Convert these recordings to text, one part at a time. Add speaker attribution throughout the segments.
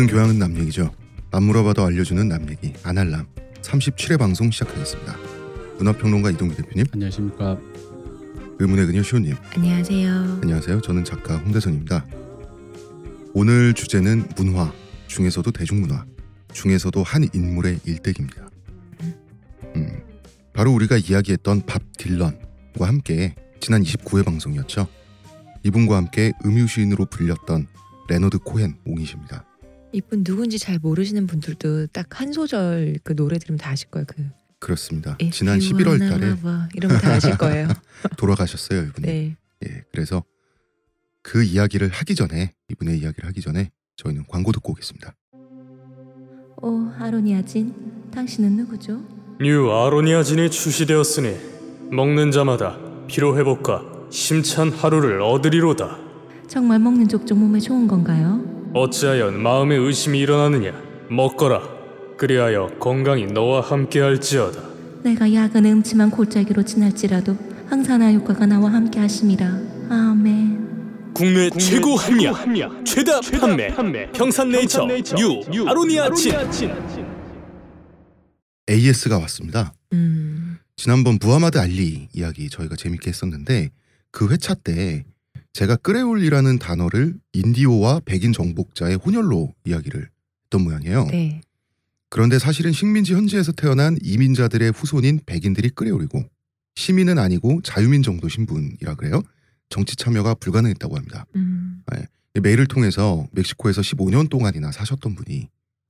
Speaker 1: 모든 교양은 남 얘기죠. 안 물어봐도 알려주는 남 얘기 아날람 37회 방송 시작하겠습니다. 문화평론가 이동규 대표님,
Speaker 2: 안녕하십니까.
Speaker 1: 의문의 그녀 시호님,
Speaker 3: 안녕하세요.
Speaker 1: 안녕하세요. 저는 작가 홍대선입니다. 오늘 주제는 문화 중에서도 대중문화 중에서도 한 인물의 일대기입니다. 음, 바로 우리가 이야기했던 밥 딜런과 함께 지난 29회 방송이었죠. 이분과 함께 음유시인으로 불렸던 레너드 코헨 옹이십니다.
Speaker 3: 이분 누군지 잘 모르시는 분들도 딱 한 소절 그 노래 들으면 다 아실 거예요. 그
Speaker 1: 그렇습니다. 지난
Speaker 3: you
Speaker 1: 11월
Speaker 3: wanna
Speaker 1: 달에
Speaker 3: 이러면 다 아실 거예요.
Speaker 1: 돌아가셨어요, 이분이.
Speaker 3: 네.
Speaker 1: 예, 그래서 그 이야기를 하기 전에 이분의 이야기를 하기 전에 저희는 광고 듣고 오겠습니다.
Speaker 3: 오 아로니아진, 당신은 누구죠?
Speaker 4: 뉴 아로니아진이 출시되었으니 먹는 자마다 피로 회복과 힘찬 하루를 얻으리로다.
Speaker 3: 정말 먹는 족족 몸에 좋은 건가요?
Speaker 4: 어찌하여 마음에 의심이 일어나느냐? 먹거라. 그리하여 건강이 너와 함께할지어다.
Speaker 3: 내가 약은 음침한 골짜기로 지날지라도 항산화 효과가 나와 함께 하심이라. 아멘.
Speaker 4: 국내, 최고 합리화, 최다, 판매, 평산네이처, 뉴, 아로니아진.
Speaker 1: AS가 왔습니다.
Speaker 3: 음.
Speaker 1: 지난번 무하마드 알리 이야기 저희가 재밌게 했었는데 그 회차 때 제가 끄레올이라는 단어를 인디오와 백인 정복자의 혼혈로 이야기를 했던 모양이에요.
Speaker 3: 네.
Speaker 1: 그런데 사실은 식민지 현지에서 태어난 이민자들의 후손인 백인들이 끄레올이고 시민은 아니고 자유민 정도 신분이라 그래요. 정치 참여가 불가능했다고 합니다.
Speaker 3: 음.
Speaker 1: 메일을 통해서 멕시코에서 15년 동안이나 사셨던 분이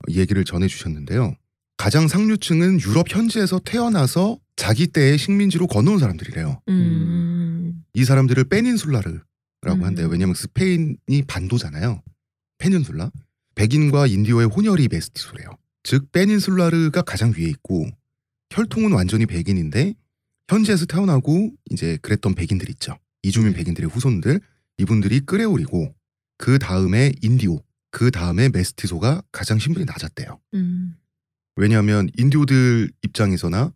Speaker 1: 이 얘기를 전해주셨는데요. 가장 상류층은 유럽 현지에서 태어나서 자기 때의 식민지로 건너온 사람들이래요.
Speaker 3: 음.
Speaker 1: 이 사람들을 페닌술라르 라고
Speaker 3: 음.
Speaker 1: 한대요. 왜냐하면 스페인이 반도잖아요. 페닌술라. 백인과 인디오의 혼혈이 메스티소래요. 즉 페닌술라르가 가장 위에 있고 혈통은 완전히 백인인데 현지에서 태어나고 이제 그랬던 백인들 있죠. 이주민 백인들의 후손들 이분들이 끄레올이고 그 다음에 인디오 그 다음에 메스티소가 가장 신분이 낮았대요.
Speaker 3: 음.
Speaker 1: 왜냐하면 인디오들 입장에서나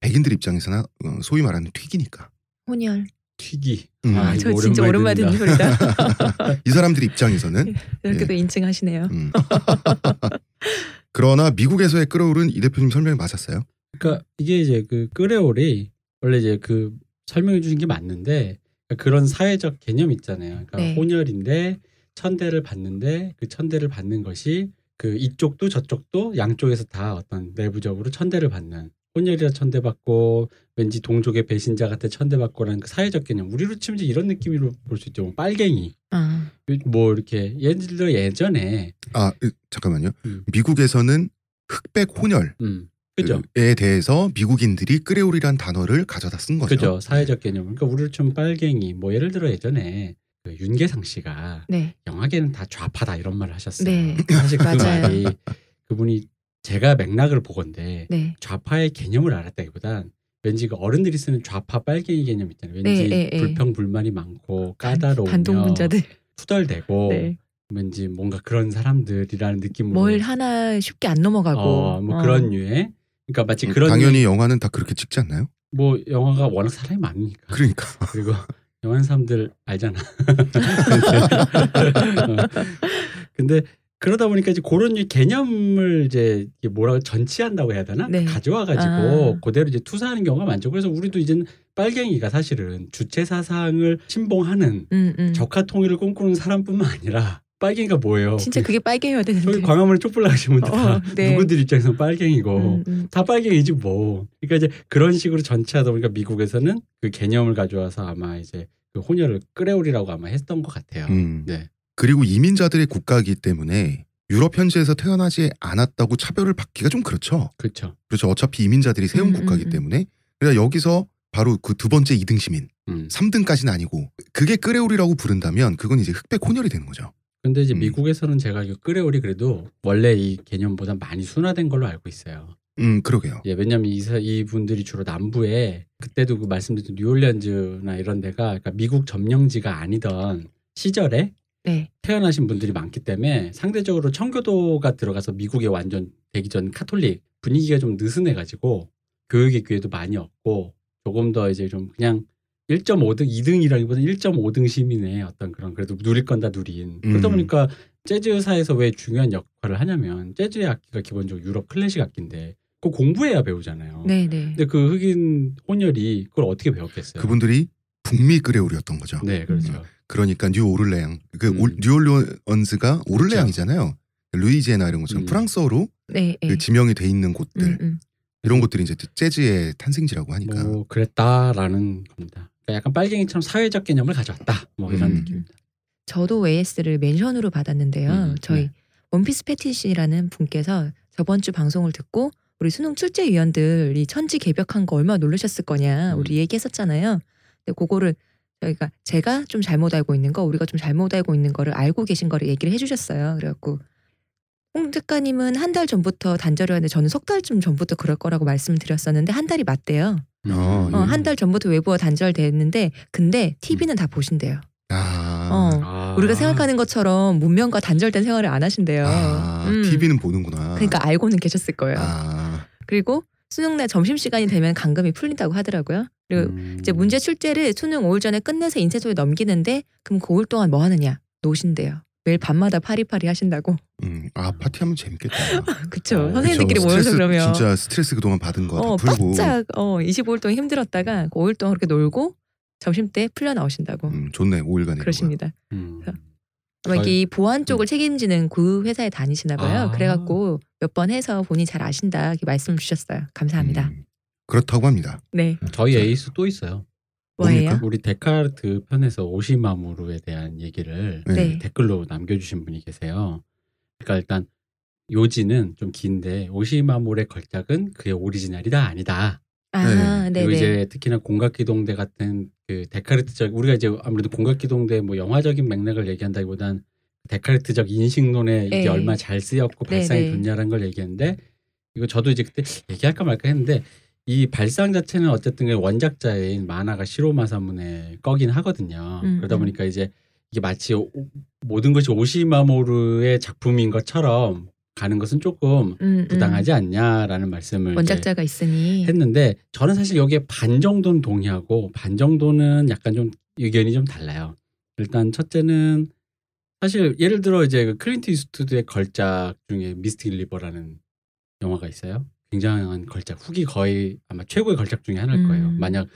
Speaker 1: 백인들 입장에서나 어, 소위 말하는 튀기니까
Speaker 3: 혼혈.
Speaker 2: 튀기.
Speaker 1: 음.
Speaker 3: 아,
Speaker 1: 아,
Speaker 3: 저 진짜 오랜만에 듣는. 소리다.
Speaker 1: 이 사람들 입장에서는
Speaker 3: 이렇게 또
Speaker 1: 예.
Speaker 3: 인증하시네요.
Speaker 1: 음. 그러나 미국에서의 끌어오른 이 대표님 설명이 맞았어요.
Speaker 2: 그러니까 이게 이제 그 끄레올이 원래 이제 그 설명해 주신 게 맞는데 그러니까 그런 사회적 개념 있잖아요. 그러니까
Speaker 3: 네.
Speaker 2: 혼혈인데 천대를 받는데 그 천대를 받는 것이 그 이쪽도 저쪽도 양쪽에서 다 어떤 내부적으로 천대를 받는 혼혈이라 천대받고 왠지 동족의 배신자 같아 천대받고라는 그 사회적 개념 우리로 치면 이제 이런 느낌으로 볼 수 있죠 뭐 빨갱이
Speaker 3: 아.
Speaker 2: 뭐 이렇게 예를 들어 예전에
Speaker 1: 아 으, 잠깐만요.
Speaker 2: 음.
Speaker 1: 미국에서는 흑백 혼혈
Speaker 2: 음 그죠
Speaker 1: 에 대해서 미국인들이 끄레올이란 단어를 가져다 쓴 거죠.
Speaker 2: 그죠 사회적 개념 그러니까 우리로 치면 빨갱이 뭐 예를 들어 예전에 그 윤계상 씨가
Speaker 3: 네.
Speaker 2: 영화계는 다 좌파다 이런 말을 하셨어요
Speaker 3: 네.
Speaker 2: 사실 그
Speaker 3: 맞아요.
Speaker 2: 말이 그분이 제가 맥락을 보건데
Speaker 3: 네.
Speaker 2: 좌파의 개념을 알았다기보단 왠지 그 어른들이 쓰는 좌파 빨갱이 개념 있잖아요 왠지
Speaker 3: 네, 네, 네.
Speaker 2: 불평 불만이 많고 까다로우며
Speaker 3: 반동문자들.
Speaker 2: 투덜대고
Speaker 3: 네.
Speaker 2: 왠지 뭔가 그런 사람들이라는 느낌으로
Speaker 3: 뭘 하나 쉽게 안 넘어가고.
Speaker 2: 어, 뭐
Speaker 3: 어.
Speaker 2: 그런 유의 그러니까 마치
Speaker 1: 음,
Speaker 2: 그런
Speaker 1: 당연히 영화는 다 그렇게 찍지 않나요?
Speaker 2: 뭐 영화가 워낙 사람이 많으니까
Speaker 1: 그러니까
Speaker 2: 그리고 영화하는 사람들 알잖아. 어. 근데 그러다 보니까 이제 그런 이 개념을 이제 뭐라고 전치한다고 해야 되나?
Speaker 3: 네.
Speaker 2: 가져와 가지고
Speaker 3: 아.
Speaker 2: 그대로 이제 투사하는 경우가 많죠. 그래서 우리도 이제는 빨갱이가 사실은 주체 사상을 신봉하는
Speaker 3: 음, 음.
Speaker 2: 적화 통일을 꿈꾸는 사람뿐만 아니라 빨갱이가 뭐예요?
Speaker 3: 진짜 그게 빨개야 되는데.
Speaker 2: 저기 광화문에 촛불 나가신 분들 다
Speaker 3: 어, 네.
Speaker 2: 누구들 입장에서 빨갱이고
Speaker 3: 음, 음.
Speaker 2: 다 빨갱이지 뭐. 그러니까 이제 그런 식으로 전체하다 보니까 미국에서는 그 개념을 가져와서 아마 이제 그 혼혈을 끄레올이라고 아마 했던 것 같아요.
Speaker 1: 음.
Speaker 2: 네.
Speaker 1: 그리고 이민자들의 국가이기 때문에 유럽 현지에서 태어나지 않았다고 차별을 받기가 좀 그렇죠.
Speaker 2: 그렇죠.
Speaker 1: 그렇죠. 어차피 이민자들이 세운
Speaker 3: 음,
Speaker 1: 국가이기
Speaker 3: 음, 음.
Speaker 1: 때문에 그러니까 여기서 바로 그 두 번째 이등 시민
Speaker 2: 음.
Speaker 1: 3등까지는 아니고 그게 끄레올이라고 부른다면 그건 이제 흑백 혼혈이 되는 거죠.
Speaker 2: 근데 이제
Speaker 1: 음.
Speaker 2: 미국에서는 제가 알기로 끄레올이 그래도 원래 이 개념보다 많이 순화된 걸로 알고 있어요.
Speaker 1: 음 그러게요.
Speaker 2: 예, 왜냐하면 이, 사- 이분들이 주로 남부에 그때도 그 말씀드린 뉴올리언즈나 이런 데가 그러니까 미국 점령지가 아니던 시절에
Speaker 3: 네.
Speaker 2: 태어나신 분들이 많기 때문에 상대적으로 청교도가 들어가서 미국에 완전 되기 전 카톨릭 분위기가 좀 느슨해가지고 교육의 기회도 많이 없고 조금 더 이제 좀 그냥 1.5등, 2등이라기보다 1.5등 시민의 어떤 그런 그래도 누릴 건 다 누린. 그러다
Speaker 1: 음.
Speaker 2: 보니까 재즈사에서 왜 중요한 역할을 하냐면 재즈의 악기가 기본적으로 유럽 클래식 악기인데 그거 공부해야 배우잖아요.
Speaker 3: 네, 네.
Speaker 2: 근데 그 흑인 혼혈이 그걸 어떻게 배웠겠어요?
Speaker 1: 그분들이 북미 크레올이었던 거죠.
Speaker 2: 네, 그렇죠.
Speaker 1: 그러니까 뉴 오를레앙 그
Speaker 2: 음.
Speaker 1: 올- 뉴올리언스가 오를레앙이잖아요. 루이지애나 이런 것처럼
Speaker 2: 음.
Speaker 1: 프랑스어로
Speaker 3: 네, 네.
Speaker 1: 그 지명이 돼 있는 곳들
Speaker 3: 음, 음.
Speaker 1: 이런 곳들이 이제 재즈의 탄생지라고 하니까
Speaker 2: 뭐 그랬다라는 겁니다. 그러니까 약간 빨갱이처럼 사회적 개념을 가져왔다. 뭐 이런
Speaker 1: 음.
Speaker 2: 느낌입니다.
Speaker 3: 저도 AS를 mention으로 받았는데요.
Speaker 2: 음,
Speaker 3: 저희
Speaker 2: 네.
Speaker 3: 원피스 패티시라는 분께서 저번 주 방송을 듣고 우리 수능 출제위원들이 천지 개벽한 거 얼마나 놀라셨을 거냐
Speaker 2: 음.
Speaker 3: 우리 얘기했었잖아요. 근데 그거를 저희가 제가 좀 잘못 알고 있는 거 우리가 좀 잘못 알고 있는 거를 알고 계신 거를 얘기를 해주셨어요. 그래갖고 홍 작가님은 한 달 전부터 단절을 했는데 저는 석 달쯤 전부터 그럴 거라고 말씀을 드렸었는데 한 달이 맞대요.
Speaker 2: 음.
Speaker 1: 어,
Speaker 3: 어, 한 달 전부터 외부와 단절됐는데 근데 TV는 다 보신대요.
Speaker 1: 아,
Speaker 3: 어.
Speaker 2: 아.
Speaker 3: 우리가 생각하는 것처럼 문명과 단절된 생활을 안 하신대요.
Speaker 1: 아,
Speaker 3: 음.
Speaker 1: TV는 보는구나.
Speaker 3: 그러니까 알고는 계셨을 거예요.
Speaker 1: 아,
Speaker 3: 그리고 수능 날 점심 시간이 되면 감금이 풀린다고 하더라고요. 그리고
Speaker 2: 음.
Speaker 3: 이제 문제 출제를 수능 5일 전에 끝내서 인쇄소에 넘기는데 그럼 그 5일 동안 뭐 하느냐? 노신대요. 매일 밤마다 파리파리 하신다고.
Speaker 1: 음, 아 파티하면 재밌겠다.
Speaker 3: 그쵸.
Speaker 2: 어,
Speaker 3: 선생님들끼리
Speaker 1: 그쵸.
Speaker 3: 모여서
Speaker 1: 스트레스,
Speaker 3: 그러면
Speaker 1: 진짜 스트레스 그동안 받은 거다
Speaker 3: 어,
Speaker 1: 풀고
Speaker 3: 빡짝 어, 25일 동안 힘들었다가 그 5일 동안 그렇게 놀고 점심 때 풀려 나오신다고
Speaker 1: 음, 좋네 5일간
Speaker 3: 그러십니다.
Speaker 2: 음.
Speaker 3: 아마
Speaker 2: 저희-
Speaker 3: 이게 이 보안 쪽을 책임지는 그 회사에 다니시나 봐요.
Speaker 2: 아.
Speaker 3: 그래갖고 몇 번 해서 본인이 잘 아신다 이렇게 말씀을 주셨어요. 감사합니다.
Speaker 1: 음, 그렇다고 합니다.
Speaker 3: 네.
Speaker 2: 저희 에이스 또 있어요.
Speaker 3: 뭐예요?
Speaker 2: 우리 데카르트 편에서 오시마무르에 대한 얘기를
Speaker 1: 네.
Speaker 3: 네.
Speaker 2: 댓글로 남겨주신 분이 계세요. 그러니까 일단 요지는 좀 긴데 오시마무르의 걸작은 그의 오리지널이다 아니다.
Speaker 3: 아, 네,
Speaker 2: 그리고
Speaker 3: 네.
Speaker 2: 이제 특히나 공각기동대 같은 그 데카르트적 우리가 이제 아무래도 공각기동대 뭐 영화적인 맥락을 얘기한다기보단 데카르트적 인식론에 이게
Speaker 3: 네.
Speaker 2: 얼마나 잘 쓰였고
Speaker 3: 네,
Speaker 2: 발상이
Speaker 3: 네.
Speaker 2: 좋냐라는 걸 얘기했는데 이거 저도 이제 그때 얘기할까 말까 했는데 이 발상 자체는 어쨌든 그 원작자인 만화가 시로마 사문의 거긴 하거든요.
Speaker 3: 음,
Speaker 2: 그러다
Speaker 3: 음.
Speaker 2: 보니까 이제 이게 마치 오- 모든 것이 오시마모루의 작품인 것처럼 가는 것은 조금
Speaker 3: 음, 음.
Speaker 2: 부당하지 않냐라는 말씀을
Speaker 3: 원작자가 있으니
Speaker 2: 했는데 저는 사실 여기에 반 정도는 동의하고 반 정도는 약간 좀 의견이 좀 달라요. 일단 첫째는 사실 예를 들어 이제 그 클린트 이스트우드의 걸작 중에 미스틱 리버라는 영화가 있어요. 굉장한 걸작 후기 거의 아마 최고의 걸작 중에 하나일 거예요.
Speaker 3: 음.
Speaker 2: 만약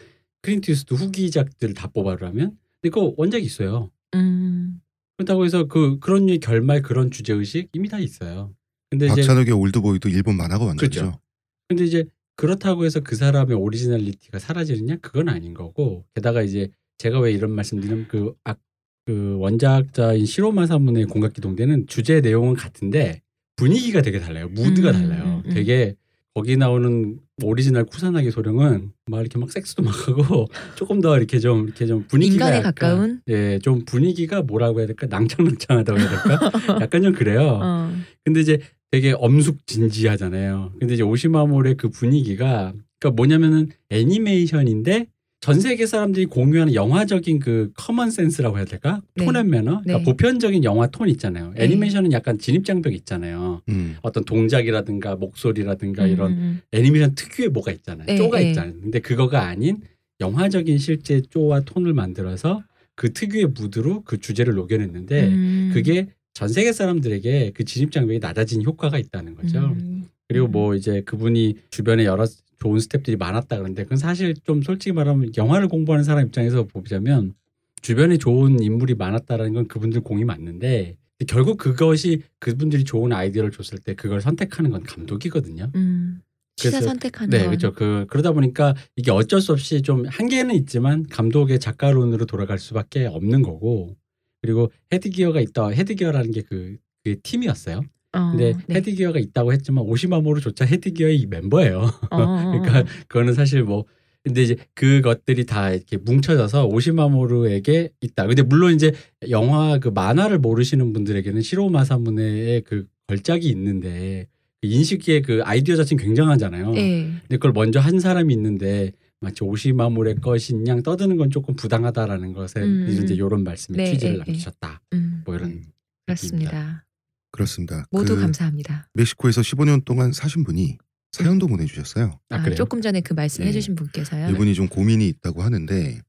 Speaker 2: 클린트 이스트우드 후기작들을 다 뽑아라면 근데 그거 원작이 있어요.
Speaker 3: 음,
Speaker 2: 그렇다고 해서 그 그런 류의 결말 그런 주제 의식 이미 다 있어요. 근데 이제
Speaker 1: 박찬욱의 올드보이도 일본 만화가 원작이죠.
Speaker 2: 그렇죠. 근데 이제 그렇다고 해서 그 사람의 originality가 사라지느냐 그건 아닌 거고 게다가 이제 제가 왜 이런 말씀드리면 그, 악, 그 원작자인 시로 마사무네의 공각기동대는 주제 내용은 같은데 분위기가 되게 달라요. 무드가
Speaker 3: 음,
Speaker 2: 달라요.
Speaker 3: 음, 음.
Speaker 2: 되게 거기 나오는 오리지널 쿠사나기 소령은 막 이렇게 막 섹스도 막 하고 조금 더 이렇게 좀 이렇게 좀 분위기가
Speaker 3: 인간에
Speaker 2: 약간,
Speaker 3: 가까운
Speaker 2: 예, 좀 분위기가 뭐라고 해야 될까 낭창낭창하다고 해야 될까? 약간 좀 그래요.
Speaker 3: 어,
Speaker 2: 근데 이제 되게 엄숙 진지하잖아요. 근데 이제 오시이 마모루의 그 분위기가 그러니까 뭐냐면은 애니메이션인데 전 세계 사람들이 공유하는 영화적인 그 common sense라고 해야 될까?
Speaker 3: 네.
Speaker 2: tone and manner? 그러니까
Speaker 3: 네.
Speaker 2: 보편적인 영화 톤 있잖아요.
Speaker 3: 네.
Speaker 2: 애니메이션은 약간 진입장벽 있잖아요.
Speaker 1: 음.
Speaker 2: 어떤 동작이라든가 목소리라든가
Speaker 3: 음,
Speaker 2: 이런
Speaker 3: 음,
Speaker 2: 애니메이션 특유의 뭐가 있잖아요.
Speaker 3: 네,
Speaker 2: 쪼가
Speaker 3: 네.
Speaker 2: 있잖아요. 근데 그거가 아닌 영화적인 실제 쪼와 톤을 만들어서 그 특유의 무드로 그 주제를 녹여냈는데
Speaker 3: 음.
Speaker 2: 그게 전 세계 사람들에게 그 진입장벽이 낮아진 효과가 있다는 거죠.
Speaker 3: 음.
Speaker 2: 그리고
Speaker 3: 음.
Speaker 2: 뭐 이제 그분이 주변에 여러 좋은 스탭들이 많았다 그런데 그건 사실 좀 솔직히 말하면 영화를 공부하는 사람 입장에서 보자면 주변에 좋은 인물이 많았다라는 건 그분들 공이 맞는데 결국 그것이 그분들이 좋은 아이디어를 줬을 때 그걸 선택하는 건 감독이거든요.
Speaker 3: 음. 시사
Speaker 2: 그래서-
Speaker 3: 선택하는
Speaker 2: 네,
Speaker 3: 건.
Speaker 2: 그렇죠. 그 그러다 보니까 이게 어쩔 수 없이 좀 한계는 있지만 감독의 작가론으로 돌아갈 수밖에 없는 거고 그리고 헤드기어가 있다. 헤드기어라는 게 그 그 팀이었어요.
Speaker 3: 어,
Speaker 2: 근데
Speaker 3: 네.
Speaker 2: 헤드기어가 있다고 했지만 오시마모르조차 헤드기어의 이 멤버예요.
Speaker 3: 어, 어, 어.
Speaker 2: 그러니까 그거는 사실 뭐 근데 이제 그것들이 다 이렇게 뭉쳐져서 오시마모르에게 있다. 근데 물론 이제 영화 그 만화를 모르시는 분들에게는 시로마사무네의 그 걸작이 있는데 그 인식의 그 아이디어 자체는 굉장하잖아요.
Speaker 3: 네.
Speaker 2: 근데 그걸 먼저 한 사람이 있는데 마치 오시마모레 것인 양 떠드는 건 조금 부당하다라는 것에
Speaker 3: 음,
Speaker 2: 이제
Speaker 3: 음.
Speaker 2: 이런 말씀에
Speaker 3: 네,
Speaker 2: 취지를
Speaker 3: 네, 네.
Speaker 2: 남기셨다.
Speaker 3: 음,
Speaker 2: 뭐 이런
Speaker 1: 음,
Speaker 3: 그렇습니다.
Speaker 1: 그렇습니다.
Speaker 3: 모두
Speaker 1: 그
Speaker 3: 감사합니다.
Speaker 1: 멕시코에서 15년 동안 사신 분이 사연도 보내주셨어요.
Speaker 2: 아,
Speaker 3: 아,
Speaker 2: 그래요?
Speaker 3: 조금 전에 그 말씀
Speaker 1: 네.
Speaker 3: 해주신 분께서요.
Speaker 1: 이분이 좀 고민이 있다고 하는데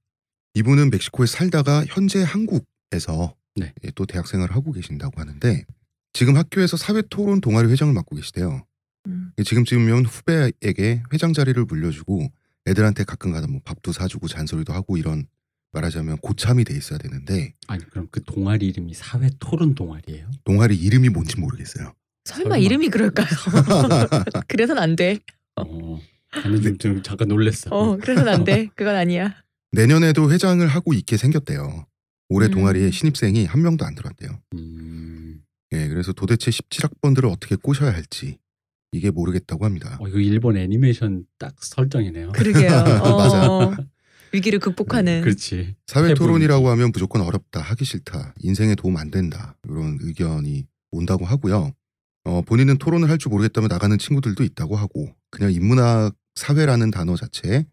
Speaker 1: 이분은 멕시코에 살다가 현재 한국에서
Speaker 2: 네.
Speaker 1: 예, 또 대학생활을 하고 계신다고 하는데 지금 학교에서 사회 토론 동아리 회장을 맡고 계시대요.
Speaker 3: 음.
Speaker 1: 예, 지금쯤이면 후배에게 회장 자리를 물려주고 애들한테 가끔가다 뭐 밥도 사주고 잔소리도 하고 이런 말하자면 고참이 돼 있어야 되는데
Speaker 2: 아니 그럼 그 동아리 이름이 사회 토론 동아리예요?
Speaker 1: 동아리 이름이 뭔지 모르겠어요.
Speaker 3: 설마,
Speaker 2: 설마.
Speaker 3: 이름이 그럴까요? 그래서는 안 돼.
Speaker 2: 어. 아니 좀, 좀 잠깐 놀랬어.
Speaker 3: 어, 그래서는 안 돼. 그건 아니야.
Speaker 1: 내년에도 회장을 하고 있게 생겼대요. 올해
Speaker 3: 음.
Speaker 1: 동아리에 신입생이 한 명도 안 들어왔대요.
Speaker 2: 음.
Speaker 1: 예, 그래서 도대체 17학번들을 어떻게 꼬셔야 할지 이게 모르겠다고 합니다.
Speaker 2: 어, 이거 일본 애니메이션 딱 설정이네요.
Speaker 3: 그러게요. 어,
Speaker 1: 맞아.
Speaker 3: 위기를 극복하는.
Speaker 2: 그렇지.
Speaker 1: 사회. 토론이라고 하면 무조건 어렵다, 하기 싫다, 인생에 도움 안 된다 이런 의견이 온다고 하고요. 어, 본인은 토론을 할 줄 모르겠다면 나가는 친구들도 있다고 하고 그냥 인문학 사회라는 단어 자체에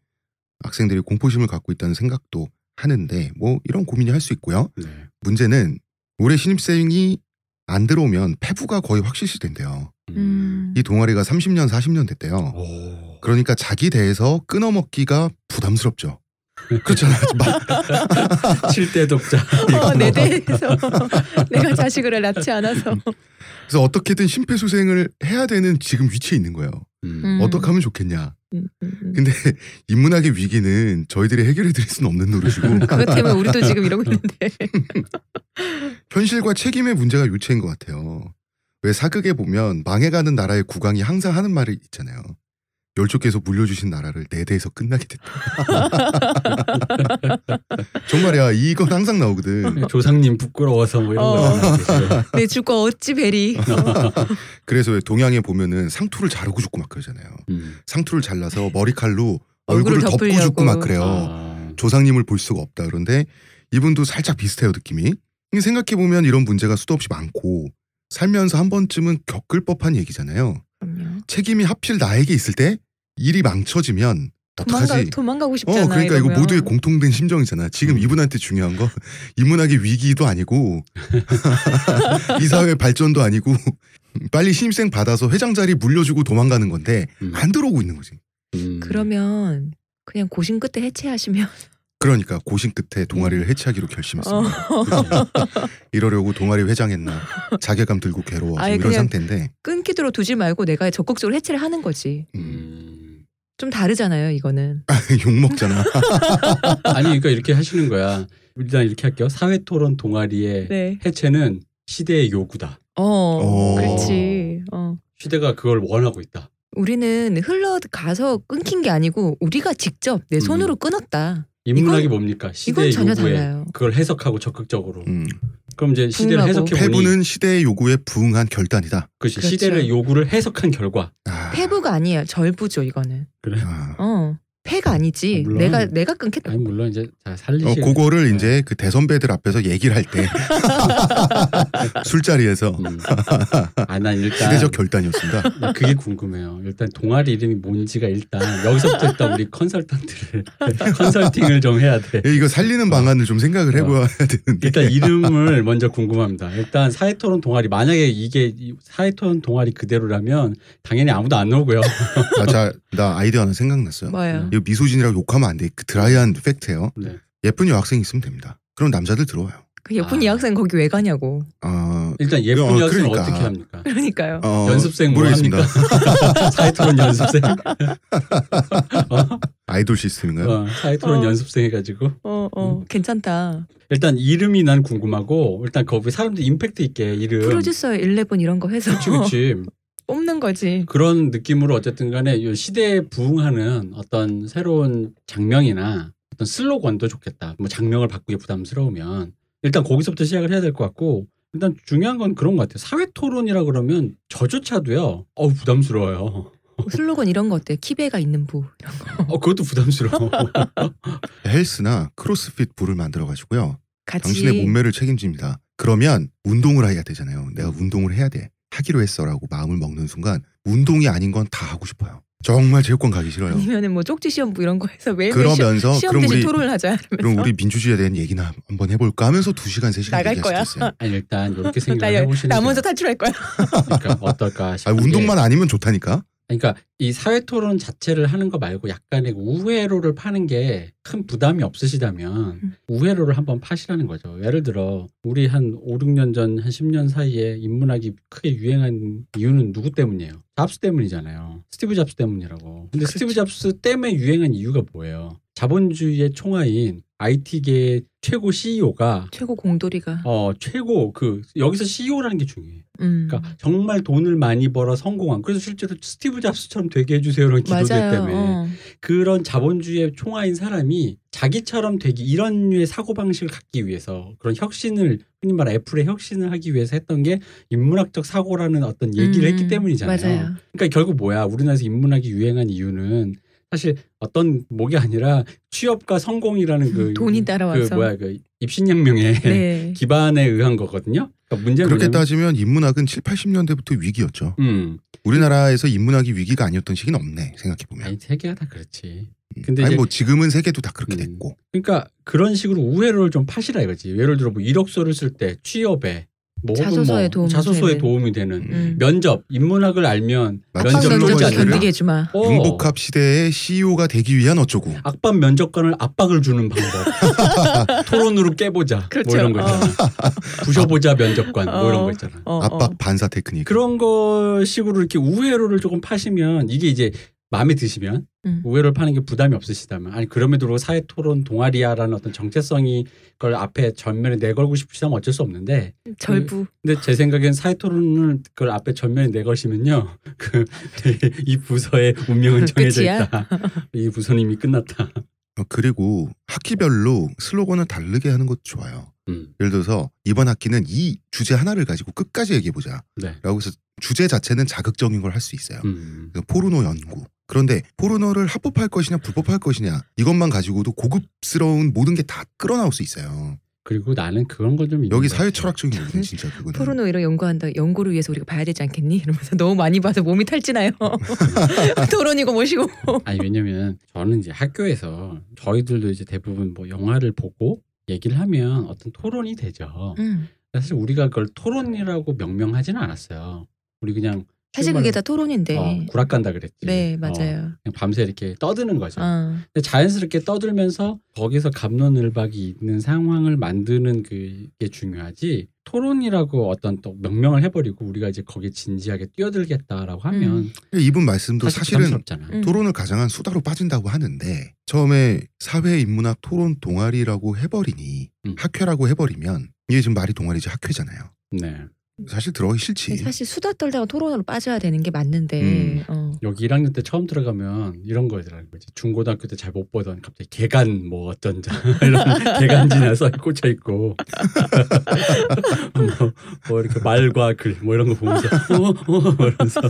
Speaker 1: 학생들이 공포심을 갖고 있다는 생각도 하는데 뭐 이런 고민이 할 수 있고요.
Speaker 2: 네.
Speaker 1: 문제는 올해 신입생이 안 들어오면 폐부가 거의 확실시 된대요.
Speaker 3: 음.
Speaker 1: 이 동아리가 30년, 40년 됐대요.
Speaker 2: 오.
Speaker 1: 그러니까 자기 대에서 끊어먹기가 부담스럽죠. 그렇잖아. 막
Speaker 2: 7대 독자.
Speaker 3: 어, 내 대에서 내가 자식을 낳지 않아서.
Speaker 1: 그래서 어떻게든 심폐소생을 해야 되는 지금 위치에 있는 거예요.
Speaker 2: 음.
Speaker 3: 음.
Speaker 1: 어떻게 하면 좋겠냐.
Speaker 3: 음, 음, 음.
Speaker 1: 근데 인문학의 위기는 저희들이 해결해 드릴 수는 없는 노릇이고
Speaker 3: 그것 때문에 우리도 지금 이러고 있는데.
Speaker 1: 현실과 책임의 문제가 요체인 것 같아요. 왜 사극에 보면 망해가는 나라의 국왕이 항상 하는 말이 있잖아요. 열조께서 물려주신 나라를 내 대에서 끝나게 됐다. 정말이야. 이건 항상 나오거든.
Speaker 2: 조상님 부끄러워서 뭐 이런
Speaker 3: 어.
Speaker 2: 거 나오겠어요.
Speaker 3: 내 주거 어찌 베리.
Speaker 1: 그래서 왜 동양에 보면은 상투를 자르고 죽고 막 그러잖아요.
Speaker 2: 음.
Speaker 1: 상투를 잘라서 머리칼로
Speaker 3: 얼굴을
Speaker 1: 얼굴을 덮고. 죽고 막 그래요.
Speaker 2: 아.
Speaker 1: 조상님을 볼 수가 없다. 그런데 이분도 살짝 비슷해요 느낌이. 생각해 보면 이런 문제가 수도 없이 많고 살면서 한 번쯤은 겪을 법한 얘기잖아요.
Speaker 3: 그럼요.
Speaker 1: 책임이 하필 나에게 있을 때 일이 망쳐지면
Speaker 3: 도망가,
Speaker 1: 어떡하지?
Speaker 3: 도망가 고 싶잖아.
Speaker 1: 어 그러니까 이거
Speaker 3: 이러면.
Speaker 1: 모두의 공통된 심정이잖아. 지금
Speaker 2: 음.
Speaker 1: 이분한테 중요한 거 인문학의 위기도 아니고 이 사회 발전도 아니고 빨리 신입생 받아서 회장 자리 물려주고 도망가는 건데
Speaker 2: 음.
Speaker 1: 안 들어오고 있는 거지.
Speaker 2: 음.
Speaker 3: 그러면 그냥 고심 끝에 해체하시면.
Speaker 1: 그러니까 고심 끝에 동아리를 해체하기로 결심했습니다.
Speaker 3: 어,
Speaker 1: 이러려고 동아리 회장했나 자괴감 들고 괴로워
Speaker 3: 아예
Speaker 1: 이런
Speaker 3: 그냥-
Speaker 1: 상태인데
Speaker 3: 끊기도록 두지 말고 내가 적극적으로 해체를 하는 거지.
Speaker 1: 음,
Speaker 2: 음.
Speaker 3: 좀 다르잖아요, 이거는.
Speaker 1: 욕 먹잖아.
Speaker 2: 아니 그러니까 이렇게 하시는 거야. 일단 이렇게 할게요. 사회 토론 동아리의
Speaker 3: 네.
Speaker 2: 해체는 시대의 요구다.
Speaker 3: 어,
Speaker 1: 어.
Speaker 3: 그렇지. 어.
Speaker 2: 시대가 그걸 원하고 있다.
Speaker 3: 우리는 흘러가서 끊긴 게 아니고 우리가 직접 내 손으로 끊었다.
Speaker 2: 인문학이
Speaker 3: 이건-
Speaker 2: 뭡니까? 시대의
Speaker 3: 전혀
Speaker 2: 요구에
Speaker 3: 달라요.
Speaker 2: 그걸 해석하고 적극적으로.
Speaker 1: 음,
Speaker 2: 그럼 이제 시대를. 해석해 보니
Speaker 1: 패부는 시대의 요구에 부응한 결단이다.
Speaker 2: 그렇지.
Speaker 3: 그렇죠.
Speaker 2: 시대를 요구를 해석한 결과.
Speaker 1: 아,
Speaker 3: 패부가 아니에요. 절부죠, 이거는.
Speaker 2: 그래.
Speaker 1: 아.
Speaker 3: 어. 패가 아니지.
Speaker 2: 아, 물론.
Speaker 3: 내가 내가 끊겠다.
Speaker 2: 아니 물론 이제 자
Speaker 1: 어,
Speaker 2: 살리시.
Speaker 1: 그거를
Speaker 2: 네.
Speaker 1: 이제 그 대선배들 앞에서 얘기를 할 때 술자리에서
Speaker 2: 음. 아난 일단
Speaker 1: 시대적 결단이었습니다.
Speaker 2: 나 그게 궁금해요. 일단 동아리 이름이 뭔지가 일단 여기서부터 일단 우리 컨설턴트를 컨설팅을 좀 해야 돼.
Speaker 1: 이거 살리는 방안을 좀 생각을 해봐야 되는데
Speaker 2: 일단 이름을 먼저 궁금합니다. 일단 사회토론 동아리 만약에 이게 이 사회토론 동아리 그대로라면 당연히 아무도 안 오고요.
Speaker 1: 아, 자, 나 아이디어 하나 생각났어요.
Speaker 3: 뭐예요?
Speaker 1: 이거 미소진이라고 욕하면 안 돼. 그 드라이한 팩트예요.
Speaker 2: 네.
Speaker 1: 예쁜 여학생 있으면 됩니다. 그럼 남자들 들어와요.
Speaker 3: 그 예쁜
Speaker 2: 아.
Speaker 3: 이 학생 거기 왜 가냐고.
Speaker 1: 아,
Speaker 2: 일단 예쁜
Speaker 1: 어,
Speaker 2: 여학생
Speaker 1: 그러니까.
Speaker 2: 어떻게 합니까?
Speaker 3: 그러니까요.
Speaker 1: 어,
Speaker 2: 연습생 뭐
Speaker 1: 모르겠습니다.
Speaker 2: 합니까? 사회토론 연습생?
Speaker 1: 아이돌 시스템인가요?
Speaker 2: 어, 사회토론
Speaker 3: 어.
Speaker 2: 연습생 해가지고
Speaker 3: 어, 어,
Speaker 2: 음.
Speaker 3: 괜찮다.
Speaker 2: 일단 이름이 난 궁금하고 일단 거기 사람들 임팩트 있게 이름
Speaker 3: 프로듀서 11 이런 거 해서
Speaker 2: 그치 그치
Speaker 3: 뽑는 거지.
Speaker 2: 그런 느낌으로 어쨌든 간에 이 시대에 부응하는 어떤 새로운 장명이나 어떤 슬로건도 좋겠다. 뭐 장명을 바꾸기 부담스러우면 일단 거기서부터 시작을 해야 될 것 같고 일단 중요한 건 그런 것 같아요. 사회 토론이라 그러면 저조차도요. 어우 부담스러워요.
Speaker 3: 슬로건 이런 거 어때? 키베가 있는 부 이런 거.
Speaker 2: 어 그것도 부담스러워.
Speaker 1: 헬스나 크로스핏 부를 만들어 가지고요.
Speaker 3: 같이
Speaker 1: 당신의 몸매를 책임집니다. 그러면 운동을 해야 되잖아요. 내가
Speaker 2: 음.
Speaker 1: 운동을 해야 돼. 하기로 했어라고 마음을 먹는 순간 운동이 아닌 건 다 하고 싶어요. 정말 체육관 가기 싫어요.
Speaker 3: 아니면은 뭐 쪽지 시험부 이런 거 해서 매일
Speaker 1: 그러면서
Speaker 3: 시험
Speaker 1: 그럼
Speaker 3: 대신
Speaker 1: 우리
Speaker 3: 토론을 하자. 이러면서.
Speaker 1: 그럼 우리 민주주의에 대한 얘기나 한번 해볼까 하면서 두 시간 세 시간
Speaker 3: 나갈 거야?
Speaker 2: 아니 일단 이렇게
Speaker 3: 여-
Speaker 2: 해보시는 나게
Speaker 3: 먼저 탈출할 거야.
Speaker 2: 그러니까 어떨까
Speaker 1: 아,
Speaker 2: 싶은 게
Speaker 1: 운동만 아니면 좋다니까.
Speaker 2: 그러니까 이 사회 토론 자체를 하는 거 말고 약간의 우회로를 파는 게 큰 부담이 없으시다면
Speaker 3: 음.
Speaker 2: 우회로를 한번 파시라는 거죠. 예를 들어 우리 한 5, 6년 전 한 10년 사이에 인문학이 크게 유행한 이유는 누구 때문이에요? 잡스 때문이잖아요. 스티브 잡스 때문이라고. 근데 스티브 잡스 때문에 유행한 이유가 뭐예요? 자본주의의 총아인 IT계 최고 CEO가
Speaker 3: 최고 공돌이가.
Speaker 2: 어 최고 그 여기서 CEO라는 게 중요해.
Speaker 3: 음.
Speaker 2: 그러니까 정말 돈을 많이 벌어 성공한 그래서 실제로 스티브 잡스처럼 되게 해주세요라는 기도들. 때문에
Speaker 3: 어.
Speaker 2: 그런 자본주의의 총아인 사람이 자기처럼 되기 이런 류의 사고 방식을 갖기 위해서 그런 혁신을 흔히 말하는 애플의 혁신을 하기 위해서 했던 게 인문학적 사고라는 어떤 얘기를
Speaker 3: 음,
Speaker 2: 했기 때문이잖아요.
Speaker 3: 맞아요.
Speaker 2: 그러니까 결국 뭐야 우리나라에서 인문학이 유행한 이유는 사실 어떤 목이 아니라 취업과 성공이라는 그
Speaker 3: 돈이 따라와서.
Speaker 2: 그 뭐야 그 입신혁명의
Speaker 3: 네.
Speaker 2: 기반에 의한 거거든요. 그러니까 문제는
Speaker 1: 그렇게
Speaker 2: 뭐냐면
Speaker 1: 따지면 인문학은 7, 80년대부터 위기였죠.
Speaker 2: 음.
Speaker 1: 우리나라에서 인문학이 위기가 아니었던 시기는 없네 생각해 보면.
Speaker 2: 아니 세계가 다 그렇지. 근데
Speaker 1: 아니
Speaker 2: 이제-
Speaker 1: 뭐 지금은 세계도 다 그렇게
Speaker 2: 음.
Speaker 1: 됐고.
Speaker 2: 그러니까 그런 식으로 우회로를 좀 파시라 이거지. 예를 들어 뭐 이력서를 쓸 때 취업에
Speaker 3: 자소서에
Speaker 2: 뭐
Speaker 3: 도움이
Speaker 2: 자소서에
Speaker 3: 되는.
Speaker 2: 도움이 되는
Speaker 3: 음.
Speaker 2: 면접 인문학을 알면 면접
Speaker 1: 면접을
Speaker 2: 않는다.
Speaker 3: 견디게.
Speaker 2: 어.
Speaker 1: 융복합 시대의 CEO가 되기 위한 어쩌고.
Speaker 2: 악반 면접관을 압박을 주는 방법. 토론으로 깨보자. 뭐
Speaker 3: 그렇죠.
Speaker 2: 이런 거 있잖아. 부셔보자 면접관. 뭐 이런 거 있잖아.
Speaker 3: 어, 어.
Speaker 1: 압박 반사 테크닉.
Speaker 2: 그런 거 식으로 이렇게 우회로를 조금 파시면 이게 이제 마음에 드시면
Speaker 3: 음.
Speaker 2: 우회로를 파는 게 부담이 없으시다면 아니 그럼에도 불구하고 사회 토론 동아리야라는 어떤 정체성이 그걸 앞에 전면에 내걸고 싶으시다면 어쩔 수 없는데
Speaker 3: 절부.
Speaker 2: 근데 제 생각엔 사회 토론을 그걸 앞에 전면에 내걸시면요 그 이 부서의 운명은 정해져
Speaker 3: 끝이야?
Speaker 2: 있다 이 부서는 이미 끝났다
Speaker 1: 어, 그리고 학기별로 슬로건을 다르게 하는 것도 좋아요.
Speaker 2: 음,
Speaker 1: 예를 들어서 이번 학기는 이 주제 하나를 가지고 끝까지 얘기해 보자.
Speaker 2: 네
Speaker 1: 라고 해서 주제 자체는 자극적인 걸 할 수 있어요.
Speaker 2: 음,
Speaker 1: 그래서 포르노 연구. 그런데 포르노를 합법할 것이냐 불법할 것이냐 이것만 가지고도 고급스러운 모든 게 다 끌어나올 수 있어요.
Speaker 2: 그리고 나는 그런 걸 좀
Speaker 1: 여기 사회 철학적인 부분 진짜 그거는.
Speaker 3: 포르노 이런 연구한다. 연구를 위해서 우리가 봐야 되지 않겠니? 이러면서 너무 많이 봐서 몸이 탈지나요. 토론이고 뭐시고.
Speaker 2: 아니 왜냐면 저는 이제 학교에서 저희들도 이제 대부분 뭐 영화를 보고 얘기를 하면 어떤 토론이 되죠.
Speaker 3: 음.
Speaker 2: 사실 우리가 그걸 토론이라고 명명하지는 않았어요. 우리 그냥
Speaker 3: 사실 그게 다 토론인데.
Speaker 2: 어, 구락 간다 그랬지.
Speaker 3: 네
Speaker 2: 어,
Speaker 3: 맞아요.
Speaker 2: 그냥 밤새 이렇게 떠드는 거죠.
Speaker 3: 어.
Speaker 2: 근데 자연스럽게 떠들면서 거기서 감론을박이 있는 상황을 만드는 그게 중요하지. 토론이라고 어떤 또 명명을 해버리고 우리가 이제 거기에 진지하게 뛰어들겠다라고 하면
Speaker 1: 이분 말씀도
Speaker 2: 사실
Speaker 1: 사실은
Speaker 2: 부담스럽잖아.
Speaker 3: 음.
Speaker 1: 토론을 가장한 수다로 빠진다고 하는데 처음에 사회 인문학 토론 동아리라고 해버리니
Speaker 2: 음.
Speaker 1: 학회라고 해버리면 이게 지금 말이 동아리지 학회잖아요.
Speaker 2: 네.
Speaker 1: 사실 들어가기 싫지.
Speaker 3: 사실 수다 떨다가 토론으로 빠져야 되는 게 맞는데.
Speaker 1: 음.
Speaker 3: 어.
Speaker 2: 여기 1학년 때 처음 들어가면 이런 거더라는 거지. 중고등학교 때 잘 못 보던 갑자기 개간 뭐 어떤 자 이런 개간지나 써 꽂혀 있고 뭐, 뭐 이렇게 말과 글 뭐 이런 거 보면서 어, 어 이러면서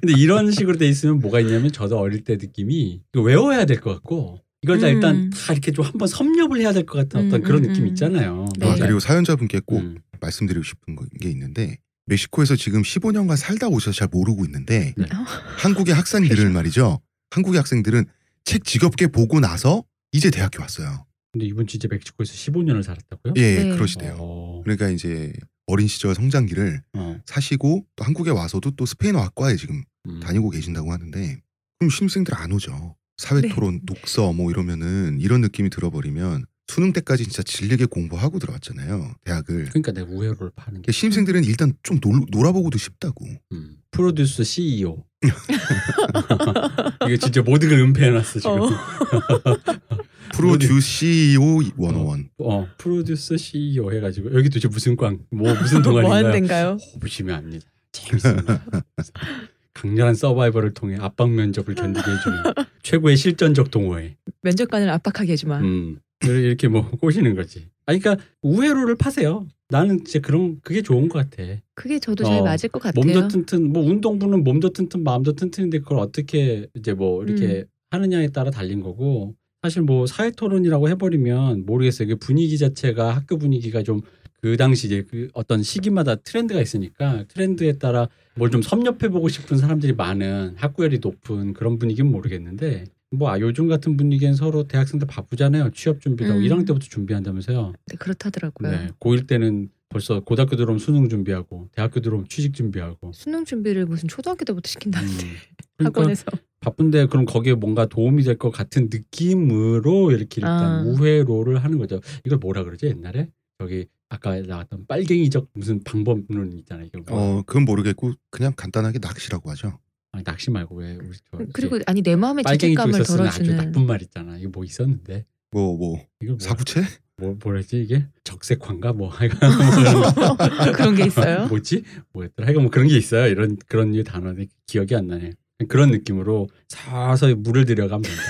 Speaker 2: 근데 이런 식으로 돼 있으면 뭐가 있냐면 저도 어릴 때 느낌이 이거 외워야 될 것 같고 이걸 다
Speaker 3: 음.
Speaker 2: 일단 다 이렇게 좀 한번 섭렵을 해야 될 것 같은 어떤
Speaker 3: 음,
Speaker 2: 그런
Speaker 3: 음,
Speaker 2: 느낌
Speaker 3: 음.
Speaker 2: 있잖아요.
Speaker 3: 네.
Speaker 1: 아, 그리고 사연자분께 꼭
Speaker 2: 음.
Speaker 1: 말씀드리고 싶은 거- 게 있는데 멕시코에서 지금 15년간 살다 오셔서 잘 모르고 있는데
Speaker 2: 네.
Speaker 1: 한국의 학생들을 말이죠. 한국의 학생들은 책 지겹게 보고 나서 이제 대학교 왔어요.
Speaker 2: 근데 이분 진짜 멕시코에서 15년을 살았다고요?
Speaker 1: 예,
Speaker 3: 네.
Speaker 1: 그러시대요.
Speaker 2: 어,
Speaker 1: 그러니까 이제 어린 시절 성장기를
Speaker 2: 어,
Speaker 1: 사시고 또 한국에 와서도 또 스페인어 학과에 지금
Speaker 2: 음.
Speaker 1: 다니고 계신다고 하는데 그럼 신입생들 안 오죠. 사회
Speaker 3: 네.
Speaker 1: 토론, 독서 뭐 이러면은 이런 느낌이 들어버리면 수능 때까지 진짜 질리게 공부하고 들어왔잖아요. 대학을.
Speaker 2: 그러니까 내가 우회로를 파는 게
Speaker 1: 신입생들은 일단 좀 놀, 놀아보고도 싶다고.
Speaker 2: 음. 프로듀스 CEO. 이게 진짜 모든 걸 은폐해놨어 지금.
Speaker 3: 어.
Speaker 1: 프로듀 CEO 101.
Speaker 2: 어, 프로듀스 CEO 해가지고 여기 도대체 무슨 꽝, 뭐 무슨
Speaker 3: 뭐 하는
Speaker 2: 동아리인가요?
Speaker 3: 데인가요?
Speaker 2: 보시면 압니다. 재밌습니다. 강렬한 서바이벌을 통해 압박 면접을 견디게 해주는 최고의 실전적 동호회.
Speaker 3: 면접관을 압박하게 해주마.
Speaker 2: 음, 이렇게 뭐 꼬시는 거지. 아니, 그러니까 우회로를 파세요. 나는 진짜 그런 그게 좋은 것 같아.
Speaker 3: 그게 저도 잘
Speaker 2: 어,
Speaker 3: 맞을 것 같아요.
Speaker 2: 몸도 튼튼, 뭐 운동부는 몸도 튼튼, 마음도 튼튼인데 그걸 어떻게 이제 뭐 이렇게 하느냐에 따라 달린 거고. 사실 뭐 사회 토론이라고 해버리면 모르겠어요. 그 분위기 자체가 학교 분위기가 좀 그 당시 이제 그 어떤 시기마다 트렌드가 있으니까 트렌드에 따라 뭘 좀 섭렵해 보고 싶은 사람들이 많은 학구열이 높은 그런 분위기는 모르겠는데 뭐 아, 요즘 같은 분위기엔 서로 대학생들 바쁘잖아요. 취업 준비도
Speaker 3: 음.
Speaker 2: 1학년 때부터 준비한다면서요.
Speaker 3: 네, 그렇다더라고요.
Speaker 2: 네, 고1 때는 벌써 고등학교 들어오면 수능 준비하고 대학교 들어오면 취직 준비하고
Speaker 3: 수능 준비를 무슨 초등학교 때부터 시킨다는데
Speaker 2: 음. 그러니까
Speaker 3: 학원에서
Speaker 2: 바쁜데 그럼 거기에 뭔가 도움이 될 것 같은 느낌으로 이렇게 일단
Speaker 3: 아.
Speaker 2: 우회로를 하는 거죠. 이걸 뭐라 그러지 옛날에 저기 아까 나왔던 빨갱이적 무슨 방법론 있잖아요. 이거
Speaker 1: 뭐어 그건 모르겠고 그냥 간단하게 낚시라고 하죠.
Speaker 2: 아니, 낚시 말고 왜 우리 저
Speaker 3: 그리고
Speaker 2: 이제
Speaker 3: 아니 내 마음의
Speaker 2: 빨갱이
Speaker 3: 죄책감을
Speaker 2: 쓰는 아주
Speaker 3: 덜어주는
Speaker 2: 나쁜 말 있잖아. 이거 뭐 있었는데
Speaker 1: 뭐뭐
Speaker 2: 뭐,
Speaker 1: 사구체?
Speaker 2: 뭐 뭐랬지 이게 적색화인가 뭐 하여간
Speaker 3: 그런 게 있어요.
Speaker 2: 뭐지 뭐였더라 하여간 뭐 그런 게 있어요. 이런 그런 류 단어는 기억이 안 나네. 그런 느낌으로 서서히 물을 들여가면 된다.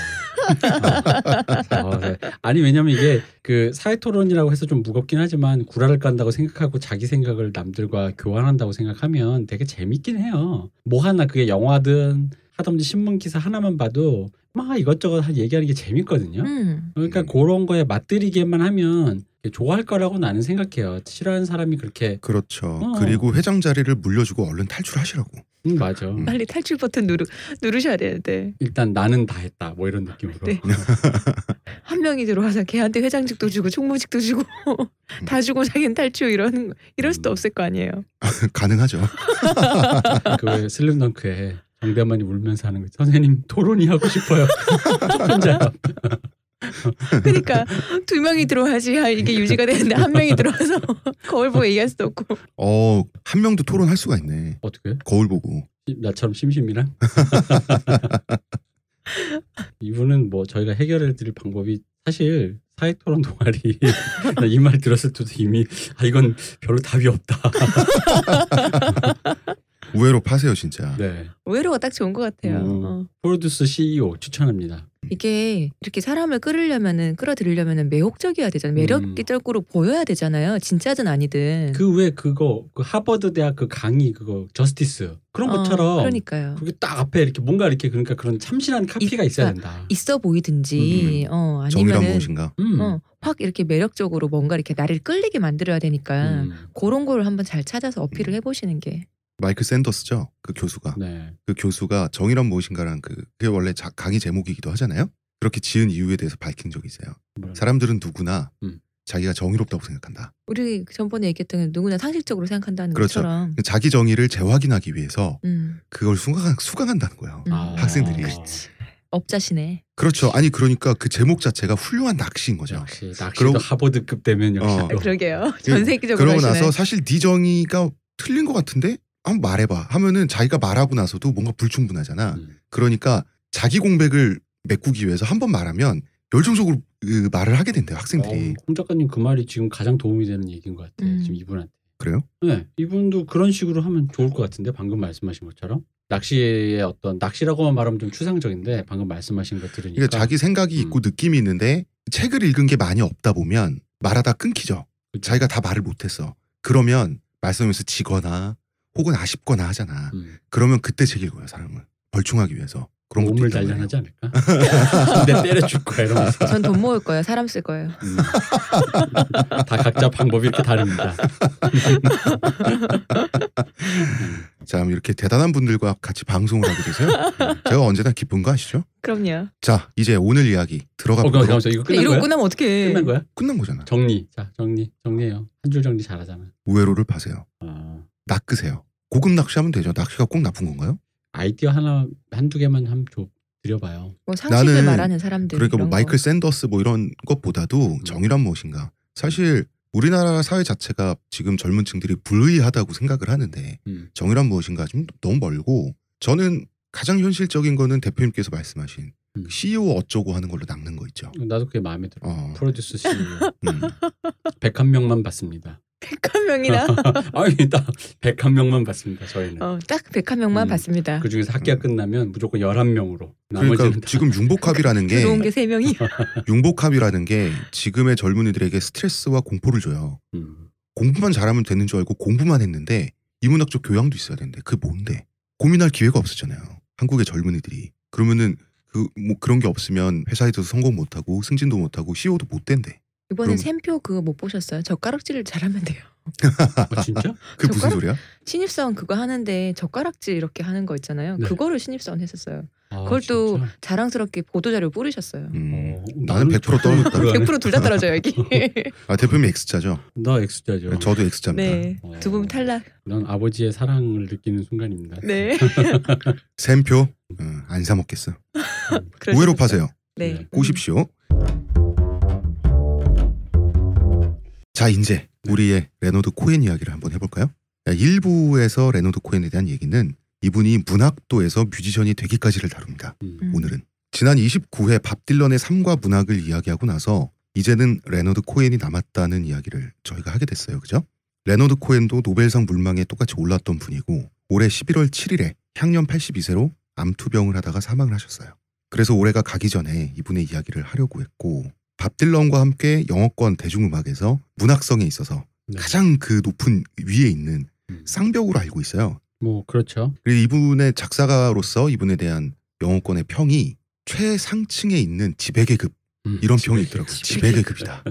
Speaker 2: 어, 네. 아니 왜냐면 이게 그 사회 토론이라고 해서 좀 무겁긴 하지만 구라를 깐다고 생각하고 자기 생각을 남들과 교환한다고 생각하면 되게 재밌긴 해요. 뭐 하나 그게 영화든 하다못해 신문 기사 하나만 봐도 막 이것저것 한 얘기하는 게 재밌거든요.
Speaker 3: 음.
Speaker 2: 그러니까
Speaker 1: 음.
Speaker 2: 그런 거에 맞들이기만 하면 좋아할 거라고 나는 생각해요. 싫어하는 사람이 그렇게
Speaker 1: 그렇죠.
Speaker 2: 어.
Speaker 1: 그리고 회장 자리를 물려주고 얼른 탈출하시라고.
Speaker 2: 음, 맞아.
Speaker 1: 음.
Speaker 3: 빨리 탈출 버튼 누르 누르셔야 되는데
Speaker 2: 일단 나는 다 했다. 뭐 이런 느낌으로.
Speaker 3: 네. 한 명이 들어와서 걔한테 회장직도 주고 총무직도 주고 다 주고 자기는 탈출 거- 이럴 수도
Speaker 2: 음.
Speaker 3: 없을 거 아니에요.
Speaker 1: 가능하죠.
Speaker 2: 그 슬림덩크에 정대만이 울면서 하는 거. 선생님 토론이 하고 싶어요. 혼자.
Speaker 3: 그러니까 두 명이 들어와야지 하- 이게 유지가 되는데 한 명이 들어와서 거울 보고 얘기할 수도 없고
Speaker 1: 어 한 명도 토론할 수가 있네.
Speaker 2: 어떻게?
Speaker 1: 거울 보고.
Speaker 2: 나처럼 심심이랑? 이분은 뭐 저희가 해결해 드릴 방법이 사실 사회토론 동아리 이 말 들었을 때도 이미 아 이건 별로 답이 없다.
Speaker 1: 우회로 파세요 진짜.
Speaker 2: 네.
Speaker 3: 의외로가 딱 좋은 것 같아요.
Speaker 2: 음.
Speaker 3: 어.
Speaker 2: 프로듀스 CEO 추천합니다.
Speaker 3: 이게 이렇게 사람을 끌으려면은 끌어들이려면은 매혹적이어야 되잖아요.
Speaker 2: 음.
Speaker 3: 매력적으로 보여야 되잖아요. 진짜든 아니든.
Speaker 2: 그 왜 그거 그 하버드 대학 그 강의 그거 저스티스 그런
Speaker 3: 어,
Speaker 2: 것처럼
Speaker 3: 그러니까요.
Speaker 2: 그게 딱 앞에 이렇게 뭔가 이렇게 그러니까 그런 참신한 카피가
Speaker 3: 있-
Speaker 2: 있어야 된다.
Speaker 3: 있어 보이든지 어
Speaker 1: 정의란
Speaker 3: 아니면은
Speaker 1: 무엇인가?
Speaker 2: 음.
Speaker 3: 어, 확 이렇게 매력적으로 뭔가 이렇게 나를 끌리게 만들어야 되니까
Speaker 2: 음.
Speaker 3: 그런 걸 한번 잘 찾아서 어필을 해보시는 게
Speaker 1: 마이클 샌더스죠. 그 교수가.
Speaker 2: 네.
Speaker 1: 그 교수가 정의란 무엇인가란 그 그게 원래 자- 강의 제목이기도 하잖아요. 그렇게 지은 이유에 대해서 밝힌 적이 있어요.
Speaker 2: 뭐라
Speaker 1: 사람들은 누구나
Speaker 2: 음.
Speaker 1: 자기가 정의롭다고 생각한다.
Speaker 3: 우리 전번에 얘기했던 누구나 상식적으로 생각한다는
Speaker 1: 그렇죠.
Speaker 3: 것처럼
Speaker 1: 자기 정의를 재확인하기 위해서
Speaker 3: 음,
Speaker 1: 그걸 수강, 수강한다는 거예요.
Speaker 3: 음.
Speaker 2: 아.
Speaker 1: 학생들이.
Speaker 3: 그렇지. 업자시네.
Speaker 1: 그렇죠. 아니 그러니까 그 제목 자체가 훌륭한 낚시인 거죠.
Speaker 2: 역시 낚시도
Speaker 1: 그러고-
Speaker 2: 하버드급 되면 역시
Speaker 1: 어.
Speaker 2: 또
Speaker 3: 그러게요. 전 세계적으로
Speaker 1: 그러고
Speaker 3: 하시네.
Speaker 1: 나서 사실 네 정의가 틀린 것 같은데 한번 말해봐 하면은 자기가 말하고 나서도 뭔가 불충분하잖아.
Speaker 2: 음.
Speaker 1: 그러니까 자기 공백을 메꾸기 위해서 한 번 말하면 열정적으로 그 말을 하게 된대요 학생들이.
Speaker 2: 어, 홍 작가님 그 말이 지금 가장 도움이 되는 얘기인 것 같아요.
Speaker 3: 음.
Speaker 2: 지금 이분한테.
Speaker 1: 그래요?
Speaker 2: 네, 이분도 그런 식으로 하면 좋을 것 같은데 방금 말씀하신 것처럼 낚시의 어떤 낚시라고만 말하면 좀 추상적인데 방금 말씀하신 것 들으니까
Speaker 1: 그러니까 자기 생각이
Speaker 2: 음.
Speaker 1: 있고 느낌이 있는데 책을 읽은 게 많이 없다 보면 말하다 끊기죠.
Speaker 2: 그쵸?
Speaker 1: 자기가 다 말을 못했어. 그러면 말씀하면서 지거나 혹은 아쉽거나 하잖아.
Speaker 2: 음,
Speaker 1: 그러면 그때 책 읽어요 사람은 벌충하기 위해서. 그런 것도
Speaker 2: 몸을. 단련하지 않을까? 내 때려줄 거야 이러면서.
Speaker 3: 전 돈 모을 거예요. 사람 쓸 거예요.
Speaker 2: 음. 다 각자 방법이 이렇게 다릅니다.
Speaker 1: 자, 이렇게 대단한 분들과 같이 방송을 하게 돼서요. 제가 언제나 기쁜 거 아시죠?
Speaker 3: 그럼요.
Speaker 1: 자, 이제 오늘 이야기 들어가
Speaker 2: 어,
Speaker 1: 보도록
Speaker 2: 이거 끝난
Speaker 3: 이러고
Speaker 2: 거야?
Speaker 3: 끝나면 어떡해.
Speaker 2: 끝난 거야?
Speaker 1: 끝난 거잖아.
Speaker 2: 정리. 자 정리. 정리해요. 한 줄 정리 잘하잖아.
Speaker 1: 우회로를 파세요.
Speaker 2: 아,
Speaker 1: 낚으세요. 고급 낚시하면 되죠. 낚시가 꼭 나쁜 건가요?
Speaker 2: 아이디어 하나 한두 개만 줘 드려봐요.
Speaker 3: 뭐 상식을
Speaker 1: 나는
Speaker 3: 말하는 사람들.
Speaker 1: 그러니까 뭐
Speaker 3: 이런 거.
Speaker 1: 마이클 샌더스 뭐 이런 것보다도 정의란 무엇인가. 사실 우리나라 사회 자체가 지금 젊은 층들이 불의하다고 생각을 하는데
Speaker 2: 음.
Speaker 1: 정의란 무엇인가 좀 너무 멀고 저는 가장 현실적인 거는 대표님께서 말씀하신
Speaker 2: 음.
Speaker 1: CEO 어쩌고 하는 걸로 낚는 거 있죠.
Speaker 2: 나도 그게 마음에 들어.
Speaker 1: 어,
Speaker 2: 프로듀스 CEO
Speaker 1: 음.
Speaker 2: 101명만 받습니다.
Speaker 3: 101명이나
Speaker 2: 아니 딱 101명만 받습니다. 저희는.
Speaker 3: 어, 딱 101명만
Speaker 2: 음.
Speaker 3: 받습니다.
Speaker 2: 그 중에서 학기가 끝나면 무조건 11명으로. 나머지는
Speaker 1: 그러니까
Speaker 2: 다
Speaker 1: 지금 융복합이라는 게
Speaker 3: 들어온 게 3명이.
Speaker 1: 융복합이라는 게 지금의 젊은이들에게 스트레스와 공포를 줘요.
Speaker 2: 음.
Speaker 1: 공부만 잘하면 되는 줄 알고 공부만 했는데 이문학적 교양도 있어야 되는데 그 뭔데? 고민할 기회가 없었잖아요. 한국의 젊은이들이. 그러면은 그 뭐 그런 게 없으면 회사에서 성공 못 하고 승진도 못 하고 CEO도 못 된대.
Speaker 3: 이번에
Speaker 1: 그럼-
Speaker 3: 샘표 그거 못 보셨어요? 젓가락질을 잘하면 돼요.
Speaker 2: 아, 진짜?
Speaker 1: 그 무슨
Speaker 3: 젓가락?
Speaker 1: 소리야?
Speaker 3: 신입사원 그거 하는데 젓가락질 이렇게 하는 거 있잖아요.
Speaker 2: 네.
Speaker 3: 그거를 신입사원 했었어요.
Speaker 2: 아,
Speaker 3: 그걸 또
Speaker 2: 진짜?
Speaker 3: 자랑스럽게 보도자료 뿌리셨어요.
Speaker 1: 음,
Speaker 2: 어,
Speaker 1: 나는 100% 떨어졌다.
Speaker 2: 그거 안 해.
Speaker 3: 100%둘 다 떨어져요 여기.
Speaker 1: 아, 대표님 X자죠?
Speaker 2: 나 X자죠.
Speaker 1: 저도 X자입니다.
Speaker 3: 네,
Speaker 2: 어.
Speaker 3: 두 분 탈락.
Speaker 2: 넌 아버지의 사랑을 느끼는 순간입니다.
Speaker 3: 네.
Speaker 1: 샘표 어, 안 사 먹겠어.
Speaker 3: 그러시면서.
Speaker 1: 우회로 파세요.
Speaker 3: 네.
Speaker 2: 네.
Speaker 1: 꼬십시오. 자 이제 우리의 레너드 코엔 이야기를 한번 해볼까요? 1부에서 레너드 코엔에 대한 얘기는 이분이 문학도에서 뮤지션이 되기까지를 다룹니다.
Speaker 2: 음.
Speaker 3: 음.
Speaker 1: 오늘은 지난 29회 밥 딜런의 삶과 문학을 이야기하고 나서 이제는 레너드 코엔이 남았다는 이야기를 저희가 하게 됐어요. 그죠? 레너드 코엔도 노벨상 물망에 똑같이 올랐던 분이고 올해 11월 7일에 향년 82세로 암투병을 하다가 사망을 하셨어요. 그래서 올해가 가기 전에 이분의 이야기를 하려고 했고 밥 딜런과 함께 영어권 대중음악에서 문학성에 있어서
Speaker 2: 네.
Speaker 1: 가장 그 높은 위에 있는
Speaker 2: 음.
Speaker 1: 쌍벽으로 알고 있어요.
Speaker 2: 뭐 그렇죠.
Speaker 1: 그리고 이분의 작사가로서 이분에 대한 영어권의 평이 최상층에 있는 지배계급
Speaker 2: 음.
Speaker 1: 이런 평이 있더라고요.
Speaker 3: 지배계급.
Speaker 1: 지배계급이다.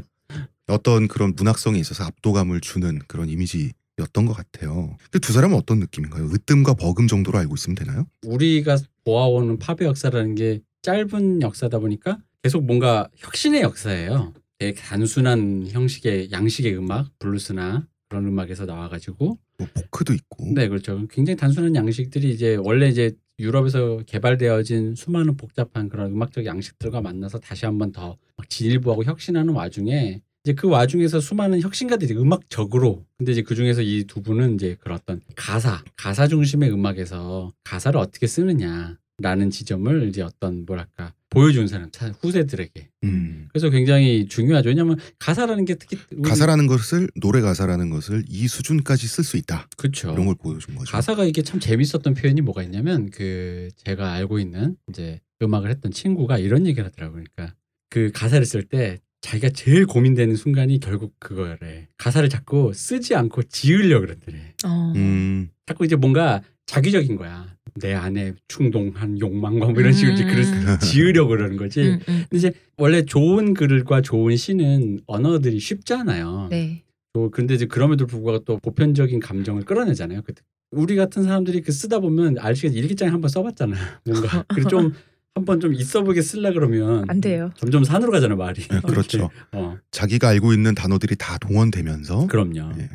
Speaker 1: 어떤 그런 문학성에 있어서 압도감을 주는 그런 이미지 였던 것 같아요. 그두 사람은 어떤 느낌인가요? 으뜸과 버금 정도로 알고 있으면 되나요?
Speaker 2: 우리가 보아오는 팝의 역사라는 게 짧은 역사다 보니까 계속 뭔가 혁신의 역사예요. 되게 단순한 형식의 양식의 음악, 블루스나 그런 음악에서 나와가지고
Speaker 1: 뭐 포크도 있고.
Speaker 2: 네 그렇죠. 굉장히 단순한 양식들이 이제 원래 이제 유럽에서 개발되어진 수많은 복잡한 그런 음악적 양식들과 만나서 다시 한번 더막 진일보하고 혁신하는 와중에 이제 그 와중에서 수많은 혁신가들이 음악적으로 근데 이제 그 중에서 이 두 분은 이제 그런 어떤 가사 가사 중심의 음악에서 가사를 어떻게 쓰느냐라는 지점을 이제 어떤 뭐랄까 보여준 사람 차- 후세들에게
Speaker 1: 음.
Speaker 2: 그래서 굉장히 중요하죠. 왜냐하면 가사라는 게 특히
Speaker 1: 가사라는 것을 노래 가사라는 것을 이 수준까지 쓸 수 있다.
Speaker 2: 그렇죠.
Speaker 1: 이런 걸 보여준 거죠.
Speaker 2: 가사가 이게 참 재밌었던 표현이 뭐가 있냐면 그 제가 알고 있는 이제 음악을 했던 친구가 이런 얘기를 하더라고요. 그러니까 그 가사를 쓸 때 자기가 제일 고민되는 순간이 결국 그거래. 가사를 자꾸 쓰지 않고 지으려 그랬더래.
Speaker 3: 어.
Speaker 1: 음.
Speaker 2: 자꾸 이제 뭔가 자기적인 거야. 내 안에 충동한 욕망과 뭐 이런 식으로 이제 글을
Speaker 3: 음.
Speaker 2: 지으려고 그러는 거지.
Speaker 3: 음, 음.
Speaker 2: 근데 이제 원래 좋은 글과 좋은 시는 언어들이 쉽잖아요.
Speaker 3: 네.
Speaker 2: 또 근데 이제 그럼에도 불구하고 또 보편적인 감정을 끌어내잖아요. 그 우리 같은 사람들이 그 쓰다 보면 알시겠지 일기장에 한번 써봤잖아. 뭔가 그리고 좀 한번 좀 있어 보게 쓰려 그러면
Speaker 3: 안 돼요.
Speaker 2: 점점 산으로 가잖아 말이.
Speaker 1: 네, 그렇죠.
Speaker 2: 어,
Speaker 1: 자기가 알고 있는 단어들이 다 동원되면서
Speaker 2: 그럼요.
Speaker 1: 예.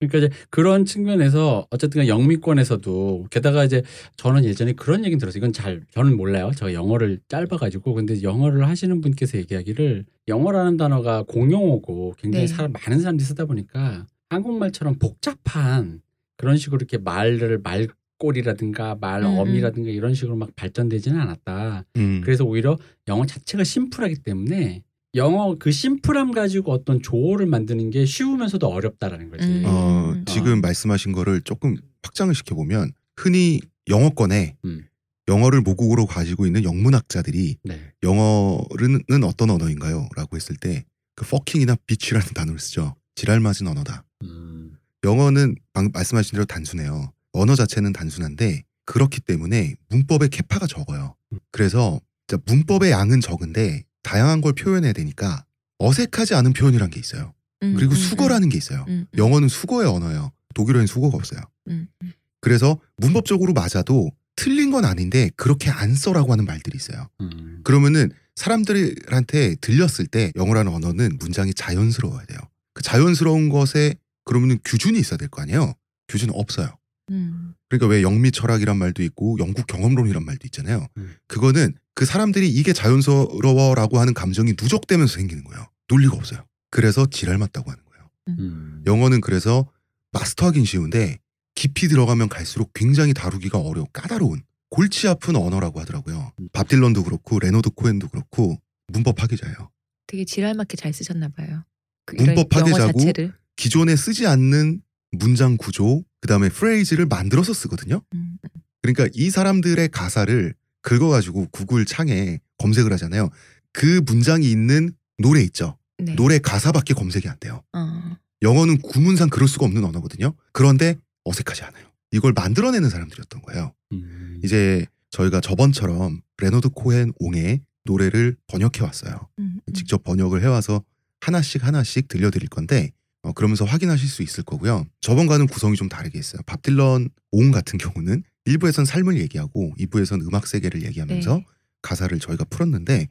Speaker 2: 그러니까 이제 그런 측면에서 어쨌든 영미권에서도 게다가 이제 저는 예전에 그런 얘기 들었어요. 이건 잘 저는 몰라요. 제가 영어를 짧아가지고 근데 영어를 하시는 분께서 얘기하기를 영어라는 단어가 공용어고 굉장히
Speaker 3: 네.
Speaker 2: 사람 많은 사람들이 쓰다 보니까 한국말처럼 복잡한 그런 식으로 이렇게 말을 말꼬리라든가
Speaker 3: 음,
Speaker 2: 말어미라든가 이런 식으로 막 발전되지는 않았다.
Speaker 1: 음.
Speaker 2: 그래서 오히려 영어 자체가 심플하기 때문에 영어 그 심플함 가지고 어떤 조어를 만드는 게 쉬우면서도 어렵다라는 거지.
Speaker 3: 음.
Speaker 1: 어,
Speaker 3: 음.
Speaker 1: 지금 말씀하신 거를 조금 확장을 시켜 보면 흔히 영어권에
Speaker 2: 음.
Speaker 1: 영어를 모국어로 가지고 있는 영문학자들이
Speaker 2: 네.
Speaker 1: 영어는 어떤 언어인가요? 라고 했을 때 그 fucking이나 bitch라는 단어를 쓰죠. 지랄맞은 언어다.
Speaker 2: 음.
Speaker 1: 영어는 방- 말씀하신 대로 단순해요. 언어 자체는 단순한데 그렇기 때문에 문법의 캐파가 적어요. 그래서 진짜 문법의 양은 적은데 다양한 걸 표현해야 되니까 어색하지 않은 표현이란 게 있어요.
Speaker 3: 음,
Speaker 1: 그리고
Speaker 3: 음,
Speaker 1: 수거라는 게 있어요.
Speaker 3: 음, 음,
Speaker 1: 영어는 수거의 언어예요. 독일어엔 수거가 없어요.
Speaker 3: 음, 음.
Speaker 1: 그래서 문법적으로 맞아도 틀린 건 아닌데 그렇게 안 써라고 하는 말들이 있어요.
Speaker 2: 음.
Speaker 1: 그러면은 사람들한테 들렸을 때 영어라는 언어는 문장이 자연스러워야 돼요. 그 자연스러운 것에 그러면은 규준이 있어야 될 거 아니에요. 규준은 없어요.
Speaker 3: 음.
Speaker 1: 그러니까 왜 영미 철학이란 말도 있고 영국 경험론이란 말도 있잖아요.
Speaker 2: 음.
Speaker 1: 그거는 그 사람들이 이게 자연스러워라고 하는 감정이 누적되면서 생기는 거예요. 논리가 없어요. 그래서 지랄 맞다고 하는 거예요.
Speaker 2: 음.
Speaker 1: 영어는 그래서 마스터하긴 쉬운데 깊이 들어가면 갈수록 굉장히 다루기가 어려워 까다로운 골치 아픈 언어라고 하더라고요.
Speaker 2: 음.
Speaker 1: 밥 딜런도 그렇고 레너드 코엔도 그렇고 문법 파괴자예요.
Speaker 3: 되게 지랄 맞게 잘 쓰셨나 봐요. 그
Speaker 1: 문법
Speaker 3: 자체를.
Speaker 1: 기존에 쓰지 않는 문장 구조 그 다음에 phrase를 만들어서 쓰거든요.
Speaker 3: 음,
Speaker 1: 그러니까 이 사람들의 가사를 긁어가지고 구글 창에 검색을 하잖아요. 그 문장이 있는 노래 있죠.
Speaker 3: 네.
Speaker 1: 노래 가사밖에 검색이 안 돼요.
Speaker 3: 어.
Speaker 1: 영어는 구문상 그럴 수가 없는 언어거든요. 그런데 어색하지 않아요. 이걸 만들어내는 사람들이었던 거예요.
Speaker 2: 음.
Speaker 1: 이제 저희가 저번처럼 레너드 코헨 옹의 노래를 번역해 왔어요.
Speaker 3: 음, 음.
Speaker 1: 직접 번역을 해와서 하나씩 하나씩 들려드릴 건데 어, 그러면서 확인하실 수 있을 거고요. 저번과는 구성이 좀 다르게 있어요. 밥 딜런 옹 같은 경우는 1부에선 삶을 얘기하고 2부에선 음악 세계를 얘기하면서
Speaker 3: 네.
Speaker 1: 가사를 저희가 풀었는데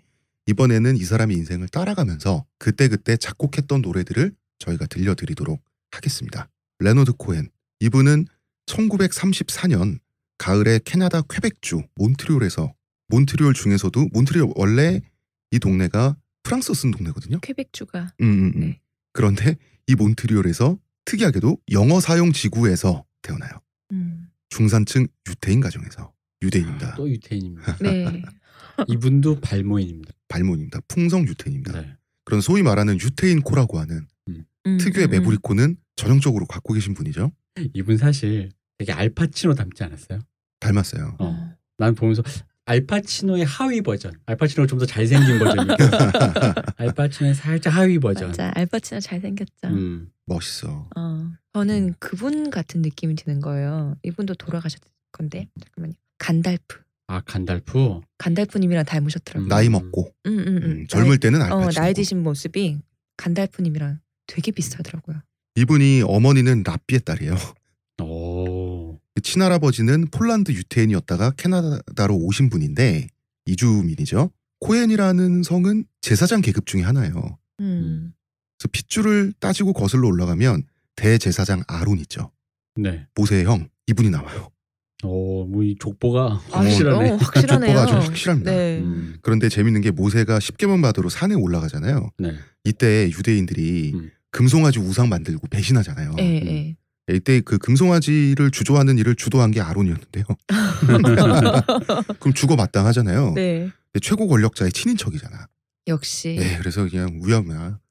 Speaker 1: 이번에는 이 사람의 인생을 따라가면서 그때그때 작곡했던 노래들을 저희가 들려드리도록 하겠습니다. 레너드 코엔 이분은 1934년 가을에 캐나다 퀘벡주 몬트리올에서 몬트리올 중에서도 몬트리올 원래 이 동네가 프랑스 쓴 동네거든요.
Speaker 3: 퀘벡주가
Speaker 1: 음, 음, 음.
Speaker 3: 네.
Speaker 1: 그런데 이 몬트리올에서 특이하게도 영어 사용 지구에서 태어나요.
Speaker 3: 음.
Speaker 1: 중산층 유태인 가정에서 유대인입니다.
Speaker 2: 또 유태인입니다.
Speaker 3: 네.
Speaker 2: 이분도 발모인입니다.
Speaker 1: 발몬입니다. 풍성 유태인입니다.
Speaker 2: 네.
Speaker 1: 그런 소위 말하는 유태인 코라고 하는
Speaker 3: 음,
Speaker 1: 특유의
Speaker 3: 음,
Speaker 1: 매부리 코는 전형적으로 갖고 계신 분이죠.
Speaker 2: 이분 사실 되게 알파치노 닮지 않았어요?
Speaker 1: 닮았어요.
Speaker 2: 어.
Speaker 3: 음.
Speaker 2: 난 보면서 알파치노의 하위 버전. 알파치노가 좀 더 잘생긴 버전이고 알파치노의 살짝 하위 버전.
Speaker 3: 맞아. 알파치노 잘생겼죠.
Speaker 2: 음.
Speaker 1: 멋있어.
Speaker 3: 어, 저는 그분 같은 느낌이 드는 거예요. 이분도 돌아가셨을 건데 잠깐만요. 간달프.
Speaker 2: 아 간달프.
Speaker 3: 간달프님이랑 닮으셨더라고요.
Speaker 2: 음.
Speaker 1: 나이 먹고
Speaker 3: 음, 음, 음.
Speaker 1: 음, 젊을 때는
Speaker 3: 나이, 어,
Speaker 1: 알파치노.
Speaker 3: 나이 드신 모습이 간달프님이랑 되게 비슷하더라고요.
Speaker 1: 이분이 어머니는 라삐의 딸이에요.
Speaker 2: 오.
Speaker 1: 친할아버지는 폴란드 유태인이었다가 캐나다로 오신 분인데 이주민이죠. 코엔이라는 성은 제사장 계급 중에 하나예요.
Speaker 3: 음.
Speaker 1: 그래서 핏줄을 따지고 거슬러 올라가면 대제사장 아론 있죠.
Speaker 2: 네.
Speaker 1: 모세의 형 이분이 나와요.
Speaker 2: 오, 뭐이 족보가
Speaker 3: 아,
Speaker 2: 확실하네.
Speaker 3: 어, 확실하네요.
Speaker 1: 족보가 아주 확실합니다.
Speaker 3: 네.
Speaker 2: 음.
Speaker 1: 그런데 재밌는 게 모세가 10개만 받으러 산에 올라가잖아요.
Speaker 2: 네.
Speaker 1: 이때 유대인들이
Speaker 2: 음.
Speaker 1: 금송아지 우상 만들고 배신하잖아요.
Speaker 3: 예,
Speaker 2: 음.
Speaker 3: 예.
Speaker 1: 이때 그 금송아지를 주조하는 일을 주도한 게 아론이었는데요. 그럼 주거 마땅하잖아요.
Speaker 3: 네.
Speaker 1: 근데 최고 권력자의 친인척이잖아.
Speaker 3: 역시
Speaker 1: 네, 그래서 그냥.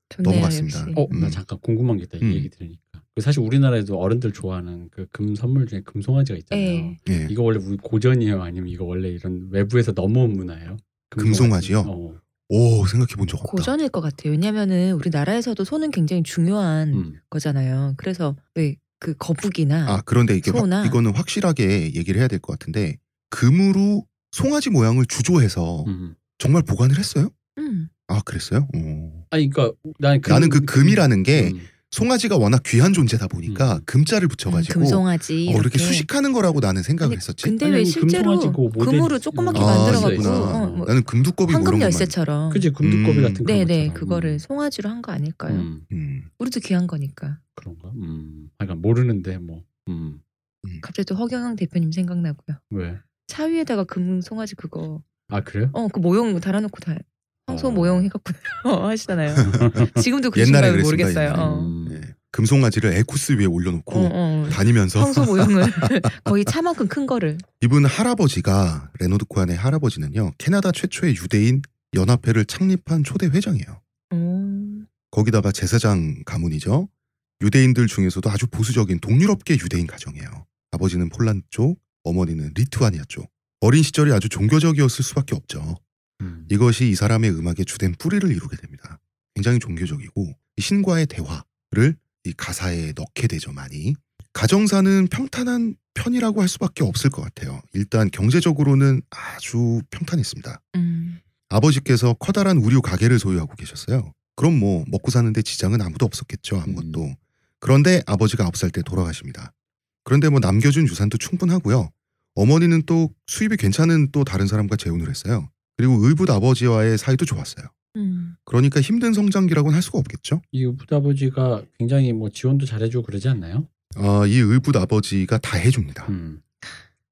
Speaker 3: 좋네요,
Speaker 1: 넘어갔습니다.
Speaker 3: 역시.
Speaker 2: 어, 나
Speaker 1: 음.
Speaker 2: 잠깐 궁금한 게 있다. 이
Speaker 1: 음.
Speaker 2: 얘기 들으니까. 그 사실 우리나라에도 어른들 좋아하는 그 금 선물 중에 금송아지가 있잖아요.
Speaker 3: 예.
Speaker 1: 예.
Speaker 2: 이거 원래 우리 고전이에요? 아니면 이거 원래 이런 외부에서 넘어온 문화예요?
Speaker 1: 금송아지 요?
Speaker 2: 어.
Speaker 1: 오 생각해 본 적 없다.
Speaker 3: 고전일 것 같아요. 왜냐면은 우리나라에서도 소는 굉장히 중요한
Speaker 2: 음.
Speaker 3: 거잖아요. 그래서 왜 그 거북이나
Speaker 1: 아 그런데 이게 확-
Speaker 3: 소나.
Speaker 1: 이거는 확실하게 얘기를 해야 될 것 같은데 금으로 송아지 모양을 주조해서
Speaker 2: 음.
Speaker 1: 정말 보관을 했어요?
Speaker 3: 음.
Speaker 1: 아 그랬어요? 어.
Speaker 2: 아니 그러니까 난 금-
Speaker 1: 나는 그 금이라는 게
Speaker 2: 음.
Speaker 1: 송아지가 워낙 귀한 존재다 보니까
Speaker 2: 음.
Speaker 1: 금자를
Speaker 3: 음,
Speaker 1: 붙여가지고
Speaker 3: 금송아지
Speaker 1: 어, 이렇게 수식하는 거라고 나는 생각을
Speaker 3: 근데-
Speaker 1: 했었지.
Speaker 3: 근데 왜 실제로 금으로
Speaker 2: 있-
Speaker 3: 조그맣게
Speaker 1: 아,
Speaker 3: 만들어갖고
Speaker 1: 있구나.
Speaker 3: 어, 뭐
Speaker 1: 나는 금두꺼비 뭐
Speaker 3: 황금. 열쇠처럼
Speaker 2: 그지 금두꺼비
Speaker 1: 음.
Speaker 2: 같은 그런
Speaker 3: 네네
Speaker 2: 것처럼.
Speaker 3: 그거를
Speaker 2: 음.
Speaker 3: 송아지로 한 거 아닐까요?
Speaker 2: 음.
Speaker 1: 음.
Speaker 3: 우리도 귀한 거니까.
Speaker 2: 그런가? 음. 그러니까 모르는데 뭐. 음.
Speaker 3: 갑자기 또 허경영 대표님 생각나고요.
Speaker 2: 왜?
Speaker 3: 차 위에다가 금 송아지 그거
Speaker 2: 아 그래요?
Speaker 3: 어그 모형 달아놓고 다 황소
Speaker 2: 어.
Speaker 3: 모형 해갖고 어, 하시잖아요. 지금도
Speaker 1: 옛날에
Speaker 3: 그러신가요
Speaker 1: 그랬습니다.
Speaker 3: 모르겠어요.
Speaker 1: 옛날에.
Speaker 3: 어.
Speaker 2: 음.
Speaker 1: 네. 금송아지를 에쿠스 위에 올려놓고
Speaker 3: 어, 어.
Speaker 1: 다니면서
Speaker 3: 황소 모형을 거의 차만큼 큰 거를.
Speaker 1: 이분 할아버지가 레너드 코헨의 할아버지는요 캐나다 최초의 유대인 연합회를 창립한 초대 회장이에요.
Speaker 3: 음.
Speaker 1: 거기다가 제사장 가문이죠. 유대인들 중에서도 아주 보수적인 동유럽계 유대인 가정이에요. 아버지는 폴란드 쪽, 어머니는 리투아니아 쪽. 어린 시절이 아주 종교적이었을 수밖에 없죠.
Speaker 2: 음.
Speaker 1: 이것이 이 사람의 음악의 주된 뿌리를 이루게 됩니다. 굉장히 종교적이고 이 신과의 대화를 이 가사에 넣게 되죠 많이. 가정사는 평탄한 편이라고 할 수밖에 없을 것 같아요. 일단 경제적으로는 아주 평탄했습니다.
Speaker 3: 음.
Speaker 1: 아버지께서 커다란 우류 가게를 소유하고 계셨어요. 그럼 뭐 먹고 사는데 지장은 아무도 없었겠죠 아무것도.
Speaker 2: 음.
Speaker 1: 그런데 아버지가 아홉 살 때 돌아가십니다. 그런데 뭐 남겨준 유산도 충분하고요. 어머니는 또 수입이 괜찮은 또 다른 사람과 재혼을 했어요. 그리고 의붓 아버지와의 사이도 좋았어요.
Speaker 3: 음.
Speaker 1: 그러니까 힘든 성장기라고는 할 수가 없겠죠.
Speaker 2: 이 부다버지가 굉장히 뭐 지원도 잘해주고 그러지 않나요?
Speaker 1: 아, 이 의붓 아버지가 다 해줍니다.
Speaker 2: 음.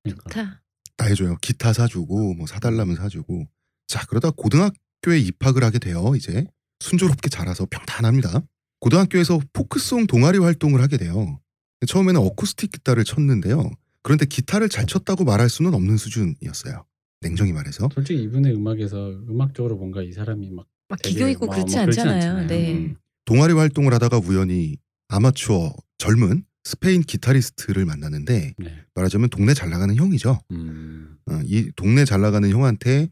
Speaker 2: 그러니까.
Speaker 3: 좋다.
Speaker 1: 다 해줘요. 기타 사주고 뭐 사달라면 사주고. 자 그러다 고등학교에 입학을 하게 돼요. 이제 순조롭게 자라서 평탄합니다. 고등학교에서 포크송 동아리 활동을 하게 돼요. 처음에는 어쿠스틱 기타를 쳤는데요. 그런데 기타를 잘 쳤다고 말할 수는 없는 수준이었어요. 냉정히 말해서.
Speaker 2: 솔직히 이분의 음악에서 음악적으로 뭔가 이 사람이 막
Speaker 3: 막 기교 있고
Speaker 2: 뭐-
Speaker 3: 그렇지
Speaker 2: 뭐 그렇진
Speaker 3: 않잖아요.
Speaker 2: 않잖아요.
Speaker 3: 네.
Speaker 2: 음.
Speaker 1: 동아리 활동을 하다가 우연히 아마추어 젊은 스페인 기타리스트를 만나는데
Speaker 2: 네.
Speaker 1: 말하자면 동네 잘 나가는 형이죠.
Speaker 2: 음.
Speaker 1: 어, 이 동네 잘 나가는 형한테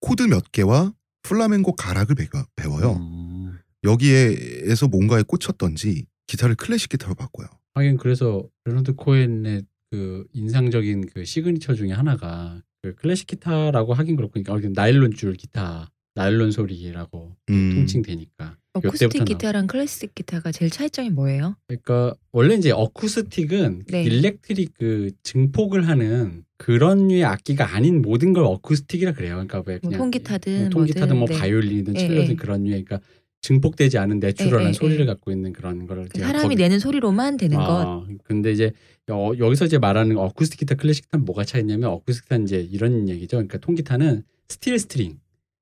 Speaker 1: 코드 몇 개와 플라멩고 가락을 배워, 배워 요.
Speaker 2: 음.
Speaker 1: 여기에서 뭔가에 꽂혔던지 기타를 클래식 기타로 바꿔요.
Speaker 2: 하긴 그래서 레너드 코엔의 그 인상적인 그 시그니처 중에 하나가 그 클래식 기타라고 하긴 그렇고 그러니까 나일론 줄 기타, 나일론 소리라고
Speaker 1: 음,
Speaker 2: 통칭되니까
Speaker 3: 어쿠스틱 기타랑 클래식 기타가 제일 차이점이 뭐예요?
Speaker 2: 그러니까 원래 이제 어쿠스틱은
Speaker 3: 네.
Speaker 2: electric 그 증폭을 하는 그런 류의 악기가 아닌 모든 걸 어쿠스틱이라 그래요. 그러니까
Speaker 3: 왜뭐
Speaker 2: 그냥
Speaker 3: 통기타든
Speaker 2: 뭐 통기타든 뭐
Speaker 3: 뭐든, 네.
Speaker 2: 바이올린이든
Speaker 3: 예,
Speaker 2: 첼로든
Speaker 3: 예.
Speaker 2: 그런 류의 그러니까 증폭되지 않은 natural한
Speaker 3: 예, 예,
Speaker 2: 소리를
Speaker 3: 예.
Speaker 2: 갖고 있는 그런 거를 제가
Speaker 3: 사람이
Speaker 2: 거기-
Speaker 3: 내는 소리로만 되는 것.
Speaker 2: 아, 근데 이제 여, 여기서 이제 말하는 어쿠스틱 기타, 클래식 기타는 뭐가 차이냐면 어쿠스틱 기타는 이제 이런 얘기죠. 그러니까 통기타는 steel string,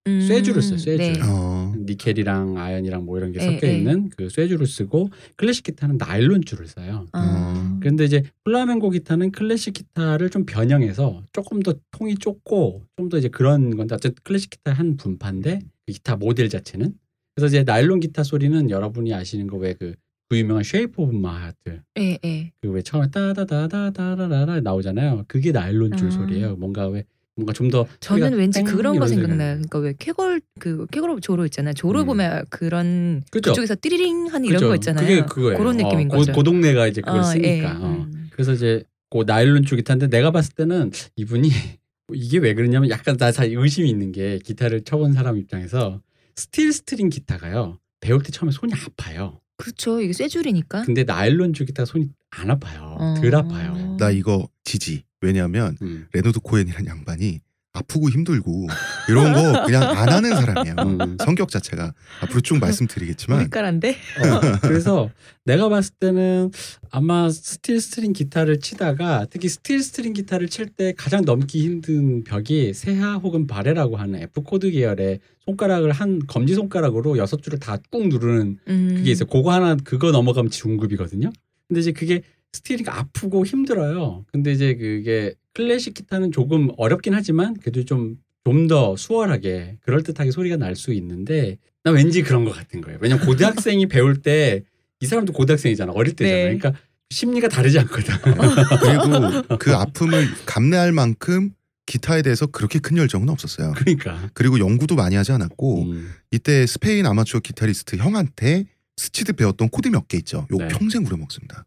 Speaker 3: 음,
Speaker 2: 쇠줄을 써요, 쇠줄.
Speaker 3: 네.
Speaker 1: 어.
Speaker 2: 니켈이랑 아연이랑 뭐 이런 게
Speaker 3: 예,
Speaker 2: 섞여
Speaker 3: 예.
Speaker 2: 있는 그 쇠줄을 쓰고 클래식 기타는 나일론 줄을 써요.
Speaker 3: 아.
Speaker 2: 근데 이제 플라멩고 기타는 클래식 기타를 좀 변형해서 조금 더 통이 좁고 좀 더 이제 그런 건데 어쨌든 클래식 기타 한 분파인데 그 기타 모델 자체는 그래서 이제 나일론 기타 소리는 여러분이 아시는 거 왜 그 그 유명한 Shape of My Heart
Speaker 3: 예, 예.
Speaker 2: 그왜 처음에 따다다다다라라 나오잖아요. 그게 나일론 줄
Speaker 3: 아.
Speaker 2: 소리예요. 뭔가 왜 뭔가 좀 더
Speaker 3: 저는 왠지 그런 거
Speaker 2: 이런
Speaker 3: 생각나요.
Speaker 2: 나요.
Speaker 3: 그러니까 왜 쾌걸 그 쾌걸 조로 있잖아요. 조로
Speaker 2: 음.
Speaker 3: 보면 그런
Speaker 2: 그죠?
Speaker 3: 그쪽에서 띠리링 하는 이런
Speaker 2: 그죠?
Speaker 3: 거 있잖아요.
Speaker 2: 그게 그거예요.
Speaker 3: 그런 느낌인
Speaker 2: 어,
Speaker 3: 거죠.
Speaker 2: 그, 그 동네가 이제 그걸
Speaker 3: 어,
Speaker 2: 쓰니까.
Speaker 3: 예.
Speaker 2: 어.
Speaker 3: 음.
Speaker 2: 그래서 이제 그 나일론 줄 기타인데 내가 봤을 때는 이분이 이게 왜 그러냐면 약간 나잘 의심이 있는 게 기타를 쳐본 사람 입장에서 steel string 기타가요. 배울 때 처음에 손이 아파요.
Speaker 3: 그렇죠. 이게 쇠줄이니까.
Speaker 2: 근데 나일론 줄 기타 손이 안 아파요.
Speaker 3: 어.
Speaker 2: 덜 아파요.
Speaker 1: 나 이거 지지. 왜냐하면
Speaker 2: 음.
Speaker 1: 레너드 코엔이라는 양반이 아프고 힘들고 이런 거 그냥 안 하는 사람이에요.
Speaker 2: 음.
Speaker 1: 성격 자체가 앞으로 쭉 말씀드리겠지만
Speaker 3: 우리까란데.
Speaker 2: 어, 그래서 내가 봤을 때는 아마 steel string 기타를 치다가 특히 steel string 기타를 칠 때 가장 넘기 힘든 벽이 세하 혹은 바레라고 하는 F 코드 계열의 손가락을 한 검지 손가락으로 여섯 줄을 다 꾹 누르는
Speaker 3: 음.
Speaker 2: 그게 있어요. 그거 하나 그거 넘어가면 중급이거든요. 근데 이제 그게 steel이가 아프고 힘들어요. 근데 이제 그게 클래식 기타는 조금 어렵긴 하지만 그래도 좀 좀 더 수월하게 그럴듯하게 소리가 날 수 있는데 나 왠지 그런 것 같은 거예요. 왜냐면 고등학생이 배울 때 이 사람도 고등학생이잖아. 어릴 때잖아.
Speaker 3: 네.
Speaker 2: 그러니까 심리가 다르지 않거든.
Speaker 1: 그리고 그 아픔을 감내할 만큼 기타에 대해서 그렇게 큰 열정은 없었어요.
Speaker 2: 그러니까.
Speaker 1: 그리고 연구도 많이 하지 않았고
Speaker 2: 음.
Speaker 1: 이때 스페인 아마추어 기타리스트 형한테 스치듯 배웠던 코드 몇 개 있죠. 요
Speaker 2: 네.
Speaker 1: 평생 우려먹습니다.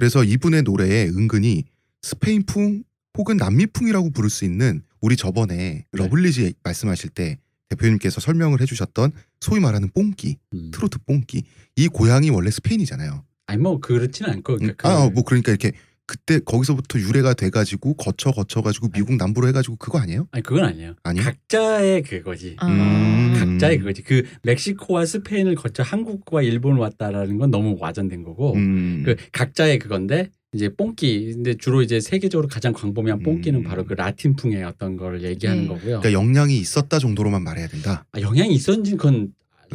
Speaker 1: 그래서 이분의 노래에 은근히 스페인풍 혹은 남미풍이라고 부를 수 있는 우리 저번에
Speaker 2: 네.
Speaker 1: 러블리즈 말씀하실 때 대표님께서 설명을 해주셨던 소위 말하는 뽕기,
Speaker 2: 음.
Speaker 1: 트로트 뽕기. 이 고향이 원래 스페인이잖아요.
Speaker 2: 아니 뭐 그렇지는 않고 그러니까
Speaker 1: 아,
Speaker 2: 그-
Speaker 1: 뭐 그러니까 이렇게 그때 거기서부터 유래가 돼가지고 거쳐 거쳐가지고 미국 남부로 해가지고 그거 아니에요?
Speaker 2: 아니 그건 아니에요.
Speaker 1: 아니요?
Speaker 2: 각자의 그거지.
Speaker 3: 아.
Speaker 1: 음.
Speaker 2: 각자의 그거지. 그 멕시코와 스페인을 거쳐 한국과 일본을 왔다라는 건 너무 와전된 거고
Speaker 1: 음.
Speaker 2: 그 각자의 그건데 이제 뽕기 근데 주로 이제 세계적으로 가장 광범위한 뽕기는
Speaker 1: 음.
Speaker 2: 바로 그 라틴풍의 어떤 걸 얘기하는
Speaker 3: 네.
Speaker 2: 거고요.
Speaker 1: 그러니까 영향이 있었다 정도로만 말해야 된다.
Speaker 2: 아, 영향이 있었는지 그건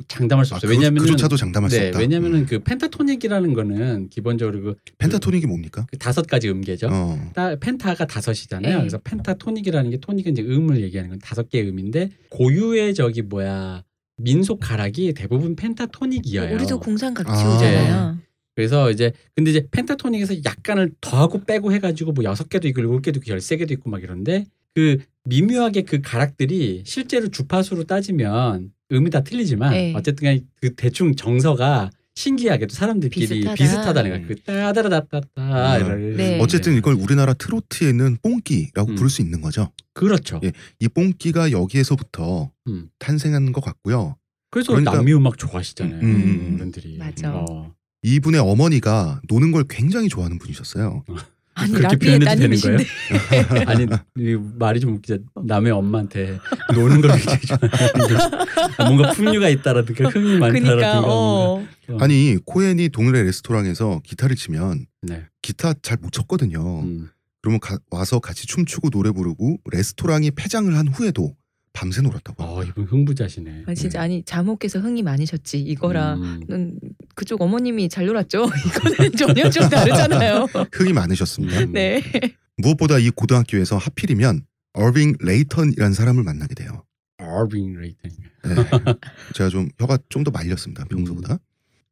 Speaker 2: 장담할 수
Speaker 1: 아,
Speaker 2: 없어요.
Speaker 1: 그거-
Speaker 2: 왜냐하면
Speaker 1: 그조차도 장담할 수
Speaker 2: 네,
Speaker 1: 없다.
Speaker 2: 왜냐면은
Speaker 1: 음.
Speaker 2: 그 펜타토닉이라는 거는 기본적으로 그,
Speaker 1: 펜타토닉이 뭡니까?
Speaker 2: 그 다섯 가지 음계죠.
Speaker 1: 어.
Speaker 2: 따- 펜타가 다섯이잖아요.
Speaker 3: 네.
Speaker 2: 그래서 펜타토닉이라는 게 토닉은 이제 음을 얘기하는 건 다섯 개의 음인데 고유의 저기 뭐야 민속 가락이 대부분 펜타토닉이에요.
Speaker 3: 우리도 공상각지
Speaker 1: 아.
Speaker 3: 오잖아요.
Speaker 2: 그래서 이제 근데 이제 펜타토닉에서 약간을 더하고 빼고 해가지고 뭐 여섯 개도 있고 일곱 개도 있고 열세 개도 있고 막 이런데 그 미묘하게 그 가락들이 실제로 주파수로 따지면 음이 다 틀리지만
Speaker 3: 네.
Speaker 2: 어쨌든 간에 그 대충 정서가 신기하게도 사람들끼리
Speaker 3: 비슷하다.
Speaker 2: 비슷하다는 거야. 그 따다라다따따
Speaker 1: 아.
Speaker 2: 이런
Speaker 3: 네.
Speaker 1: 어쨌든 이걸 우리나라 트로트에 있는 뽕기라고
Speaker 2: 음.
Speaker 1: 부를 수 있는 거죠.
Speaker 2: 그렇죠.
Speaker 1: 예. 이 뽕기가 여기에서부터
Speaker 2: 음.
Speaker 1: 탄생한 것 같고요.
Speaker 2: 그래서
Speaker 1: 그러니까-
Speaker 2: 남미 음악 좋아하시잖아요.
Speaker 1: 음.
Speaker 2: 어른들이.
Speaker 3: 맞아.
Speaker 2: 어.
Speaker 1: 이분의 어머니가 노는 걸 굉장히 좋아하는 분이셨어요.
Speaker 3: 아니
Speaker 2: 그렇게 표현해도 되는
Speaker 3: 따님이신데.
Speaker 2: 아니 이 말이 좀 웃기죠. 남의 엄마한테 노는 걸 굉장히 좋아하는데 뭔가 풍류가 있다라든가 흥이 많다라든가
Speaker 3: 그러니까. 어.
Speaker 1: 아니 코엔이 동네 레스토랑에서 기타를 치면
Speaker 2: 네.
Speaker 1: 기타 잘 못 쳤거든요.
Speaker 2: 음.
Speaker 1: 그러면 가- 와서 같이 춤추고 노래 부르고 레스토랑이 폐장을 한 후에도 밤새 놀았다고.
Speaker 2: 어 이분 흥부자시네.
Speaker 3: 아, 진짜 아니 자목께서 흥이 많으셨지 이거랑
Speaker 2: 음.
Speaker 3: 는 그쪽 어머님이 잘 놀았죠. 이거는 전혀 좀 다르잖아요.
Speaker 1: 흥이 많으셨습니다.
Speaker 2: 음.
Speaker 3: 네.
Speaker 1: 무엇보다 이 고등학교에서 하필이면 어빙 레이턴이라는 사람을 만나게 돼요.
Speaker 2: 어빙 레이턴.
Speaker 1: 네. 제가 좀 혀가 좀 더 말렸습니다
Speaker 2: 음.
Speaker 1: 평소보다.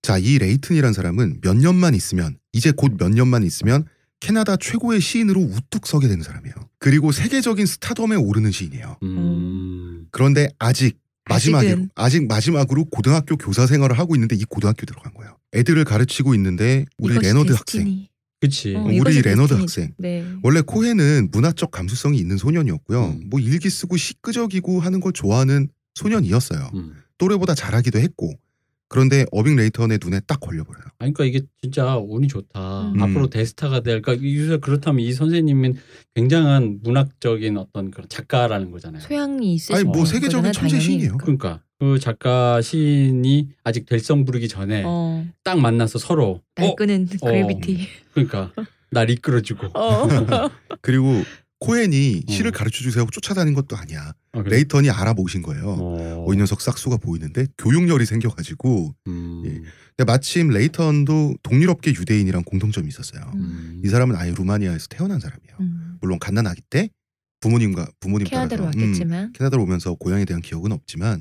Speaker 1: 자, 이 레이튼이라는 사람은 몇 년만 있으면 이제 곧 몇 년만 있으면 캐나다 최고의 시인으로 우뚝 서게 되는 사람이에요. 그리고 세계적인 스타덤에 오르는 시인이에요.
Speaker 2: 음.
Speaker 1: 그런데 아직 마지막으로
Speaker 3: 아직은.
Speaker 1: 아직 마지막으로 고등학교 교사 생활을 하고 있는데 이 고등학교 들어간 거예요. 애들을 가르치고 있는데 우리 레너드 학생,
Speaker 3: destiny.
Speaker 2: 그치.
Speaker 3: 어,
Speaker 1: 우리
Speaker 3: 이것이
Speaker 1: 레너드
Speaker 3: destiny.
Speaker 1: 학생.
Speaker 3: 네.
Speaker 1: 원래 코헨은 문화적 감수성이 있는 소년이었고요.
Speaker 2: 음.
Speaker 1: 뭐 일기 쓰고 시 끄적이고 하는 걸 좋아하는 소년이었어요.
Speaker 2: 음.
Speaker 1: 또래보다 잘하기도 했고 그런데 어빙 레이턴의 눈에 딱 걸려버려요.
Speaker 2: 아니, 그러니까 이게 진짜 운이 좋다.
Speaker 3: 음.
Speaker 2: 앞으로 대스타가 될. 그러니까 유서 그렇다면 이 선생님은 굉장한 문학적인 어떤 그런 작가라는 거잖아요.
Speaker 3: 소양이 있으신
Speaker 1: 아니 뭐
Speaker 2: 어,
Speaker 1: 세계적인 천재. 시인이에요.
Speaker 2: 그러니까 그 작가 시인이 아직 될성 부르기 전에
Speaker 3: 어,
Speaker 2: 딱 만나서 서로 날어
Speaker 3: 끄는
Speaker 2: 어.
Speaker 3: 그래비티.
Speaker 2: 그러니까 날 이끌어주고
Speaker 3: 어.
Speaker 1: 그리고 코엔이
Speaker 2: 어.
Speaker 1: 시를 가르쳐 주세요 하고 쫓아다닌 것도 아니야.
Speaker 2: 어, 그래?
Speaker 1: 레이턴이 알아보신 거예요.
Speaker 2: 어.
Speaker 1: 어, 이 녀석 싹수가 보이는데 교육열이 생겨가지고
Speaker 2: 음.
Speaker 1: 예. 근데 마침 레이턴도 동유럽계 유대인이랑 공통점이 있었어요.
Speaker 2: 음.
Speaker 1: 이 사람은 아예 루마니아에서 태어난 사람이에요.
Speaker 3: 음.
Speaker 1: 물론 갓난아기 때 부모님과 부모님
Speaker 3: 캐나다로
Speaker 1: 따라서 음,
Speaker 3: 왔겠지만
Speaker 1: 캐나다로 오면서 고향에 대한 기억은 없지만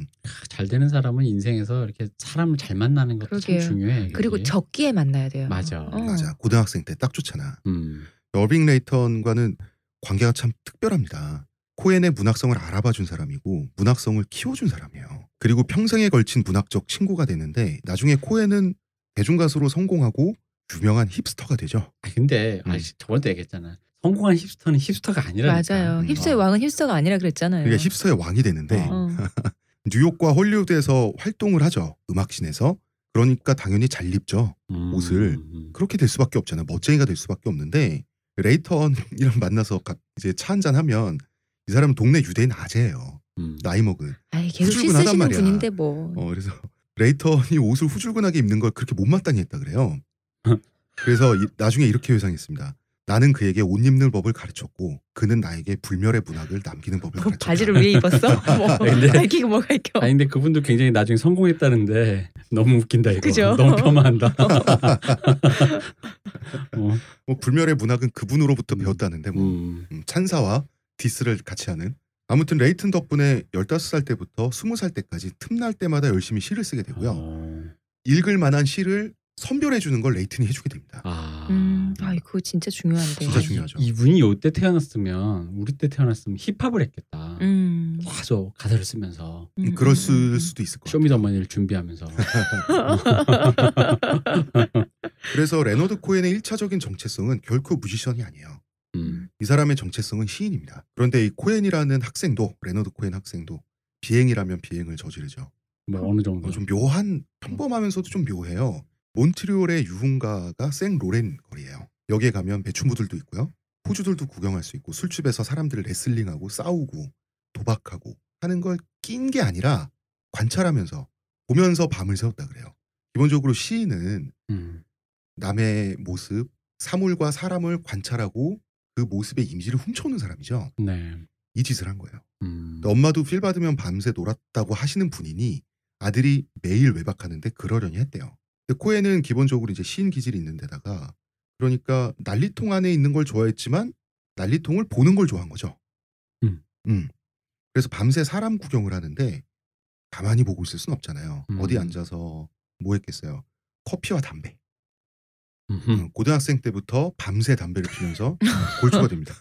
Speaker 2: 잘 되는 사람은 인생에서 이렇게 사람을 잘 만나는 것도
Speaker 3: 그러게요.
Speaker 2: 참 중요해. 이게.
Speaker 3: 그리고 적기에 만나야 돼요.
Speaker 2: 맞아.
Speaker 3: 어.
Speaker 1: 맞아 고등학생 때 딱 좋잖아.
Speaker 2: 음.
Speaker 1: 어빙 레이턴과는 관계가 참 특별합니다. 코엔의 문학성을 알아봐 준 사람이고 문학성을 키워준 사람이에요. 그리고 평생에 걸친 문학적 친구가 되는데 나중에 코엔은 대중가수로 성공하고 유명한 힙스터가 되죠.
Speaker 2: 아 근데 아
Speaker 1: 음.
Speaker 2: 저번에 얘기했잖아. 성공한 hipster는 hipster가 아니라니까.
Speaker 3: 맞아요.
Speaker 1: 음.
Speaker 3: 힙스의
Speaker 2: 어.
Speaker 3: 왕은 hipster가 아니라 그랬잖아요.
Speaker 1: 그러니까 hipster의 왕이 되는데
Speaker 2: 어.
Speaker 3: 어.
Speaker 1: 뉴욕과 헐리우드에서 활동을 하죠. 음악 scene에서. 그러니까 당연히 잘 입죠.
Speaker 2: 음.
Speaker 1: 옷을
Speaker 2: 음.
Speaker 1: 그렇게 될 수밖에 없잖아. 멋쟁이가 될 수밖에 없는데 레이턴이랑 만나서 가- 이제 차 한잔 하면 이 사람은 동네 유대인 아재예요.
Speaker 2: 음.
Speaker 1: 나이 먹은.
Speaker 3: 아이 계속 시
Speaker 1: 후줄근하단
Speaker 3: 쓰시는
Speaker 1: 말이야.
Speaker 3: 분인데 뭐.
Speaker 1: 어 그래서 레이턴이 옷을 후줄근하게 입는 걸 그렇게 못마땅히 했다 그래요. 그래서 이- 나중에 이렇게 회상했습니다. 나는 그에게 옷 입는 법을 가르쳤고 그는 나에게 불멸의 문학을 남기는 법을
Speaker 3: 뭐
Speaker 1: 가르쳤다.
Speaker 3: 바지를 위에 입었어? 뭐
Speaker 2: 근데-
Speaker 3: 밝히고 뭐 할겨.
Speaker 2: 아니 근데 그분도 굉장히 나중에 성공했다는데 너무 웃긴다 이거.
Speaker 3: 그죠?
Speaker 2: 너무 폄하한다. 어.
Speaker 1: 뭐 불멸의 문학은 그분으로부터 배웠다는데 뭐
Speaker 2: 음.
Speaker 1: 음, 찬사와 디스를 같이 하는 아무튼 레이튼 덕분에 15살 때부터 20살 때까지 틈날 때마다 열심히 시를 쓰게 되고요.
Speaker 2: 어.
Speaker 1: 읽을 만한 시를 선별해 주는 걸 레이튼이 해주게 됩니다.
Speaker 2: 아.
Speaker 3: 음, 아, 그거 진짜 중요한데.
Speaker 1: 진짜 중요하죠.
Speaker 2: 이분이 요때 태어났으면 우리 때 태어났으면 힙합을 했겠다.
Speaker 3: 음.
Speaker 2: 계속 가사를 쓰면서
Speaker 3: 음, 음, 음,
Speaker 1: 수도 있을 것 같아요.
Speaker 2: 쇼미더머니를 준비하면서.
Speaker 1: 그래서 레너드 코엔의 1차적인 정체성은 결코 뮤지션이 아니에요.
Speaker 2: 음.
Speaker 1: 이 사람의 정체성은 시인입니다. 그런데 이 코엔이라는 학생도 레너드 코엔 학생도 비행이라면 비행을 저지르죠.
Speaker 2: 뭐 어느 정도.
Speaker 1: 어, 좀 묘한 평범하면서도 좀 묘해요. 몬트리올의 유흥가가 생 로렌 거리예요. 여기에 가면 배추무들도 있고요. 호주들도 구경할 수 있고 술집에서 사람들 레슬링하고 싸우고 도박하고 하는 걸 낀 게 아니라 관찰하면서 보면서 밤을 새웠다 그래요. 기본적으로 시인은
Speaker 2: 음.
Speaker 1: 남의 모습, 사물과 사람을 관찰하고 그 모습의 이미지를 훔쳐오는 사람이죠.
Speaker 2: 네.
Speaker 1: 이 짓을 한 거예요.
Speaker 2: 음.
Speaker 1: 엄마도 필 받으면 밤새 놀았다고 하시는 분이니 아들이 매일 외박하는데 그러려니 했대요. 근데 코에는 기본적으로 이제 시인 기질이 있는 데다가 그러니까 난리통 안에 있는 걸 좋아했지만 난리통을 보는 걸 좋아한 거죠.
Speaker 2: 음.
Speaker 1: 음. 그래서 밤새 사람 구경을 하는데 가만히 보고 있을 순 없잖아요.
Speaker 2: 음.
Speaker 1: 어디 앉아서 뭐 했겠어요. 커피와 담배.
Speaker 2: 음흠.
Speaker 1: 음, 고등학생 때부터 밤새 담배를 피면서 골초가 됩니다.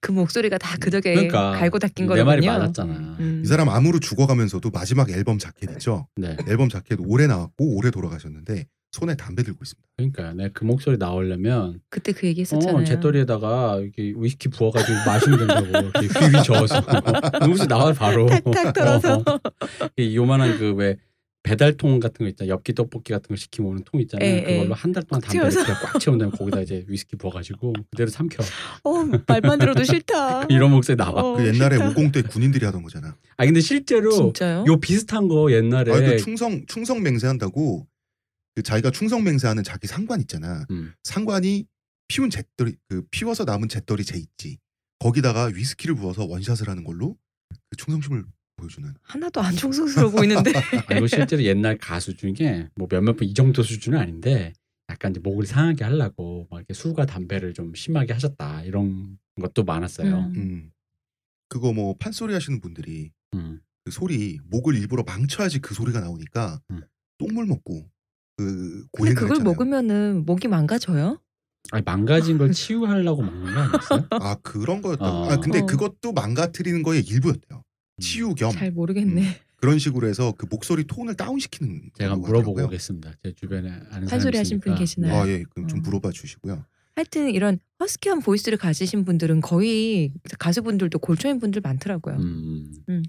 Speaker 3: 그 목소리가 다 그 덕에
Speaker 2: 그러니까
Speaker 3: 갈고 닦인
Speaker 2: 내
Speaker 3: 거거든요.
Speaker 2: 말이 맞았잖아.
Speaker 3: 음.
Speaker 1: 이 사람 암으로 죽어가면서도 마지막 앨범 자켓 있죠.
Speaker 2: 네.
Speaker 1: 앨범 자켓 오래 나왔고 오래 돌아가셨는데 손에 담배 들고 있습니다.
Speaker 2: 그러니까 내가 그 목소리 나오려면
Speaker 3: 그때 그 얘기 했었잖아요.
Speaker 2: 어, 제떨이에다가 이렇게 위스키 부어가지고 마시면 된다고 이렇게 휘휘 저어서 누구시 나와 바로
Speaker 3: 탁탁 털어서.
Speaker 2: 이 요만한 그왜 배달통 같은 거 있잖아 엽기 떡볶이 같은 거 시키면 오는 통 있잖아요
Speaker 3: 예,
Speaker 2: 그걸로
Speaker 3: 예.
Speaker 2: 한달 동안
Speaker 3: 꽉
Speaker 2: 담배를
Speaker 3: 채워서.
Speaker 2: 그냥 꽉 채운 다음에 거기다 이제 위스키 부어가지고 그대로 삼켜
Speaker 3: 어, 말만 들어도 싫다.
Speaker 2: 이런 목소리 나와
Speaker 3: 어,
Speaker 1: 그 옛날에
Speaker 3: 싫다.
Speaker 1: 50대 군인들이 하던 거잖아.
Speaker 2: 아 근데 실제로
Speaker 3: 진짜요?
Speaker 2: 요 비슷한 거 옛날에
Speaker 1: 아, 그 충성 충성 맹세한다고 그 자기가 충성 맹세하는 자기 상관 있잖아.
Speaker 2: 음.
Speaker 1: 상관이 피운 잿더리 그 피워서 남은 잿더리 재 있지. 거기다가 위스키를 부어서 원샷을 하는 걸로 그 충성심을 보여주는.
Speaker 3: 하나도 안 충성스러워 보이는데.
Speaker 2: 그리고 실제로 옛날 가수 중에 뭐 몇몇 분 이 정도 수준은 아닌데 약간 이제 목을 상하게 하려고 막 이렇게 술과 담배를 좀 심하게 하셨다 이런 것도 많았어요.
Speaker 3: 음.
Speaker 1: 음. 그거 뭐 판소리 하시는 분들이
Speaker 2: 음.
Speaker 1: 그 소리 목을 일부러 망쳐야지 그 소리가 나오니까
Speaker 2: 음.
Speaker 1: 똥물 먹고 그
Speaker 3: 근데
Speaker 1: 고행을
Speaker 3: 그걸
Speaker 1: 했잖아요.
Speaker 3: 먹으면은 목이 망가져요?
Speaker 2: 아니 망가진 걸 치유하려고 먹는 거 아니었어요?
Speaker 1: 아 그런 거였다.
Speaker 2: 어.
Speaker 1: 아 근데
Speaker 3: 어.
Speaker 1: 그것도 망가뜨리는 거의 일부였대요. 치유 겸
Speaker 3: 잘 모르겠네.
Speaker 1: 그런 식으로 해서 그 목소리 톤을 다운시키는
Speaker 2: 제가
Speaker 1: 거라고
Speaker 2: 물어보고
Speaker 1: 하더라고요.
Speaker 2: 오겠습니다. 제 주변에 아는
Speaker 3: 판소리 하신 분
Speaker 2: 있으니까.
Speaker 3: 계시나요?
Speaker 2: 네.
Speaker 1: 아 예, 그럼 좀
Speaker 3: 어.
Speaker 1: 물어봐 주시고요.
Speaker 3: 하여튼 이런 허스키한 보이스를 가지신 분들은 거의 가수분들도 골초인 분들 많더라고요.
Speaker 2: 음.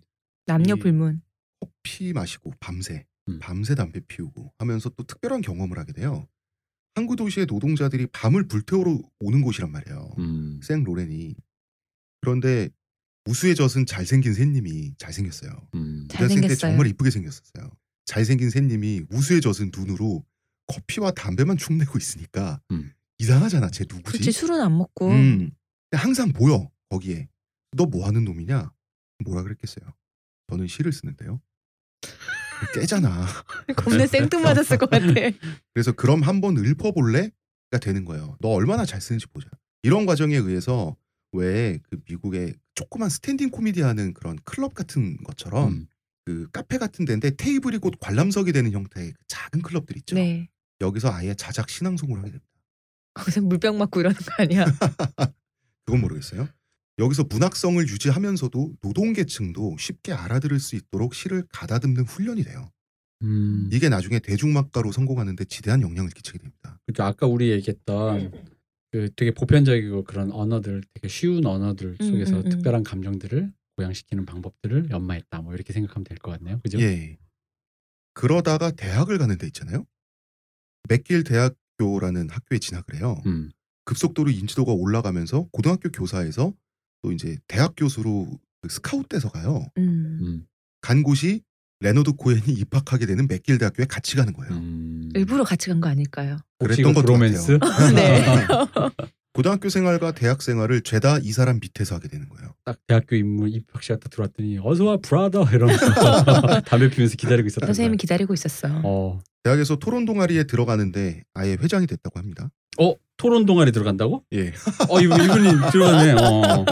Speaker 3: 남녀
Speaker 2: 이-
Speaker 3: 불문.
Speaker 1: 커피 마시고 밤새
Speaker 2: 음.
Speaker 1: 밤새 담배 피우고 하면서 또 특별한 경험을 하게 돼요. 항구 도시의 노동자들이 밤을 불태우러 오는 곳이란 말이에요.
Speaker 2: 음.
Speaker 1: 생 로렌이. 그런데 우수에 젖은 잘생긴 새님이 잘생겼어요.
Speaker 2: 음.
Speaker 1: 고등학생 때
Speaker 3: 잘생겼어요.
Speaker 1: 정말 이쁘게 생겼었어요. 잘생긴 새님이 우수에 젖은 눈으로 커피와 담배만 축내고 있으니까
Speaker 2: 음.
Speaker 1: 이상하잖아. 쟤 누구지?
Speaker 3: 그렇지 술은 안 먹고
Speaker 1: 음. 항상 보여 거기에. 너 뭐 하는 놈이냐? 뭐라 그랬겠어요? 저는 시를 쓰는데요. 깨잖아.
Speaker 3: 겁내 생뚱맞았을 것 같아.
Speaker 1: 그래서 그럼 한번 읊어볼래?가 되는 거예요. 너 얼마나 잘 쓰는지 보자. 이런 과정에 의해서 왜그 미국의 조그만 standing 코미디 하는 그런 클럽 같은 것처럼
Speaker 2: 음.
Speaker 1: 그 카페 같은 데인데 테이블이 곧 관람석이 되는 형태의 그 작은 클럽들 있죠.
Speaker 3: 네.
Speaker 1: 여기서 아예 자작 신앙송을 하게 됩니다.
Speaker 3: 거기서 물병 맞고 이러는 거 아니야?
Speaker 1: 그건 모르겠어요. 여기서 문학성을 유지하면서도 노동계층도 쉽게 알아들을 수 있도록 시를 가다듬는 훈련이 돼요.
Speaker 2: 음.
Speaker 1: 이게 나중에 대중막가로 성공하는데 지대한 영향을 끼치게 됩니다.
Speaker 2: 그죠 아까 우리 얘기했던 그 되게 보편적이고 그런 언어들 되게 쉬운 언어들
Speaker 3: 음,
Speaker 2: 속에서
Speaker 3: 음, 음.
Speaker 2: 특별한 감정들을 고양시키는 방법들을 연마했다 뭐 이렇게 생각하면 될 것 같네요 그죠
Speaker 1: 예. 그러다가 대학을 가는 데 있잖아요. 맥길 대학교라는 학교에 진학을 해요.
Speaker 2: 음.
Speaker 1: 급속도로 인지도가 올라가면서 고등학교 교사에서 또 이제 대학 교수로 그 스카웃돼서 가요.
Speaker 3: 음.
Speaker 2: 음.
Speaker 1: 간 곳이 레너드 코엔이 입학하게 되는 맥길 대학교에 같이 가는 거예요.
Speaker 2: 음.
Speaker 3: 일부러 같이 간 거 아닐까요?
Speaker 1: 그랬던
Speaker 2: 이거
Speaker 1: 것도
Speaker 2: bromance
Speaker 1: 같아요.
Speaker 3: 네.
Speaker 1: 고등학교 생활과 대학 생활을 죄다 이 사람 밑에서 하게 되는 거예요.
Speaker 2: 딱 대학교 입문 입학식 딱 들어왔더니 어서 와 brother 이러면서 담배 피면서 기다리고 있었던
Speaker 3: 선생님이. 기다리고 있었어.
Speaker 2: 어.
Speaker 1: 대학에서 토론 동아리에 들어가는데 아예 회장이 됐다고 합니다.
Speaker 2: 어 토론 동아리 들어간다고?
Speaker 1: 예.
Speaker 2: 어 이분 이분이 들어가네. 어.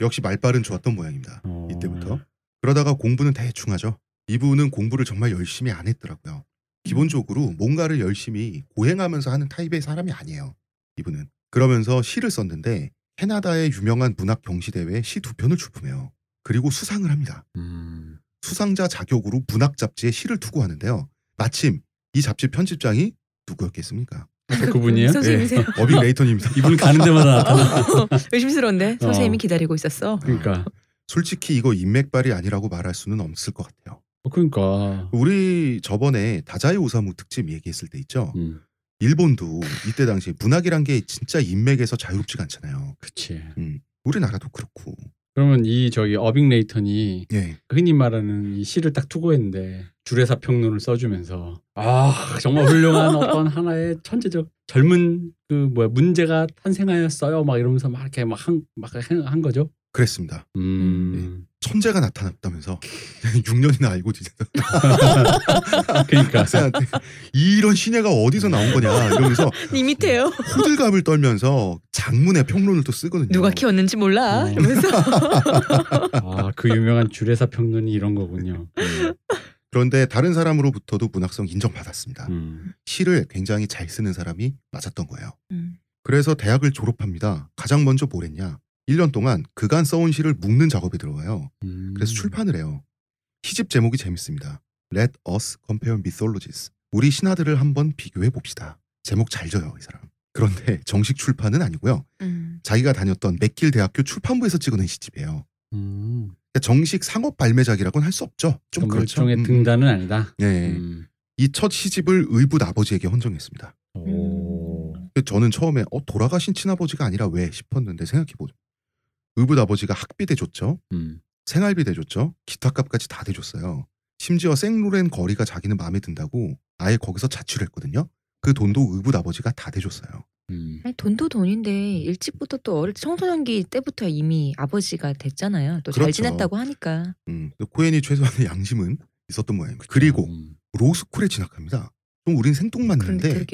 Speaker 1: 역시 말발은 좋았던 모양입니다.
Speaker 2: 어.
Speaker 1: 이때부터. 그러다가 공부는 대충 하죠. 이분은 공부를 정말 열심히 안 했더라고요. 기본적으로 뭔가를 열심히 고행하면서 하는 타입의 사람이 아니에요. 이분은. 그러면서 시를 썼는데 캐나다의 유명한 문학 경시 대회에 시 두 편을 출품해요. 그리고 수상을 합니다.
Speaker 2: 음.
Speaker 1: 수상자 자격으로 문학 잡지에 시를 투고 하는데요. 마침 이 잡지 편집장이 누구였겠습니까?
Speaker 2: 또 그분이에요?
Speaker 3: 선생님이세요?
Speaker 1: 예, 어빙 레이턴입니다.
Speaker 2: 이분 가는 데마다 나타나.
Speaker 3: 의심스러운데 선생님이
Speaker 2: 어.
Speaker 3: 기다리고 있었어.
Speaker 2: 그러니까.
Speaker 1: 솔직히 이거 인맥발이 아니라고 말할 수는 없을 것 같아요.
Speaker 2: 어, 그러니까.
Speaker 1: 우리 저번에 다자이 오사무 특집 얘기했을 때 있죠.
Speaker 2: 음.
Speaker 1: 일본도 이때 당시 문학이란 게 진짜 인맥에서 자유롭지가 않잖아요.
Speaker 2: 그치.
Speaker 1: 음, 우리나라도 그렇고.
Speaker 2: 그러면 이 저기 어빙 레이턴이
Speaker 1: 예.
Speaker 2: 흔히 말하는 이 시를 딱 투고했는데 주례사 평론을 써주면서 아 정말 훌륭한 어떤 하나의 천재적 젊은 그 뭐야 문제가 탄생하였어요 막 이러면서 막 이렇게 막한막한 한 거죠.
Speaker 1: 그랬습니다.
Speaker 2: 음.
Speaker 1: 천재가 나타났다면서 6년이나 알고 지내던
Speaker 2: 그러니까
Speaker 1: 학생한테 이런 신예가 어디서 나온 거냐 이러면서
Speaker 3: 니 밑에요.
Speaker 1: 호들갑을 떨면서 장문의 평론을 또 쓰거든요.
Speaker 3: 누가 키웠는지 몰라.
Speaker 2: 어.
Speaker 3: 이러면서
Speaker 2: 아 그 유명한 주례사 평론이 이런 거군요.
Speaker 1: 음. 그런데 다른 사람으로부터도 문학성 인정받았습니다.
Speaker 2: 음.
Speaker 1: 시를 굉장히 잘 쓰는 사람이 맞았던 거예요.
Speaker 3: 음.
Speaker 1: 그래서 대학을 졸업합니다. 가장 먼저 뭘 했냐? 1년 동안 그간 써온 시를 묶는 작업에 들어가요.
Speaker 2: 음.
Speaker 1: 그래서 출판을 해요. 시집 제목이 재밌습니다. Let us compare mythologies. 우리 신화들을 한번 비교해 봅시다. 제목 잘 져요, 이 사람. 그런데 정식 출판은 아니고요.
Speaker 3: 음.
Speaker 1: 자기가 다녔던 맥길 대학교 출판부에서 찍어낸 시집이에요.
Speaker 2: 음.
Speaker 1: 그러니까 정식 상업 발매작이라고는 할 수 없죠.
Speaker 2: 좀좀
Speaker 1: 그렇죠.
Speaker 2: 일종의
Speaker 1: 음.
Speaker 2: 등단은 아니다.
Speaker 1: 네.
Speaker 2: 음.
Speaker 1: 이첫 시집을 의붓 아버지에게 헌정했습니다.
Speaker 2: 오.
Speaker 1: 저는 처음에 어 돌아가신 친아버지가 아니라 왜 싶었는데 생각해보죠. 의붓 아버지가 학비 대줬죠.
Speaker 2: 음.
Speaker 1: 생활비 대줬죠. 기타값까지 다 대줬어요. 심지어 생로렌 거리가 자기는 마음에 든다고 아예 거기서 자취를 했거든요. 그 돈도 의붓 아버지가 다 대줬어요.
Speaker 2: 음.
Speaker 3: 아니, 돈도 돈인데 일찍부터 또 어릴 때 청소년기 때부터 이미 아버지가 됐잖아요. 또잘
Speaker 1: 그렇죠.
Speaker 3: 지냈다고 하니까.
Speaker 1: 음, 코엔이 최소한의 양심은 있었던 모양입니다. 그리고
Speaker 2: 음.
Speaker 1: 로스쿨에 진학합니다. 좀 우린 생뚱맞는데.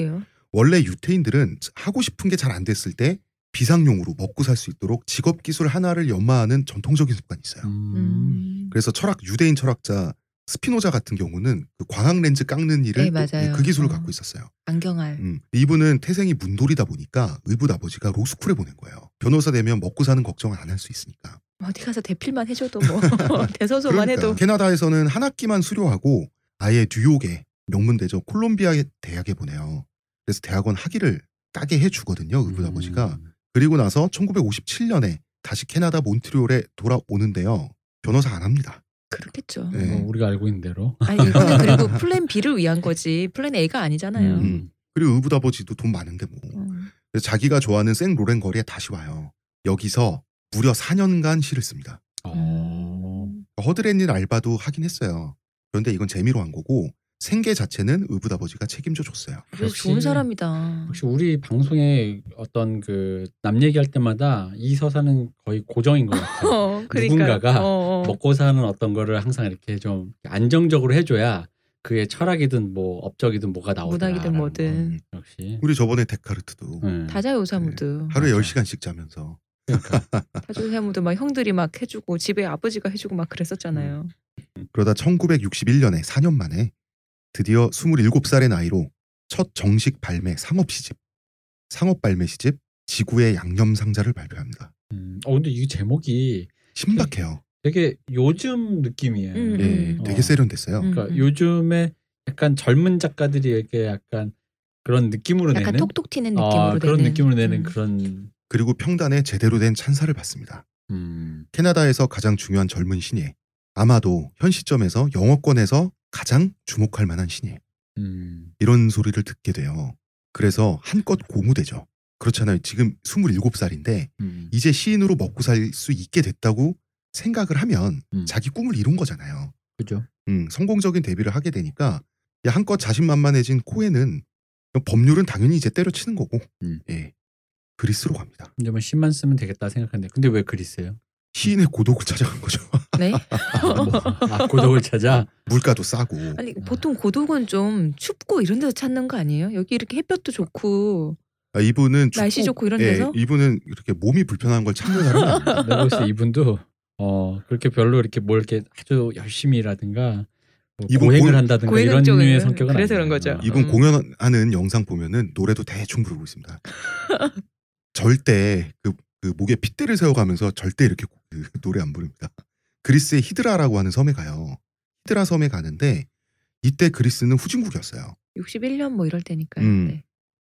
Speaker 1: 원래 유태인들은 하고 싶은 게 잘 안 됐을 때 비상용으로 먹고 살 수 있도록 직업 기술 하나를 연마하는 전통적인 습관이 있어요.
Speaker 2: 음.
Speaker 3: 음.
Speaker 1: 그래서 철학 유대인 철학자 스피노자 같은 경우는 그 광학 렌즈 깎는 일을
Speaker 3: 네.
Speaker 1: 그 기술을
Speaker 3: 어.
Speaker 1: 갖고 있었어요.
Speaker 3: 안경알.
Speaker 1: 음, 이분은 태생이 문돌이다 보니까 의붓 아버지가 로스쿨에 보낸 거예요. 변호사 되면 먹고 사는 걱정을 안 할 수 있으니까.
Speaker 3: 어디 가서 대필만 해줘도 뭐 대소소만
Speaker 1: 그러니까
Speaker 3: 해도
Speaker 1: 캐나다에서는 한 학기만 수료하고 아예 뉴욕의 명문 대저 콜롬비아 대학에 보내요. 그래서 대학원 학위를 따게 해주거든요. 의붓 아버지가.
Speaker 2: 음.
Speaker 1: 그리고 나서 1957년에 다시 캐나다 몬트리올에 돌아오는데요. 변호사 안 합니다.
Speaker 3: 그렇겠죠.
Speaker 1: 네.
Speaker 2: 뭐 우리가 알고 있는 대로.
Speaker 3: 아니 이거는 그리고 plan B를 위한 거지 plan A가 아니잖아요.
Speaker 1: 음. 그리고 의붓아버지도 돈 많은데 뭐.
Speaker 3: 음.
Speaker 1: 자기가 좋아하는 생 로렌 거리에 다시 와요. 여기서 무려 4년간 시를 씁니다.
Speaker 2: 어.
Speaker 1: 허드렛 일 알바도 하긴 했어요. 그런데 이건 재미로 한 거고 생계 자체는 의붓아버지가 책임져 줬어요.
Speaker 3: 그래서
Speaker 2: 역시-
Speaker 3: 좋은 사람이다.
Speaker 2: 혹시 우리 방송에 어떤 그 남 얘기할 때마다 이 서사는 거의 고정인 것 같아요.
Speaker 3: 어,
Speaker 2: 누군가가
Speaker 3: 어, 어.
Speaker 2: 먹고 사는 어떤 거를 항상 이렇게 좀 안정적으로 해줘야 그의 철학이든 뭐 업적이든 뭐가 나오더라.
Speaker 3: 문학이든 뭐든.
Speaker 1: 음.
Speaker 2: 역시.
Speaker 1: 우리 저번에 데카르트도
Speaker 2: 네.
Speaker 3: 다자요사무드.
Speaker 1: 하루에
Speaker 2: 맞아.
Speaker 1: 10시간씩 자면서
Speaker 2: 그러니까
Speaker 3: 다자요사무드 막 형들이 막 해주고 집에 아버지가 해주고 막 그랬었잖아요.
Speaker 1: 그러다 1961년에 4년 만에 드디어 27살의 나이로 첫 정식 발매 상업 시집 상업 발매 시집 지구의 양념 상자를 발표합니다.
Speaker 2: 음, 어 근데 이 제목이
Speaker 1: 신박해요.
Speaker 2: 되게 요즘 느낌이에요.
Speaker 3: 음,
Speaker 1: 예,
Speaker 3: 음.
Speaker 1: 되게
Speaker 2: 어.
Speaker 1: 세련됐어요.
Speaker 3: 음.
Speaker 2: 그러니까 요즘에 약간 젊은 작가들이 이렇게 약간 그런 느낌으로
Speaker 3: 약간
Speaker 2: 내는
Speaker 3: 톡톡 튀는 느낌으로
Speaker 2: 아, 그런
Speaker 3: 되는.
Speaker 2: 느낌으로 내는
Speaker 3: 음.
Speaker 2: 그런
Speaker 1: 그리고 평단에 제대로 된 찬사를 받습니다.
Speaker 2: 음,
Speaker 1: 캐나다에서 가장 중요한 젊은 신예. 아마도 현 시점에서 영어권에서 가장 주목할 만한 신예.
Speaker 2: 음,
Speaker 1: 이런 소리를 듣게 돼요. 그래서 한껏 고무되죠. 그렇잖아요. 지금 27살인데
Speaker 2: 음.
Speaker 1: 이제 시인으로 먹고 살 수 있게 됐다고 생각을 하면
Speaker 2: 음.
Speaker 1: 자기 꿈을 이룬 거잖아요.
Speaker 2: 그죠?
Speaker 1: 음, 성공적인 데뷔를 하게 되니까 야, 한껏 자신만만해진 코에는 법률은 당연히 이제 때려치는 거고
Speaker 2: 음.
Speaker 1: 예, 그리스로 갑니다.
Speaker 2: 이제 뭐 시만 쓰면 되겠다 생각했는데 근데 왜 그리스예요?
Speaker 1: 시인의 고독을 찾아간 거죠.
Speaker 3: 네.
Speaker 2: 뭐, 아, 고독을 찾아.
Speaker 1: 물가도 싸고
Speaker 3: 아니 보통 고독은 좀 춥고 이런 데서 찾는 거 아니에요? 여기 이렇게 햇볕도 좋고
Speaker 1: 아, 이분은
Speaker 3: 날씨 좋고 이런
Speaker 1: 예,
Speaker 3: 데서?
Speaker 1: 이분은 이렇게 몸이 불편한 걸 참는 사람이 아니에요.
Speaker 2: 내가 봤을 때 이분도 어 그렇게 별로 이렇게 뭘 이렇게 아주 열심히라든가 뭐
Speaker 1: 이분
Speaker 2: 고행을
Speaker 1: 고-
Speaker 2: 한다든가
Speaker 3: 고행
Speaker 2: 이런 류의 성격은
Speaker 3: 그래서
Speaker 2: 아니에요.
Speaker 3: 그런 거죠.
Speaker 1: 이분
Speaker 3: 음.
Speaker 1: 공연하는 영상 보면은 노래도 대충 부르고 있습니다. 절대 그, 그 목에 핏대를 세워가면서 절대 이렇게 그 노래 안 부릅니다. 그리스의 히드라라고 하는 섬에 가요. 히드라 섬에 가는데 이때 그리스는 후진국이었어요.
Speaker 3: 61년 뭐 이럴 때니까요.
Speaker 1: 음.
Speaker 3: 네.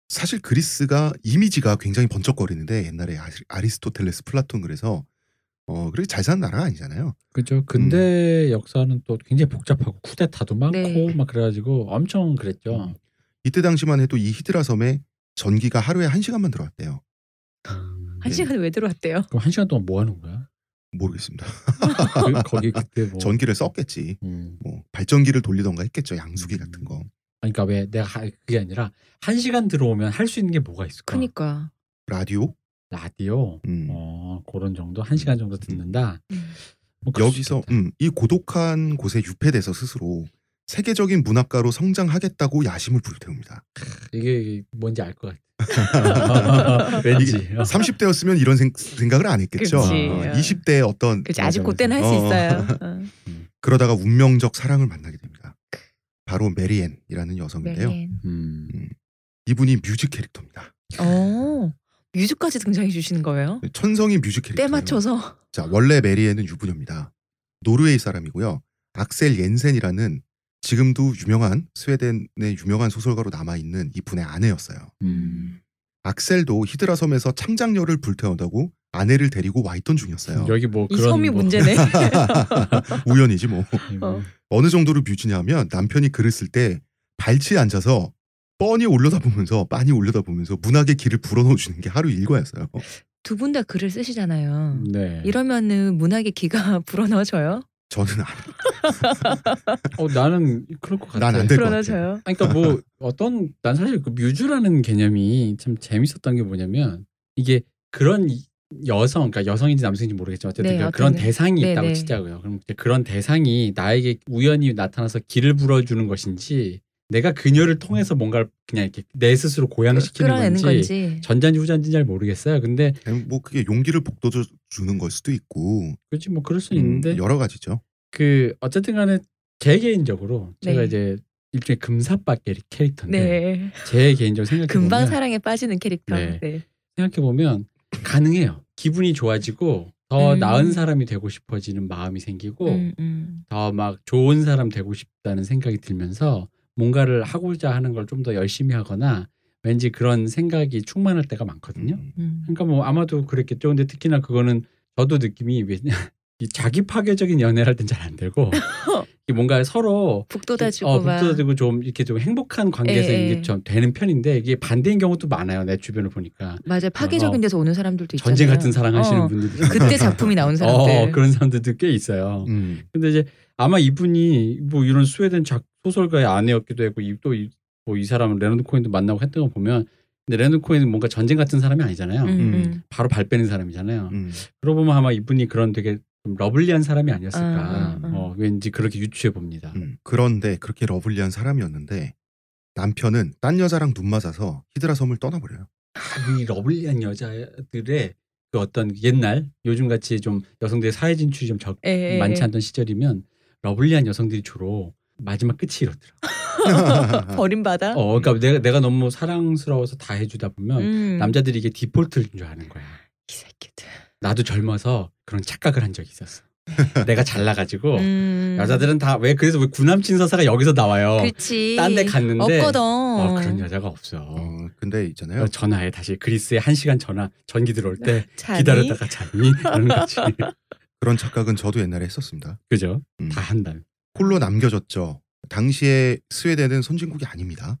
Speaker 1: 사실 그리스가 이미지가 굉장히 번쩍거리는데 옛날에 아리- 아리스토텔레스, 플라톤 그래서 어 그렇게 잘 사는 나라가 아니잖아요.
Speaker 2: 그죠. 근대 역사는 또 굉장히 복잡하고 쿠데타도 많고
Speaker 3: 네.
Speaker 2: 막 그래가지고 엄청 그랬죠.
Speaker 1: 이때 당시만 해도 이 히드라 섬에 전기가 하루에 한 시간만 들어왔대요.
Speaker 2: 음.
Speaker 3: 한
Speaker 1: 네.
Speaker 3: 시간에 왜 들어왔대요?
Speaker 2: 그럼 한 시간 동안 뭐 하는 거야?
Speaker 1: 모르겠습니다.
Speaker 2: 그, 거기 그때 뭐
Speaker 1: 전기를 썼겠지.
Speaker 2: 음.
Speaker 1: 뭐 발전기를 돌리던가 했겠죠. 양수기 같은 거.
Speaker 2: 아니, 그러니까 왜 내가 하- 그게 아니라 한 시간 들어오면 할 수 있는 게 뭐가 있을까?
Speaker 3: 그니까.
Speaker 1: 라디오.
Speaker 2: 라디오.
Speaker 1: 음.
Speaker 2: 어 그런 정도 한 시간 정도 듣는다.
Speaker 3: 음.
Speaker 2: 뭐 그럴 수
Speaker 1: 여기서
Speaker 2: 있겠다.
Speaker 1: 음, 이 고독한 곳에 유폐돼서 스스로 세계적인 문학가로 성장하겠다고 야심을 불태웁니다.
Speaker 2: 이게 뭔지 알 것 같아. 왠지. 어.
Speaker 1: 30대였으면 이런 생, 각을안 했겠죠.
Speaker 3: 그치.
Speaker 1: 어, 20대 어떤
Speaker 3: 그치 아직. 그때는 할수
Speaker 1: 어.
Speaker 3: 있어요. 어.
Speaker 1: 그러다가 운명적 사랑을 만나게 됩니다. 바로 메리앤이라는 여성인데요.
Speaker 3: 메리앤.
Speaker 2: 음.
Speaker 1: 이분이 뮤즈 캐릭터입니다.
Speaker 3: 어. 뮤즈까지 등장해 주시는 거예요?
Speaker 1: 천성이 뮤즈 캐릭터.
Speaker 3: 때 맞춰서.
Speaker 1: 자, 원래 메리앤은 유부녀입니다. 노르웨이 사람이고요. 악셀 옌센이라는 지금도 유명한 스웨덴의 유명한 소설가로 남아 있는 이분의 아내였어요.
Speaker 2: 음.
Speaker 1: 악셀도 히드라 섬에서 창작열을 불태운다고 아내를 데리고 와 있던 중이었어요.
Speaker 2: 여기
Speaker 3: 뭐이
Speaker 2: 그런
Speaker 3: 섬이
Speaker 2: 뭐-
Speaker 3: 문제네.
Speaker 1: 우연이지 뭐.
Speaker 3: 어.
Speaker 1: 어느 정도로 뮤지냐면 남편이 글을 쓸 때 발치에 앉아서 뻔히 올려다보면서 빤히 올려다보면서 문학의 길을 불어넣어 주는 게 하루 일과였어요.
Speaker 3: 두 분 다 글을 쓰시잖아요.
Speaker 2: 네.
Speaker 3: 이러면은 문학의 기가 불어넣어져요?
Speaker 1: 저는 안,
Speaker 2: 어 나는 그럴 것 같아.
Speaker 1: 난안될 것
Speaker 3: 불어넣어져요?
Speaker 2: 아니, 그러니까 뭐 어떤 난 사실 그 뮤즈라는 개념이 참 재밌었던 게 뭐냐면 이게 그런 이- 여성, 그러니까 여성인지 남성인지 모르겠지만 어쨌든
Speaker 3: 네,
Speaker 2: 그러니까 그런 대상이
Speaker 3: 네,
Speaker 2: 있다고
Speaker 3: 네.
Speaker 2: 치자고요. 그럼 그런 대상이 나에게 우연히 나타나서 길을 불어주는 것인지 내가 그녀를 통해서 뭔가를 그냥 이렇게 내 스스로 고양시키는 건지,
Speaker 3: 건지.
Speaker 2: 전자인지 후자인지 잘 모르겠어요. 근데
Speaker 1: 뭐 그게 용기를 북돋워 주는 걸 수도 있고
Speaker 2: 그렇지 뭐 그럴 수
Speaker 1: 음,
Speaker 2: 있는데
Speaker 1: 여러 가지죠.
Speaker 2: 그 어쨌든 간에 제 개인적으로 제가
Speaker 3: 네.
Speaker 2: 이제 일종의 금사빠 캐- 캐릭터인데
Speaker 3: 네.
Speaker 2: 제 개인적으로 생각해
Speaker 3: 금방
Speaker 2: 보면
Speaker 3: 사랑에 빠지는 캐릭터.
Speaker 2: 네.
Speaker 3: 네.
Speaker 2: 생각해 보면 가능해요. 기분이 좋아지고 더
Speaker 3: 음.
Speaker 2: 나은 사람이 되고 싶어지는 마음이 생기고
Speaker 3: 음, 음.
Speaker 2: 더막 좋은 사람 되고 싶다는 생각이 들면서 뭔가를 하고자 하는 걸 좀 더 열심히 하거나 왠지 그런 생각이 충만할 때가 많거든요.
Speaker 1: 음.
Speaker 3: 음.
Speaker 2: 그러니까 뭐 아마도 그랬겠죠. 근데 특히나 그거는 저도 느낌이 왜냐 이 자기 파괴적인 연애를 할 땐 잘 안 되고 뭔가 서로
Speaker 3: 북돋아주고
Speaker 2: 어,
Speaker 3: 막.
Speaker 2: 북돋아주고 좀 이렇게 좀 행복한 관계에서
Speaker 3: 예, 예.
Speaker 2: 이게 좀 되는 편인데 이게 반대인 경우도 많아요. 내 주변을 보니까
Speaker 3: 맞아요. 파괴적인
Speaker 2: 어.
Speaker 3: 데서 오는 사람들도 있잖아요.
Speaker 2: 전쟁 같은 사랑하시는
Speaker 3: 어,
Speaker 2: 분들도
Speaker 3: 그때 작품이 나온 사람들.
Speaker 2: 어, 그런 사람들도 꽤 있어요.
Speaker 1: 음.
Speaker 2: 근데 이제 아마 이분이 뭐 이런 스웨덴 작 소설가의 아내였기도 했고 또 이 뭐 이 사람은 레너드 코엔도 만나고 했던 거 보면 근데 레너드 코엔은 뭔가 전쟁 같은 사람이 아니잖아요.
Speaker 3: 음, 음.
Speaker 2: 바로 발 빼는 사람이잖아요.
Speaker 1: 음.
Speaker 2: 그러고 보면 아마 이분이 그런 되게 좀 lovely한 사람이 아니었을까.
Speaker 3: 아.
Speaker 2: 어, 왠지 그렇게 유추해 봅니다.
Speaker 1: 음. 그런데 그렇게 lovely한 사람이었는데 남편은 딴 여자랑 눈 맞아서 히드라 섬을 떠나버려요.
Speaker 2: 아, 이 lovely한 여자들의 그 어떤 옛날 요즘 같이 좀 여성들의 사회 진출이 좀 적,
Speaker 3: 예, 예,
Speaker 2: 많지
Speaker 3: 예.
Speaker 2: 않던 시절이면 러블리한 여성들이 주로 마지막 끝이 이렇더라.
Speaker 3: 버림받아.
Speaker 2: 어, 그러니까 내가 내가 너무 사랑스러워서 다 해주다 보면
Speaker 3: 음.
Speaker 2: 남자들이 이게 디폴트인 줄 아는 거야.
Speaker 3: 이 새끼들.
Speaker 2: 나도 젊어서 그런 착각을 한 적이 있었어. 내가 잘나가지고
Speaker 3: 음.
Speaker 2: 여자들은 다 왜 그래서 왜 구남친 서사가 여기서 나와요.
Speaker 3: 그렇지.
Speaker 2: 딴 데 갔는데
Speaker 3: 없거든.
Speaker 2: 어, 그런 여자가 없어.
Speaker 1: 어, 근데 있잖아요.
Speaker 2: 그래서 전화해 다시 그리스에 한 시간 전화 전기 들어올 때
Speaker 3: 자니?
Speaker 2: 기다렸다가 자니 이런 거지.
Speaker 1: 그런 착각은 저도 옛날에 했었습니다.
Speaker 2: 그죠?
Speaker 1: 음.
Speaker 2: 다 한다.
Speaker 1: 홀로 남겨졌죠. 당시에 스웨덴은 선진국이 아닙니다.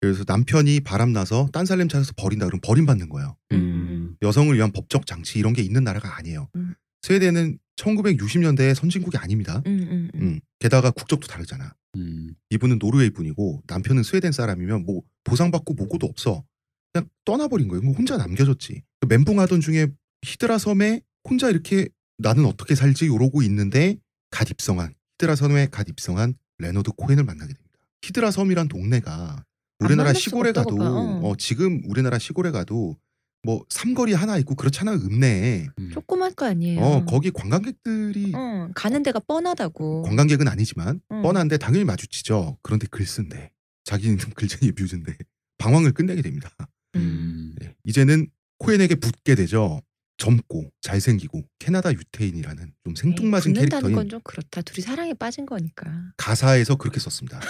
Speaker 1: 그래서 남편이 바람나서 딴 살림 찾아서 버린다 그러면 버림받는 거예요.
Speaker 2: 음.
Speaker 1: 여성을 위한 법적 장치 이런 게 있는 나라가 아니에요.
Speaker 3: 음.
Speaker 1: 스웨덴은 1960년대에 선진국이 아닙니다.
Speaker 3: 음, 음, 음.
Speaker 1: 음. 게다가 국적도 다르잖아.
Speaker 2: 음.
Speaker 1: 이분은 노르웨이 분이고 남편은 스웨덴 사람이면 뭐 보상받고 뭐고도 없어. 그냥 떠나버린 거예요. 그럼 혼자 남겨졌지. 멘붕하던 중에 히드라 섬에 혼자 이렇게 나는 어떻게 살지 이러고 있는데 갓 입성한 히드라 섬에 갓 입성한 레너드 코헨을 만나게 됩니다. 히드라 섬이란 동네가 우리나라 시골에 가도
Speaker 3: 봐. 어.
Speaker 1: 어, 지금 우리나라 시골에 가도 뭐 삼거리 하나 있고 그렇잖아요. 읍내에.
Speaker 2: 음.
Speaker 3: 조그만 거 아니에요.
Speaker 1: 어 거기 관광객들이
Speaker 3: 어, 가는 데가 뻔하다고.
Speaker 1: 관광객은 아니지만
Speaker 3: 응.
Speaker 1: 뻔한데 당연히 마주치죠. 그런데 글쓴데 자기는 글쟁이 뮤즈인데 방황을 끝내게 됩니다.
Speaker 2: 음.
Speaker 1: 네. 이제는 코엔에게 붙게 되죠. 젊고 잘생기고 캐나다 유태인이라는 좀 생뚱맞은 캐릭터인
Speaker 3: 건좀 그렇다. 둘이 사랑에 빠진 거니까.
Speaker 1: 가사에서 그렇게 썼습니다.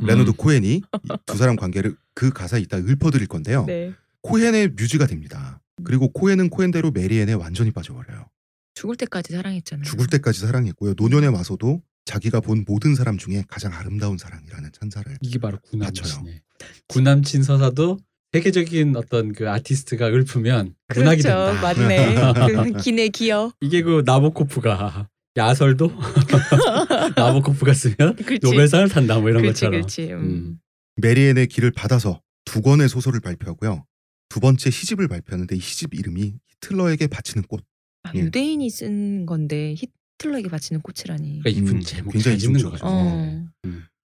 Speaker 1: 레너드 코엔이 이두 사람 관계를 그 가사에 이따 읊어드릴 건데요.
Speaker 3: 네.
Speaker 1: 코엔의 뮤즈가 됩니다. 그리고 코엔은 코엔대로 메리앤에 완전히 빠져버려요.
Speaker 3: 죽을 때까지 사랑했잖아요.
Speaker 1: 죽을 때까지 사랑했고요. 노년에 와서도 자기가 본 모든 사람 중에 가장 아름다운 사람이라는 찬사를
Speaker 2: 이게 바로. 구남친이네. 구남친 서사도 세계적인 어떤 그 아티스트가 읊으면 문학이
Speaker 3: 그렇죠.
Speaker 2: 된다.
Speaker 3: 맞네. 그 기내 기어.
Speaker 2: 이게 그 나보코프가 야설도 나보코프가 쓰면
Speaker 3: 그렇지.
Speaker 2: 노벨상을 탄다 뭐 이런
Speaker 3: 그렇지,
Speaker 2: 것처럼.
Speaker 3: 그렇지. 음.
Speaker 2: 음.
Speaker 1: 메리앤의 길을 받아서 두 권의 소설을 발표하고요. 두 번째 시집을 발표하는데 이 시집 이름이 히틀러에게 바치는 꽃.
Speaker 3: 아,
Speaker 1: 예.
Speaker 3: 유대인이 쓴 건데 히틀러에게 바치는 꽃이라니.
Speaker 2: 그러니까 이분
Speaker 1: 음,
Speaker 2: 제목
Speaker 1: 굉장히
Speaker 2: 잘 짓는
Speaker 1: 이중적이죠.
Speaker 2: 거죠.
Speaker 3: 어.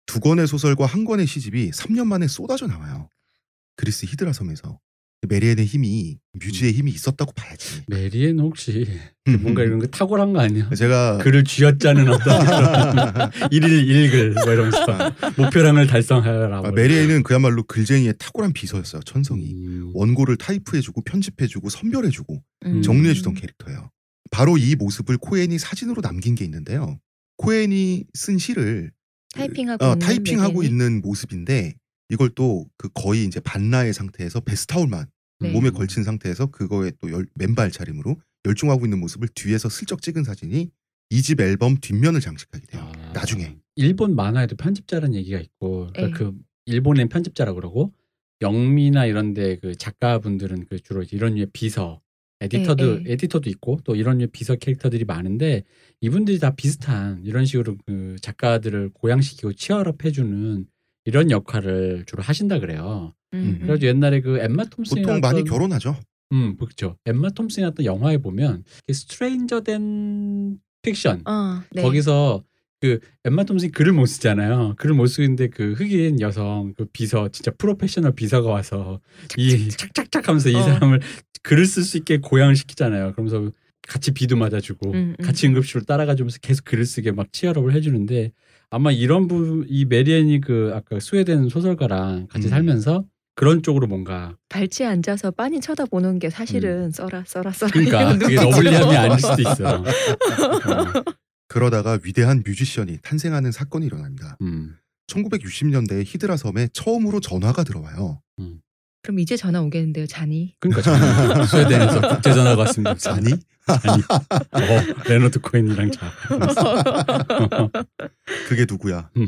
Speaker 1: 두 권의 소설과 한 권의 시집이 3년 만에 쏟아져 나와요. 그리스 히드라 섬에서 메리앤의 힘이 뮤즈의 힘이 있었다고 봐야지.
Speaker 2: 메리엔 혹시 뭔가 이런 거 탁월한 거 아니야?
Speaker 1: 제가
Speaker 2: 글을 쥐어짜는 어떤 일일 일글 뭐 이러면서 목표량을 달성하라.
Speaker 1: 아,
Speaker 2: 뭐
Speaker 1: 메리앤은 그야말로 글쟁이의 탁월한 비서였어요. 천성이.
Speaker 2: 음.
Speaker 1: 원고를 타이프해주고 편집해주고 선별해주고
Speaker 3: 음.
Speaker 1: 정리해주던 캐릭터예요. 바로 이 모습을 코엔이 사진으로 남긴 게 있는데요. 코엔이 쓴 시를
Speaker 3: 타이핑하고
Speaker 1: 어,
Speaker 3: 있는
Speaker 1: 타이핑하고? 있는 모습인데 이걸 또 그 거의 이제 반나의 상태에서 베스타올만
Speaker 3: 네.
Speaker 1: 몸에 걸친 상태에서 그거에 또 열, 맨발 차림으로 열중하고 있는 모습을 뒤에서 슬쩍 찍은 사진이 이집 앨범 뒷면을 장식하게 돼요.
Speaker 2: 아,
Speaker 1: 나중에.
Speaker 2: 일본 만화에도 편집자라는 얘기가 있고 그러니까
Speaker 3: 예.
Speaker 2: 그 일본엔 편집자라 그러고 영미나 이런데 그 작가분들은 그 주로 이런 류의 비서 에디터도
Speaker 3: 예, 예.
Speaker 2: 에디터도 있고 또 이런 류의 비서 캐릭터들이 많은데 이분들이 다 비슷한 이런 식으로 그 작가들을 고양시키고 cheer up 해주는 이런 역할을 주로 하신다 그래요.
Speaker 3: 음, 음.
Speaker 2: 그래가지고 옛날에 그 엠마 톰슨이
Speaker 1: 보통 많이 결혼하죠.
Speaker 2: 음, 그렇죠. 엠마 톰슨이 나왔던 영화에 보면 Stranger Than Fiction
Speaker 3: 어, 네.
Speaker 2: 거기서 그 엠마 톰슨이 글을 못 쓰잖아요. 글을 못 쓰는데 그 흑인 여성 그 비서 진짜 프로페셔널 비서가 와서 이 착착착 하면서 이
Speaker 3: 어.
Speaker 2: 사람을 글을 쓸 수 있게 고양을 시키잖아요. 그러면서 같이 비도 맞아주고
Speaker 3: 음, 음.
Speaker 2: 같이 응급실로 따라가 주면서 계속 글을 쓰게 막 cheer up을 해주는데 아마 이런 부이 메리앤이 그 아까 스웨덴 소설가랑 같이
Speaker 1: 음.
Speaker 2: 살면서 그런 쪽으로 뭔가
Speaker 3: 발치에 앉아서 빤히 쳐다보는 게 사실은 써라 써라 써라.
Speaker 2: 음. 그러니까 그게. lovely함이 아닐 수도 있어요. 어,
Speaker 1: 그러다가 위대한 뮤지션이 탄생하는 사건이 일어납니다.
Speaker 2: 음.
Speaker 1: 1960년대에 히드라 섬에 처음으로 전화가 들어와요.
Speaker 3: 그럼 이제 전화 오겠는데요, 잔이.
Speaker 2: 그러니까 저는 스웨덴에서 국제 전화가 왔습니다.
Speaker 1: 아니
Speaker 2: 아니, 어, 레너드 코엔이랑 자.
Speaker 1: 그게 누구야?
Speaker 2: 음,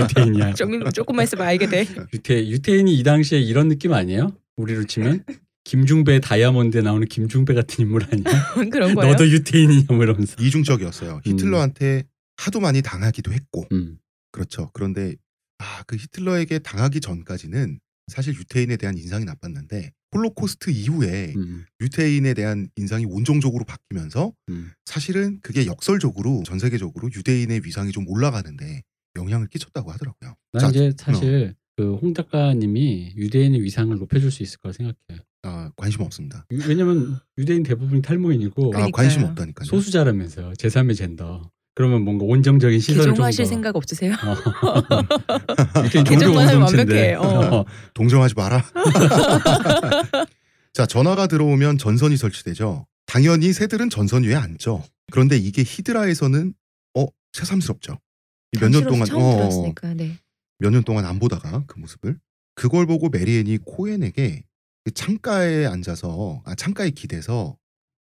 Speaker 2: 유태인이야.
Speaker 3: 조금 조금만 있으면 알게 돼.
Speaker 2: 유태 유태인이 이 당시에 이런 느낌 아니에요? 우리로 치면 김중배 다이아몬드에 나오는 김중배 같은 인물 아니야?
Speaker 3: 그런 거예요.
Speaker 2: 너도 유태인이냐 뭐 이러면서.
Speaker 1: 이중적이었어요. 히틀러한테 하도 많이 당하기도 했고
Speaker 2: 음.
Speaker 1: 그렇죠. 그런데 아, 그 히틀러에게 당하기 전까지는 사실 유태인에 대한 인상이 나빴는데 홀로코스트 이후에
Speaker 2: 음.
Speaker 1: 유태인에 대한 인상이 온정적으로 바뀌면서
Speaker 2: 음.
Speaker 1: 사실은 그게 역설적으로 전 세계적으로 유대인의 위상이 좀 올라가는데 영향을 끼쳤다고 하더라고요.
Speaker 2: 난
Speaker 1: 자,
Speaker 2: 이제 사실 그홍 작가님이 유대인의 위상을 높여줄 수 있을 거라 생각해.
Speaker 1: 아, 관심 없습니다.
Speaker 2: 유- 왜냐면 유대인 대부분이 탈모인이고
Speaker 1: 아. 관심 없다니까요.
Speaker 2: 소수자라면서요. 제3의 젠더. 그러면 뭔가 온정적인 시선을 좀
Speaker 3: 개종하실
Speaker 2: 더.
Speaker 3: 생각 없으세요?
Speaker 2: 어. 유태인 종교
Speaker 3: 개종만 하면
Speaker 2: 공동체인데.
Speaker 3: 완벽해. 어.
Speaker 1: 동정하지 마라. 자, 전화가 들어오면 전선이 설치되죠. 당연히 새들은 전선 위에 앉죠. 그런데 이게 히드라에서는 어 새삼스럽죠. 몇 년 동안
Speaker 3: 처음
Speaker 1: 어,
Speaker 3: 들었으니까. 네.
Speaker 1: 몇년 동안 안 보다가 그 모습을 그걸 보고 메리앤이 코엔에게 그 창가에 앉아서 아 창가에 기대서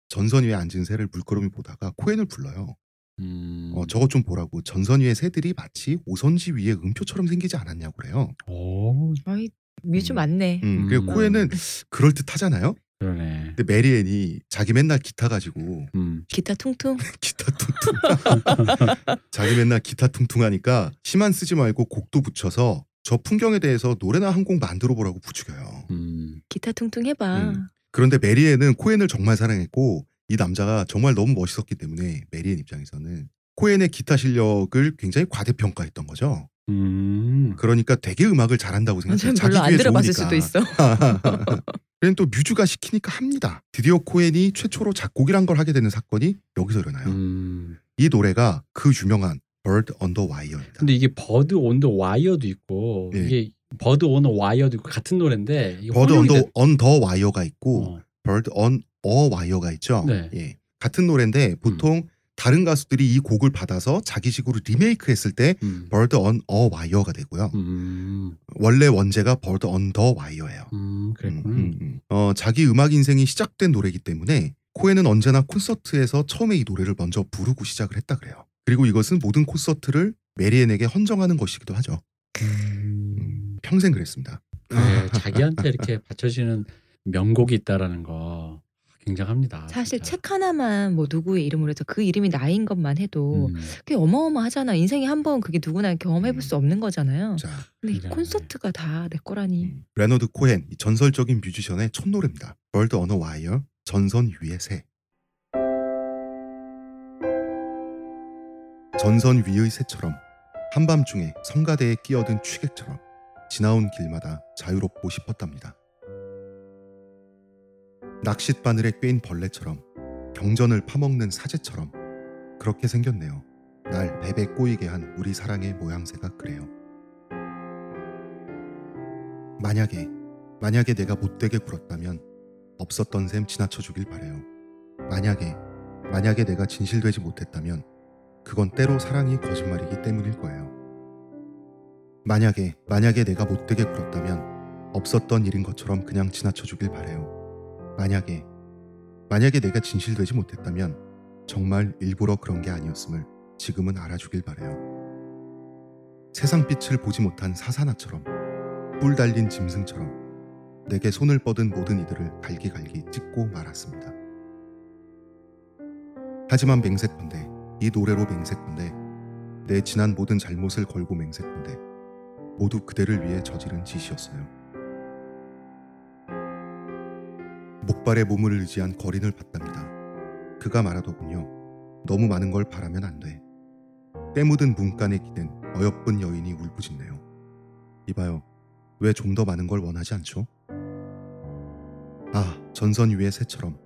Speaker 1: 전선 위에 앉은 새를 물끄러미 보다가 코엔을 불러요.
Speaker 2: 음.
Speaker 1: 어 저것 좀 보라고 전선 위의 새들이 마치 오선지 위에 음표처럼 생기지 않았냐고 그래요.
Speaker 2: 오,
Speaker 3: 아이 뮤즈
Speaker 1: 음.
Speaker 3: 많네.
Speaker 1: 음, 그리고
Speaker 2: 음.
Speaker 1: 코엔은 그럴 듯하잖아요.
Speaker 2: 그러네.
Speaker 1: 근데 메리앤이 자기 맨날 기타 가지고
Speaker 2: 음.
Speaker 3: 기타 퉁퉁.
Speaker 1: 기타 퉁퉁 자기 맨날 기타 퉁퉁하니까 시만 쓰지 말고 곡도 붙여서 저 풍경에 대해서 노래나 한 곡 만들어 보라고 부추겨요.
Speaker 2: 음.
Speaker 3: 기타 퉁퉁 해봐.
Speaker 1: 음. 그런데 메리앤은 코엔을 정말 사랑했고 이 남자가 정말 너무 멋있었기 때문에 메리앤 입장에서는 코엔의 기타 실력을 굉장히 과대평가했던 거죠.
Speaker 2: 음.
Speaker 1: 그러니까 되게 음악을 잘한다고 생각해요.
Speaker 3: 전
Speaker 1: 자기
Speaker 3: 별로 안 들어봤을
Speaker 1: 좋으니까.
Speaker 3: 수도 있어.
Speaker 1: 그는 또 뮤즈가 시키니까 합니다. 드디어 코엔이 최초로 작곡이란 걸 하게 되는 사건이 여기서 일어나요.
Speaker 2: 음.
Speaker 1: 이 노래가 그 유명한 Bird on the Wire입니다.
Speaker 2: 근데 이게 버드 온더 와이어도 있고
Speaker 1: 예.
Speaker 2: 이게 버드 온더 와이어도 있고 같은 노래인데 이게
Speaker 1: Bird on
Speaker 2: 혼용이
Speaker 1: the, on the Wire가 있고
Speaker 2: 어.
Speaker 1: Wire가 있죠.
Speaker 2: 네.
Speaker 1: 예. 같은 노래인데 보통 다른 가수들이 이 곡을 받아서 자기식으로 리메이크했을 때
Speaker 2: 음.
Speaker 1: Bird on a Wire가 되고요.
Speaker 2: 음.
Speaker 1: 원래 원제가 Bird on the Wire예요.
Speaker 2: 음.
Speaker 1: 음, 음, 음. 어, 자기 음악 인생이 시작된 노래이기 때문에 코엔은 언제나 콘서트에서 처음에 이 노래를 먼저 부르고 시작을 했다 그래요. 그리고 이것은 모든 콘서트를 메리앤에게 헌정하는 것이기도 하죠.
Speaker 2: 음.
Speaker 1: 평생 그랬습니다.
Speaker 2: 네, 자기한테 이렇게 바쳐지는 명곡이 있다라는 거 굉장합니다.
Speaker 3: 사실
Speaker 2: 진짜.
Speaker 3: 책 하나만 뭐 누구의 이름으로 해서 그 이름이 나인 것만 해도
Speaker 2: 음.
Speaker 3: 그게 어마어마하잖아. 인생에 한 번 그게 누구나 경험해볼
Speaker 1: 음.
Speaker 3: 수 없는 거잖아요.
Speaker 1: 자,
Speaker 3: 근데 이. 콘서트가 다 내 거라니.
Speaker 1: 음, 레너드 코헨 이 전설적인 뮤지션의 첫 노래입니다. On a Wire 전선 위의 새. 전선 위의 새처럼 한밤중에 성가대에 끼어든 취객처럼 지나온 길마다 자유롭고 싶었답니다. 낚싯바늘에 꿰인 벌레처럼 경전을 파먹는 사제처럼 그렇게 생겼네요. 날 뱀에 꼬이게 한 우리 사랑의 모양새가 그래요. 만약에 만약에 내가 못되게 굴었다면 없었던 셈 지나쳐 주길 바래요. 만약에 만약에 내가 진실되지 못했다면 그건 때로 사랑이 거짓말이기 때문일 거예요. 만약에 만약에 내가 못되게 굴었다면 없었던 일인 것처럼 그냥 지나쳐 주길 바래요. 만약에 만약에 내가 진실되지 못했다면 정말 일부러 그런 게 아니었음을 지금은 알아주길 바래요. 세상 빛을 보지 못한 사사나처럼 뿔 달린 짐승처럼 내게 손을 뻗은 모든 이들을 갈기갈기 찢고 말았습니다. 하지만 맹세컨대 이 노래로 맹세컨대 내 지난 모든 잘못을 걸고 맹세컨대 모두 그대를 위해 저지른 짓이었어요. 목발에 몸을 의지한 거린을 봤답니다. 그가 말하더군요. 너무 많은 걸 바라면 안 돼. 때 묻은 문간에 기댄 어여쁜 여인이 울부짖네요. 이봐요. 왜 좀 더 많은 걸 원하지 않죠? 아, 전선 위의 새처럼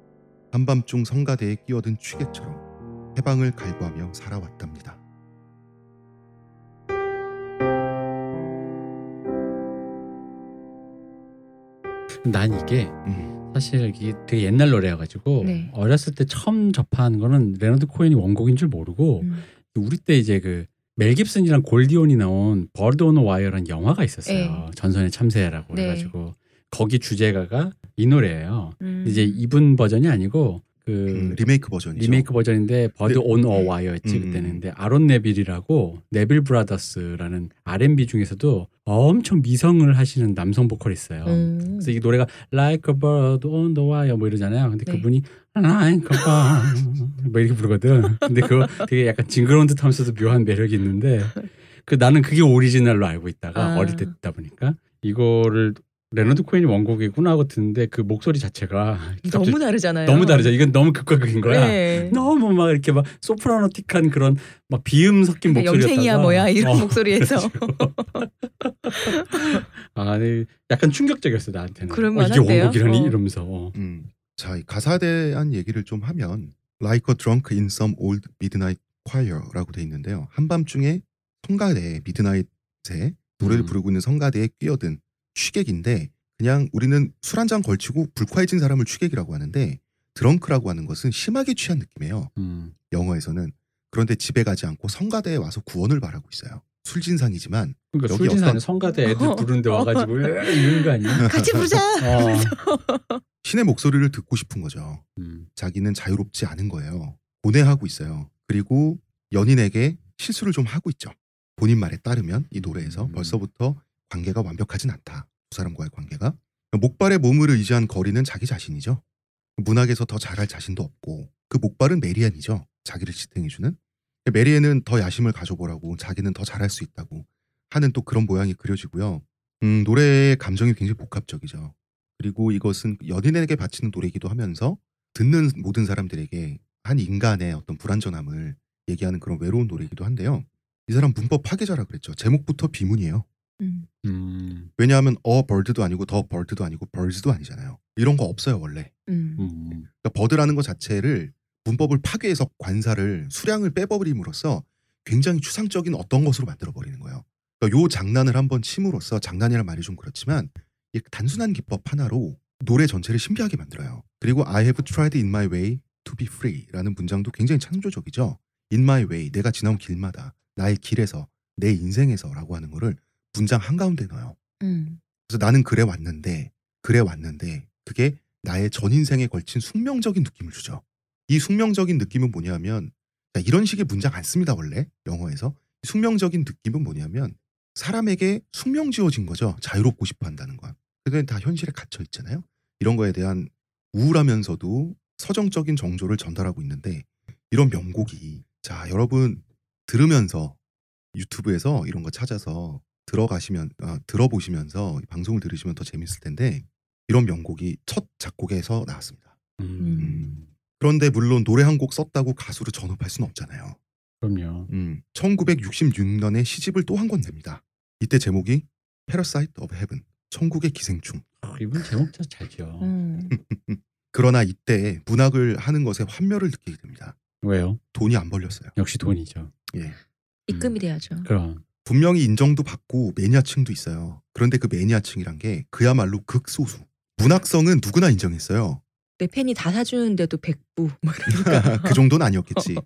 Speaker 1: 한밤중 성가대에 끼어든 취객처럼 해방을 갈구하며 살아왔답니다.
Speaker 2: 난 이게
Speaker 1: 음,
Speaker 2: 사실 이게 되게 옛날 노래여가지고
Speaker 3: 네.
Speaker 2: 어렸을 때 처음 접한 거는 레너드 코엔이 원곡인 줄 모르고
Speaker 3: 음.
Speaker 2: 우리 때 이제 그 멜 깁슨이랑 골디 혼이 나온 Bird on a Wire라는 영화가 있었어요.
Speaker 3: 네.
Speaker 2: 전선의 참새라고
Speaker 3: 네.
Speaker 2: 해가지고 거기 주제가가 이 노래예요.
Speaker 3: 음.
Speaker 2: 이제 이분 버전이 아니고 그
Speaker 1: 음, 리메이크 버전이죠.
Speaker 2: 리메이크 버전인데 Bird
Speaker 1: 네.
Speaker 2: on a Wire였지
Speaker 1: 음,
Speaker 2: 그때는
Speaker 1: 음.
Speaker 2: 근데 아론 네빌이라고 네빌 브라더스라는 R&B 중에서도 엄청 미성을 하시는 남성 보컬이 있어요.
Speaker 3: 음.
Speaker 2: 그래서 이 노래가 Like a bird on the wire 뭐 이러잖아요. 근데
Speaker 3: 네.
Speaker 2: 그분이 Like a bird 뭐 이렇게 부르거든. 근데 그거 되게 약간 징그러운 듯하면서도 묘한 매력이 있는데 그 나는 그게 오리지널로 알고 있다가
Speaker 3: 아.
Speaker 2: 어릴 때 듣다 보니까 이거를 레너드 코엔이 원곡이구나 하고 듣는데 그 목소리 자체가
Speaker 3: 너무 다르잖아요.
Speaker 2: 너무 다르죠. 이건 너무 극과 극인 거야.
Speaker 3: 네.
Speaker 2: 너무 막 이렇게 막 소프라노틱한 그런 막 비음 섞인 목소리였다가
Speaker 3: 염생이야 뭐야 이런
Speaker 2: 어,
Speaker 3: 목소리에서
Speaker 2: 아, 네. 약간 충격적이었어 나한테는.
Speaker 3: 그럴
Speaker 2: 어, 이게? 원곡이라니
Speaker 3: 어.
Speaker 2: 이러면서. 어.
Speaker 1: 음. 자, 이 가사에 대한 얘기를 좀 하면 Like a drunk in some old midnight choir라고 돼 있는데요. 한밤중에 성가대 미드나잇에 노래를
Speaker 2: 음.
Speaker 1: 부르고 있는 성가대에 끼어든 취객인데 그냥 우리는 술 한 잔 걸치고 불쾌해진 사람을 취객이라고 하는데 드렁크라고 하는 것은 심하게 취한 느낌이에요.
Speaker 2: 음.
Speaker 1: 영어에서는 그런데 집에 가지 않고 성가대에 와서 구원을 바라고 있어요. 술진상이지만
Speaker 2: 그러니까
Speaker 1: 여기
Speaker 2: 술진사는
Speaker 1: 어떤-
Speaker 2: 성가대 애들 부르는데 와가지고 이런 거 아니야?
Speaker 3: 같이 부자.
Speaker 2: 어.
Speaker 1: 신의 목소리를 듣고 싶은 거죠.
Speaker 2: 음.
Speaker 1: 자기는 자유롭지 않은 거예요. 고뇌하고 있어요. 그리고 연인에게 실수를 좀 하고 있죠. 본인 말에 따르면 이 노래에서
Speaker 2: 음.
Speaker 1: 벌써부터 관계가 완벽하진 않다. 두 사람과의 관계가 목발에 몸을 의지한 거리는 자기 자신이죠. 문학에서 더 잘할 자신도 없고 그 목발은 메리안이죠. 자기를 지탱해주는 메리안은 더 야심을 가져보라고 자기는 더 잘할 수 있다고 하는 또 그런 모양이 그려지고요. 음, 노래의 감정이 굉장히 복합적이죠. 그리고 이것은 연인에게 바치는 노래이기도 하면서 듣는 모든 사람들에게 한 인간의 어떤 불완전함을 얘기하는 그런 외로운 노래이기도 한데요. 이 사람 문법 파괴자라 그랬죠. 제목부터 비문이에요.
Speaker 3: 음.
Speaker 2: 음.
Speaker 1: 왜냐하면 어 벌드도 아니고 더 벌드도 아니고 벌즈도 아니잖아요. 이런 거 없어요 원래.
Speaker 3: 음.
Speaker 2: 음.
Speaker 1: 그러니까 버드라는 것 자체를 문법을 파괴해서 관사를 수량을 빼버림으로써 굉장히 추상적인 어떤 것으로 만들어 버리는 거예요. 그러니까 요 장난을 한번 침으로써 장난이란 말이 좀 그렇지만 이 단순한 기법 하나로 노래 전체를 신비하게 만들어요. 그리고 I have tried in my way to be free라는 문장도 굉장히 창조적이죠. In my way 내가 지나온 길마다 나의 길에서 내 인생에서라고 하는 거를 문장 한가운데 넣어요.
Speaker 3: 음.
Speaker 1: 그래서 나는 그래 왔는데 그래 왔는데 그게 나의 전 인생에 걸친 숙명적인 느낌을 주죠. 이 숙명적인 느낌은 뭐냐면 자, 이런 식의 문장 안 씁니다 원래 영어에서 숙명적인 느낌은 뭐냐면 사람에게 숙명 지어진 거죠. 자유롭고 싶어 한다는 건. 그게 다 현실에 갇혀 있잖아요. 이런 거에 대한 우울하면서도 서정적인 정조를 전달하고 있는데 이런 명곡이 자 여러분 들으면서 유튜브에서 이런 거 찾아서 들어가시면 아, 들어보시면서 이 방송을 들으시면 더 재밌을 텐데 이런 명곡이 첫 작곡에서 나왔습니다.
Speaker 2: 음.
Speaker 1: 그런데 물론 노래 한 곡 썼다고 가수로 전업할 수는 없잖아요.
Speaker 2: 그럼요.
Speaker 1: 음, 1966년에 시집을 또 한 권 냅니다. 이때 제목이 Parasite of Heaven, 천국의 기생충.
Speaker 2: 아, 이분 제목 잘 지어.
Speaker 3: 음.
Speaker 1: 그러나 이때 문학을 하는 것에 환멸을 느끼게 됩니다.
Speaker 2: 왜요?
Speaker 1: 돈이 안 벌렸어요.
Speaker 2: 역시 돈이죠.
Speaker 1: 예.
Speaker 3: 입금이 돼야죠.
Speaker 2: 그럼.
Speaker 1: 분명히 인정도 받고 매니아층도 있어요. 그런데 그 매니아층이란 게 그야말로 극소수. 문학성은 누구나 인정했어요.
Speaker 3: 내 팬이 다 사주는데도 백부. 뭐 이러니까.
Speaker 1: 그 정도는 아니었겠지.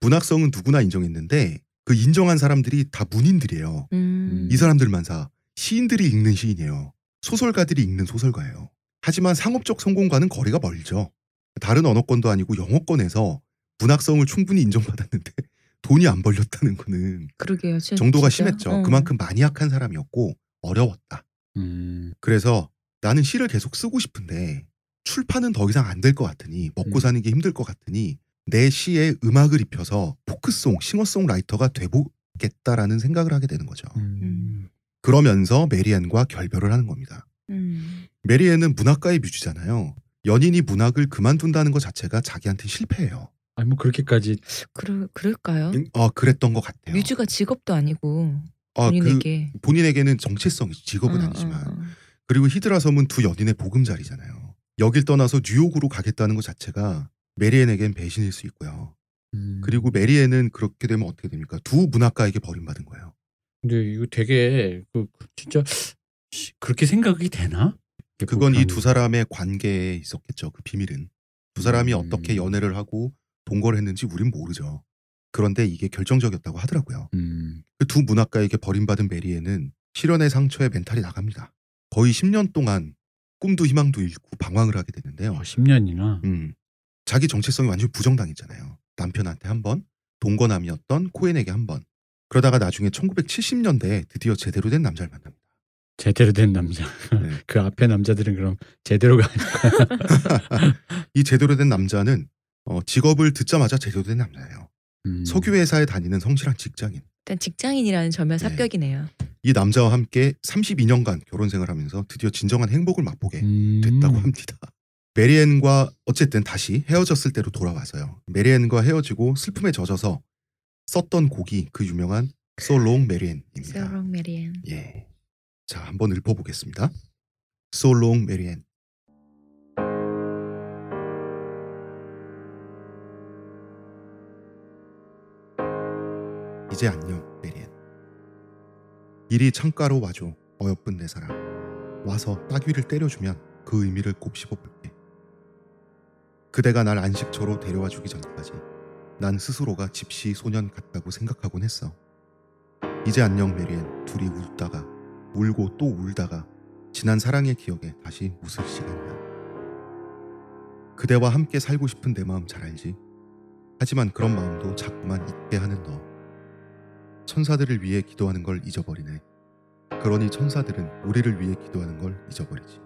Speaker 1: 문학성은 누구나 인정했는데 그 인정한 사람들이 다 문인들이에요.
Speaker 3: 음.
Speaker 1: 이 사람들만 사 시인들이 읽는 시인이에요. 소설가들이 읽는 소설가예요. 하지만 상업적 성공과는 거리가 멀죠. 다른 언어권도 아니고 영어권에서 문학성을 충분히 인정받았는데 돈이 안 벌렸다는 거는
Speaker 3: 그러게요. 진-
Speaker 1: 정도가
Speaker 3: 진짜.
Speaker 1: 심했죠.
Speaker 3: 어.
Speaker 1: 그만큼 마니악한 사람이었고 어려웠다.
Speaker 2: 음.
Speaker 1: 그래서 나는 시를 계속 쓰고 싶은데 출판은 더 이상 안 될 것 같으니 먹고
Speaker 2: 음.
Speaker 1: 사는 게 힘들 것 같으니 내 시에 음악을 입혀서 포크송, 싱어송라이터가 돼보겠다라는 생각을 하게 되는 거죠.
Speaker 2: 음.
Speaker 1: 그러면서 메리앤과 결별을 하는 겁니다.
Speaker 3: 음.
Speaker 1: 메리앤은 문학가의 뮤즈잖아요. 연인이 문학을 그만둔다는 것 자체가 자기한테 실패예요.
Speaker 2: 아니 뭐 그렇게까지
Speaker 3: 그러, 그럴까요?
Speaker 1: 어, 그랬던 것 같아요.
Speaker 3: 뮤즈가 직업도 아니고
Speaker 1: 어, 그
Speaker 3: 본인에게.
Speaker 1: 본인에게는 정체성이 직업은
Speaker 3: 어,
Speaker 1: 아니지만
Speaker 3: 어, 어.
Speaker 1: 그리고 히드라 섬은 두 연인의 보금자리잖아요. 여길 떠나서 뉴욕으로 가겠다는 것 자체가 메리앤에겐 배신일 수 있고요.
Speaker 2: 음.
Speaker 1: 그리고 메리앤은 그렇게 되면 어떻게 됩니까? 두 문학가에게 버림받은 거예요.
Speaker 2: 근데 이거 되게 그 그 진짜 씨, 그렇게 생각이 되나?
Speaker 1: 그건 이 두 사람의 관계에 있었겠죠. 그 비밀은 두 사람이
Speaker 2: 음.
Speaker 1: 어떻게 연애를 하고 동거를 했는지 우린 모르죠. 그런데 이게 결정적이었다고 하더라고요.
Speaker 2: 음.
Speaker 1: 그두 문학가에게 버림받은 메리에는 실연의 상처에 멘탈이 나갑니다. 거의 10년 동안 꿈도 희망도 잃고 방황을 하게 되는데요.
Speaker 2: 어, 10년이나.
Speaker 1: 음, 자기 정체성이 완전히 부정당했잖아요. 남편한테 한 번, 동거남이었던 코엔에게 한 번. 그러다가 나중에 1970년대에 드디어 제대로 된 남자를 만납니다.
Speaker 2: 제대로 된 남자.
Speaker 1: 네.
Speaker 2: 그 앞에 남자들은 그럼 제대로가 아니고
Speaker 1: 이 제대로 된 남자는 어, 직업을 듣자마자 제대로 된 남자예요.
Speaker 2: 음.
Speaker 1: 석유 회사에 다니는 성실한 직장인.
Speaker 3: 일단 직장인이라는 점에
Speaker 1: 네.
Speaker 3: 합격이네요.
Speaker 1: 이 남자와 함께 32년간 결혼 생활하면서 드디어 진정한 행복을 맛보게
Speaker 2: 음.
Speaker 1: 됐다고 합니다. 메리앤과 어쨌든 다시 헤어졌을 때로 돌아와서요. 메리앤과 헤어지고 슬픔에 젖어서 썼던 곡이 그 유명한 So Long Marianne입니다.
Speaker 3: So Long Marianne.
Speaker 1: 예. 자, 한번 읊어보겠습니다. So Long Marianne. 이제 안녕, 메리앤. 이리 창가로 와줘, 어여쁜 내 사랑. 와서 따귀를 때려주면 그 의미를 곱씹어 볼게. 그대가 날 안식처로 데려와 주기 전까지 난 스스로가 집시 소년 같다고 생각하곤 했어. 이제 안녕 메리앤 둘이 울다가 울고 또 울다가 지난 사랑의 기억에 다시 웃을 시간이야. 그대와 함께 살고 싶은 내 마음 잘 알지? 하지만 그런 마음도 자꾸만 잊게 하는 너. 천사들을 위해 기도하는 걸 잊어버리네. 그러니 천사들은 우리를 위해 기도하는 걸 잊어버리지.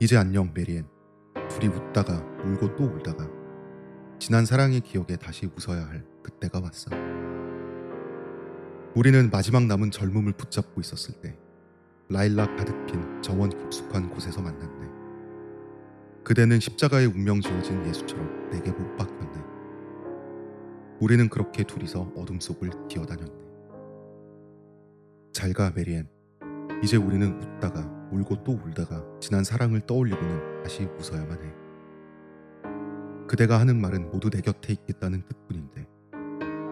Speaker 1: 이제 안녕 메리앤. 둘이 웃다가 울고 또 울다가 지난 사랑의 기억에 다시 웃어야 할 그때가 왔어. 우리는 마지막 남은 젊음을 붙잡고 있었을 때 라일락 가득 핀 정원 깊숙한 곳에서 만났네. 그대는 십자가의 운명 지어진 예수처럼 내게 못 박혔네. 우리는 그렇게 둘이서 어둠 속을 기어다녔네. 잘가 메리앤. 이제 우리는 웃다가 울고 또 울다가 지난 사랑을 떠올리고는 다시 웃어야만 해. 그대가 하는 말은 모두 내 곁에 있겠다는 뜻뿐인데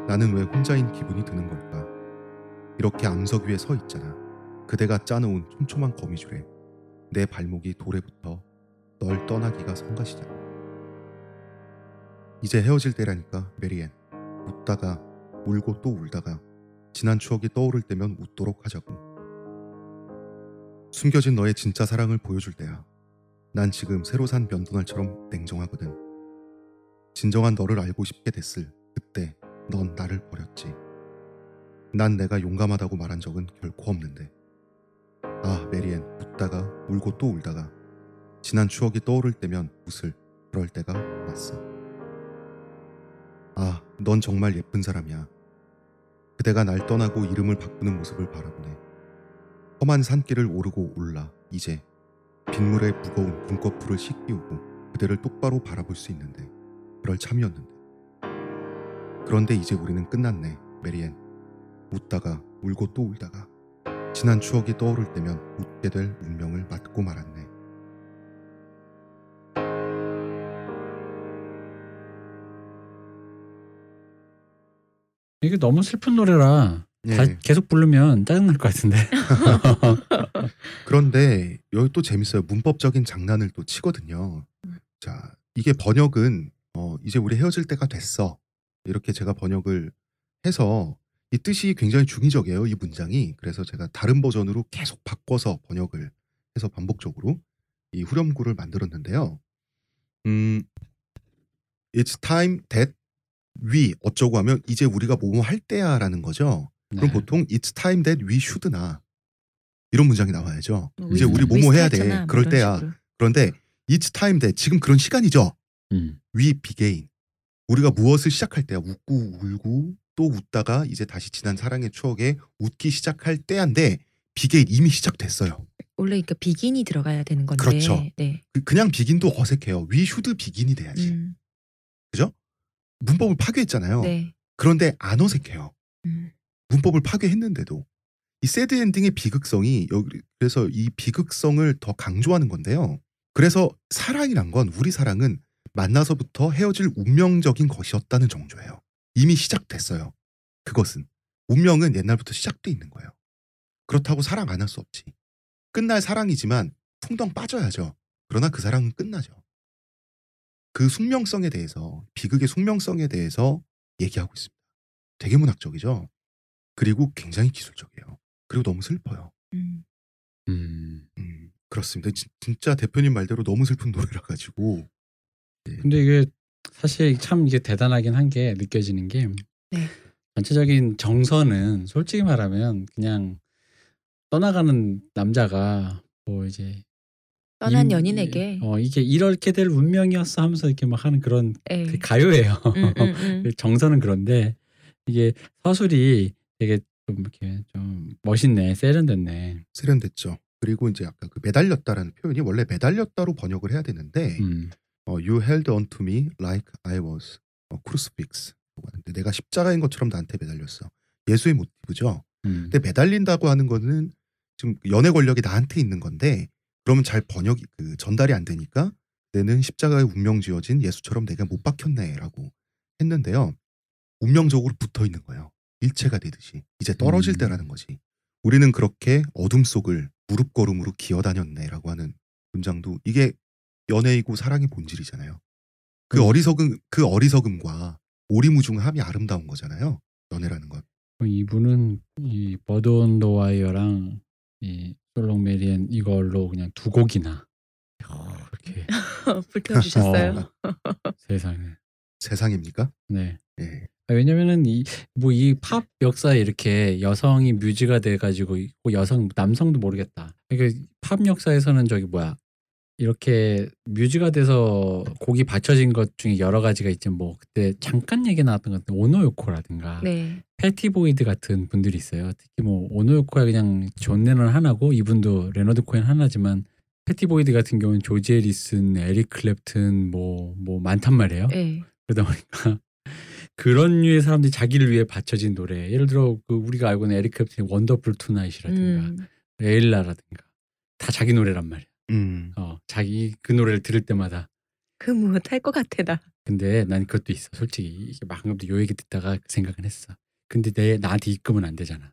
Speaker 1: 나는 왜 혼자인 기분이 드는 걸까? 이렇게 암석 위에 서 있잖아. 그대가 짜놓은 촘촘한 거미줄에 내 발목이 돌에 붙어 널 떠나기가 성가시잖아. 이제 헤어질 때라니까 메리앤. 웃다가 울고 또 울다가 지난 추억이 떠오를 때면 웃도록 하자고. 숨겨진 너의 진짜 사랑을 보여줄 때야. 난 지금 새로 산 면도날처럼 냉정하거든. 진정한 너를 알고 싶게 됐을 그때 넌 나를 버렸지. 난 내가 용감하다고 말한 적은 결코 없는데. 아, 메리앤, 웃다가 울고 또 울다가 지난 추억이 떠오를 때면 웃을 그럴 때가 왔어. 아, 넌 정말 예쁜 사람이야. 그대가 날 떠나고 이름을 바꾸는 모습을 바라보네. 험한 산길을 오르고 올라 이제 빗물에 무거운 눈꺼풀을 씻기우고 그대를 똑바로 바라볼 수 있는데 그럴 참이었는데. 그런데 이제 우리는 끝났네, 메리앤. 웃다가 울고 또 울다가 지난 추억이 떠오를 때면 웃게 될 운명을 맞고 말았네.
Speaker 2: 이게 너무 슬픈 노래라
Speaker 1: 예.
Speaker 2: 다 계속 부르면 짜증날 것 같은데.
Speaker 1: 그런데 여기 또 재밌어요. 문법적인 장난을 또 치거든요. 자, 이게 번역은 어, 이제 우리 헤어질 때가 됐어. 이렇게 제가 번역을 해서 이 뜻이 굉장히 중의적이에요. 이 문장이. 그래서 제가 다른 버전으로 계속 바꿔서 번역을 해서 반복적으로 이 후렴구를 만들었는데요. 음, It's time that we 어쩌고 하면 이제 우리가 뭐뭐 할 때야라는 거죠. 그럼
Speaker 2: 네.
Speaker 1: 보통 It's time that we should나 이런 문장이 나와야죠.
Speaker 3: 뭐
Speaker 1: 이제
Speaker 3: 위-
Speaker 1: 우리 뭐뭐 해야 돼.
Speaker 3: 뭐
Speaker 1: 그럴 때야.
Speaker 3: 식으로.
Speaker 1: 그런데 It's time that 지금 그런 시간이죠.
Speaker 2: 음.
Speaker 1: We begin. 우리가 무엇을 시작할 때야. 웃고 울고 또 웃다가 이제 다시 지난 사랑의 추억에 웃기 시작할 때인데 begin 이미 시작됐어요.
Speaker 3: 원래 그러니까 비긴이 들어가야 되는 건데.
Speaker 1: 그렇죠.
Speaker 3: 네.
Speaker 1: 그- 그냥 비긴도 어색해요. We should begin이 돼야지.
Speaker 3: 음,
Speaker 1: 문법을 파괴했잖아요.
Speaker 3: 네.
Speaker 1: 그런데 안 어색해요.
Speaker 3: 음.
Speaker 1: 문법을 파괴했는데도 이 새드 엔딩의 비극성이 여기 그래서 이 비극성을 더 강조하는 건데요. 그래서 사랑이란 건 우리 사랑은 만나서부터 헤어질 운명적인 것이었다는 정조예요. 이미 시작됐어요. 그것은 운명은 옛날부터 시작돼 있는 거예요. 그렇다고 사랑 안 할 수 없지. 끝날 사랑이지만 풍덩 빠져야죠. 그러나 그 사랑은 끝나죠. 그 숙명성에 대해서 비극의 숙명성에 대해서 얘기하고 있습니다. 되게 문학적이죠. 그리고 굉장히 기술적이에요. 그리고 너무 슬퍼요.
Speaker 3: 음.
Speaker 2: 음.
Speaker 1: 음, 그렇습니다. 진, 진짜 대표님 말대로 너무 슬픈 노래라 가지고
Speaker 2: 근데 이게 사실 참 이게 대단하긴 한 게 느껴지는 게
Speaker 3: 네.
Speaker 2: 전체적인 정서는 솔직히 말하면 그냥 떠나가는 남자가 뭐 이제
Speaker 3: 떠난
Speaker 2: 임-
Speaker 3: 연인에게
Speaker 2: 어 이게 이렇게 될 운명이었어 하면서 이렇게 막 하는 그런
Speaker 3: 예.
Speaker 2: 그 가요예요.
Speaker 3: 음, 음, 음.
Speaker 2: 정서는 그런데 이게 서술이 되게 좀 이렇게 좀 멋있네, 세련됐네.
Speaker 1: 세련됐죠. 그리고 이제 아까 그 매달렸다라는 표현이 원래 매달렸다로 번역을 해야 되는데
Speaker 2: 음.
Speaker 1: 어, You held onto me like I was a crucifix. 하는데 내가 십자가인 것처럼 나한테 매달렸어. 예수의 모티브죠.
Speaker 2: 음.
Speaker 1: 근데 매달린다고 하는 거는 지금 연애 권력이 나한테 있는 건데 그러면 잘 번역이 그 전달이 안 되니까 내는 십자가에 운명 지어진 예수처럼 내가 못 박혔네라고 했는데요. 운명적으로 붙어 있는 거예요. 일체가 되듯이 이제 떨어질
Speaker 2: 음.
Speaker 1: 때라는 거지. 우리는 그렇게 어둠 속을 무릎 걸음으로 기어다녔네라고 하는 문장도 이게 연애이고 사랑의 본질이잖아요. 그
Speaker 2: 음.
Speaker 1: 어리석음 그 어리석음과 오리무중함이 아름다운 거잖아요. 연애라는 건.
Speaker 2: 어, 이분은 이 Bird on the Wire랑 이 So Long Marianne 이걸로 그냥 두 곡이나 이렇게
Speaker 3: 불태워주셨어요.
Speaker 2: 세상에.
Speaker 1: 세상입니까?
Speaker 2: 네.
Speaker 1: 예.
Speaker 2: 아, 왜냐면은 이 뭐 이 팝 역사에 이렇게 여성이 뮤즈가 돼가지고 있고 여성 남성도 모르겠다. 그러니까 팝 역사에서는 저기 뭐야 이렇게 뮤즈가 돼서 곡이 바쳐진 것 중에 여러 가지가 있지 뭐 그때 잠깐 얘기 나왔던 것 같은 오노요코라든가
Speaker 3: 네.
Speaker 2: 패티보이드 같은 분들이 있어요. 특히 뭐 오노요코야 그냥 존 레넌 하나고 이분도 레너드 코엔 하나지만 패티보이드 같은 경우는 조지 해리슨, 에릭 클랩튼 뭐뭐 많단 말이에요.
Speaker 3: 예.
Speaker 2: 그러다 보니까 그런 류의 사람들이 자기를 위해 바쳐진 노래 예를 들어 그 우리가 알고 있는 에릭 클랩튼의 Wonderful Tonight이라든가
Speaker 3: 음.
Speaker 2: 에일라라든가 다 자기 노래란 말이야.
Speaker 1: 음.
Speaker 2: 어 자기 그 노래를 들을 때마다
Speaker 3: 그 못할 것 같아 나.
Speaker 2: 근데 난 그것도 있어 솔직히 이게 방금도 요 얘기 듣다가 그 생각은 했어. 근데 내 나한테 입금은 안 되잖아.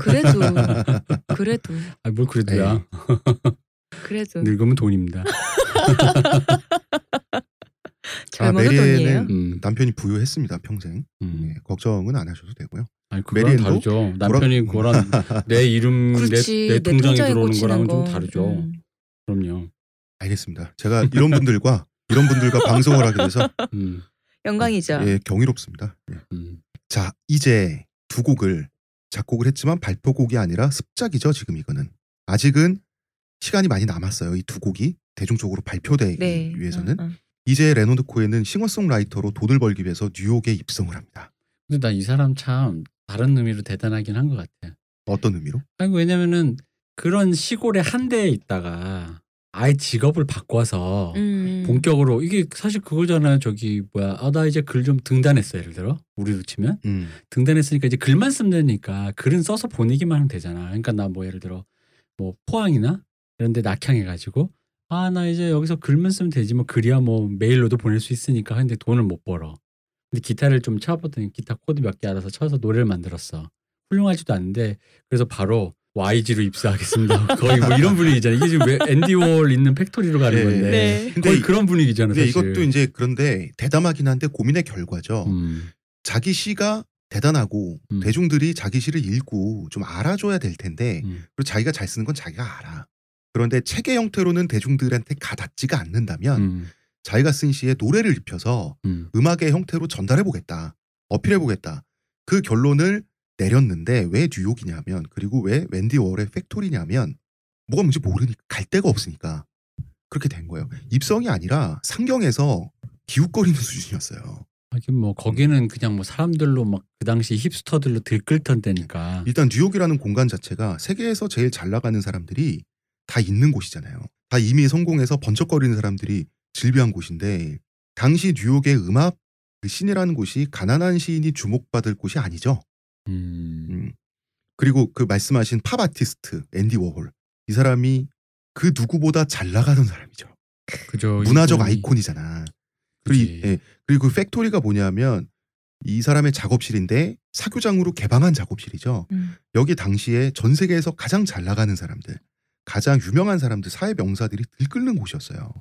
Speaker 3: 그래도 그래도
Speaker 2: 아뭘 그래도야.
Speaker 3: 그래도
Speaker 2: 늙으면 돈입니다.
Speaker 3: 젊어도
Speaker 1: 메리에는.
Speaker 2: 음,
Speaker 1: 남편이 부유했습니다 평생.
Speaker 2: 음.
Speaker 1: 예, 걱정은 안 하셔도 되고요.
Speaker 2: 아니 그거랑
Speaker 1: 메리엔도
Speaker 2: 다르죠. 남편이 그거랑 내 이름 내,
Speaker 3: 내내
Speaker 2: 통장에 들어오는 거랑은 좀
Speaker 3: 거.
Speaker 2: 다르죠.
Speaker 3: 음.
Speaker 2: 그럼요.
Speaker 1: 알겠습니다. 제가 이런 분들과 이런 분들과 방송을 하게 돼서
Speaker 2: 음,
Speaker 3: 영광이죠.
Speaker 1: 예, 경이롭습니다. 예.
Speaker 2: 음.
Speaker 1: 자 이제 두 곡을 작곡을 했지만 발표곡이 아니라 습작이죠 지금 이거는 아직은 시간이 많이 남았어요 이 두 곡이 대중적으로 발표되기
Speaker 3: 네.
Speaker 1: 위해서는
Speaker 3: 어, 어.
Speaker 1: 이제 레너드 코엔은 싱어송라이터로 돈을 벌기 위해서 뉴욕에 입성을 합니다
Speaker 2: 근데 나이 사람 참 다른 의미로 대단하긴 한 것 같아.
Speaker 1: 어떤 의미로?
Speaker 2: 아니 왜냐면은 그런 시골의 한 대에 있다가 아예 직업을 바꿔서
Speaker 3: 음.
Speaker 2: 본격으로 이게 사실 그거잖아요. 저기 뭐야, 아 나 이제 글 좀 등단했어 예를 들어 우리로 치면
Speaker 1: 음.
Speaker 2: 등단했으니까 이제 글만 쓰면 되니까 글은 써서 보내기만 하면 되잖아. 그러니까 나 뭐 예를 들어 뭐 포항이나 이런 데 낙향해가지고 아 나 이제 여기서 글만 쓰면 되지 뭐 글이야 뭐 메일로도 보낼 수 있으니까 근데 돈을 못 벌어. 근데 기타를 좀 쳐보더니 기타 코드 몇 개 알아서 쳐서 노래를 만들었어. 훌륭하지도 않은데 그래서 바로 YG로 입사하겠습니다. 거의 뭐 이런 분위기잖아. 이게 지금 왜 앤디 워홀 있는 팩토리로 가는
Speaker 1: 네.
Speaker 2: 건데
Speaker 3: 네.
Speaker 1: 근데
Speaker 2: 거의
Speaker 1: 이-
Speaker 2: 그런 분위기잖아.
Speaker 1: 근데
Speaker 2: 사실.
Speaker 1: 이것도 이제 그런데 대담하긴 한데 고민의 결과죠
Speaker 2: 음,
Speaker 1: 자기 시가 대단하고
Speaker 2: 음.
Speaker 1: 대중들이 자기 시를 읽고 좀 알아줘야 될 텐데
Speaker 2: 음,
Speaker 1: 그리고 자기가 잘 쓰는 건 자기가 알아 그런데 책의 형태로는 대중들한테 가닿지가 않는다면
Speaker 2: 음,
Speaker 1: 자기가 쓴 시에 노래를 입혀서
Speaker 2: 음,
Speaker 1: 음악의 형태로 전달해 보겠다. 어필해 보겠다. 그 결론을 내렸는데 왜 뉴욕이냐면 그리고 왜 웬디 월의 팩토리냐면 뭐가 뭔지 모르니까 갈 데가 없으니까 그렇게 된 거예요. 입성이 아니라 상경에서 기웃거리는 수준이었어요.
Speaker 2: 하긴 뭐 거기는 그냥 뭐 사람들로 막 그 당시 힙스터들로 들끓던 때니까.
Speaker 1: 일단 뉴욕이라는 공간 자체가 세계에서 제일 잘 나가는 사람들이 다 있는 곳이잖아요. 다 이미 성공해서 번쩍거리는 사람들이 즐비한 곳인데 당시 뉴욕의 음악 그 신이라는 곳이 가난한 시인이 주목받을 곳이 아니죠.
Speaker 2: 음,
Speaker 1: 음. 그리고 그 말씀하신 팝 아티스트 앤디 워홀 이 사람이 그 누구보다 잘 나가는 사람이죠.
Speaker 2: 그죠.
Speaker 1: 문화적
Speaker 2: 이분이-
Speaker 1: 아이콘이잖아. 그리고. 예, 그리고 그 팩토리가 뭐냐면 이 사람의 작업실인데 사교장으로 개방한 작업실이죠.
Speaker 3: 음.
Speaker 1: 여기 당시에 전 세계에서 가장 잘 나가는 사람들, 가장 유명한 사람들, 사회 명사들이 들끓는 곳이었어요.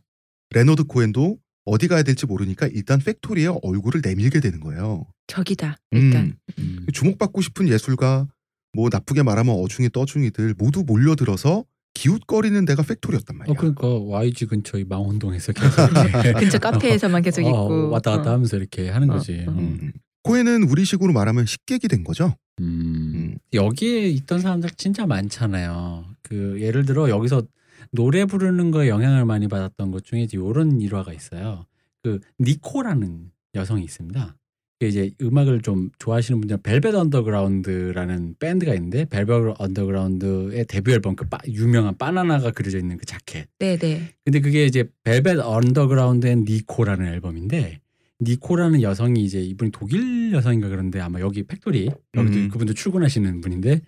Speaker 1: 레너드 코엔도 어디 가야 될지 모르니까 일단 팩토리에 얼굴을 내밀게 되는 거예요.
Speaker 3: 적이다 일단.
Speaker 2: 음,
Speaker 1: 주목받고 싶은 예술가, 뭐 나쁘게 말하면 어중이 떠중이들 모두 몰려들어서 기웃거리는 데가 팩토리였단 말이야.
Speaker 2: 어 그러니까 YG 근처 이 망원동에서 계속
Speaker 3: 근처 카페에서만 계속
Speaker 2: 어,
Speaker 3: 있고
Speaker 2: 왔다 갔다
Speaker 3: 어.
Speaker 2: 하면서 이렇게 하는
Speaker 3: 어,
Speaker 2: 거지.
Speaker 3: 어.
Speaker 2: 음.
Speaker 1: 음. 코엔은 우리식으로 말하면 식객이 된 거죠.
Speaker 2: 음.
Speaker 1: 음.
Speaker 2: 여기에 있던 사람들 진짜 많잖아요. 그 예를 들어 여기서 노래 부르는 거에 영향을 많이 받았던 것 중에 이제 이런 일화가 있어요. 그 니코라는 여성이 있습니다. 그 이제 음악을 좀 좋아하시는 분들은 벨벳 언더그라운드라는 밴드가 있는데 벨벳 언더그라운드의 데뷔 앨범 그 바- 유명한 바나나가 그려져 있는 그 자켓.
Speaker 3: 네네.
Speaker 2: 근데 그게 이제 벨벳 언더그라운드의 니코라는 앨범인데 니코라는 여성이 이제 이분이 독일 여성인가 그런데 아마 여기 팩토리 여기도
Speaker 1: 음.
Speaker 2: 그분도 출근하시는 분인데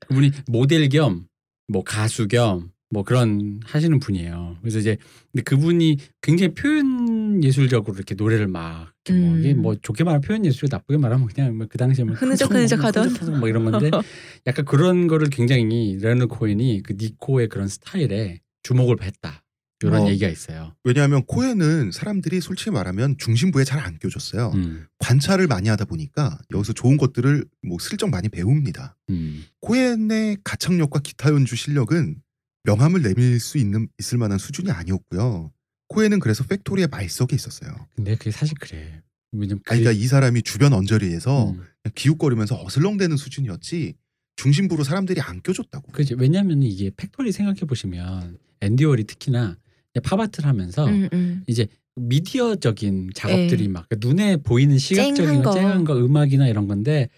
Speaker 2: 그분이 모델 겸 뭐 가수 겸 뭐 그런 하시는 분이에요. 그래서 이제 근데 그분이 굉장히 표현 예술적으로 이렇게 노래를 막 이렇게 뭐
Speaker 3: 음.
Speaker 2: 이게 뭐 좋게 말하면 표현 예술 나쁘게 말하면 그냥 뭐 그 당시에 뭐
Speaker 3: 흐느적흐느적하던?
Speaker 2: 흐느적흐느적 뭐 이런 건데 약간 그런 거를 굉장히 레너 코엔이 그 니코의 그런 스타일에 주목을 했다. 이런
Speaker 1: 어.
Speaker 2: 얘기가 있어요.
Speaker 1: 왜냐하면 코엔은 사람들이 솔직히 말하면 중심부에 잘 안 껴줬어요.
Speaker 2: 음,
Speaker 1: 관찰을 많이 하다 보니까 여기서 좋은 것들을 뭐 슬쩍 많이 배웁니다.
Speaker 2: 음.
Speaker 1: 코엔의 가창력과 기타 연주 실력은 명함을 내밀 수 있는 있을 만한 수준이 아니었고요. 코엔은 그래서 팩토리의 말석에 있었어요.
Speaker 2: 근데 그게 사실 그래. 왜냐면
Speaker 1: 아니, 그러니까 이 사람이 주변 언저리에서
Speaker 2: 음.
Speaker 1: 기웃거리면서 어슬렁대는 수준이었지 중심부로 사람들이 안 껴줬다고.
Speaker 2: 그지 왜냐하면 이게 팩토리 생각해 보시면 앤디 워홀이 특히나 팝아트를 하면서
Speaker 3: 음, 음.
Speaker 2: 이제 미디어적인 작업들이
Speaker 3: 네.
Speaker 2: 막 눈에 보이는 시각적인
Speaker 3: 쨍한
Speaker 2: 거,
Speaker 3: 거.
Speaker 2: 쨍한 거, 음악이나 이런 건데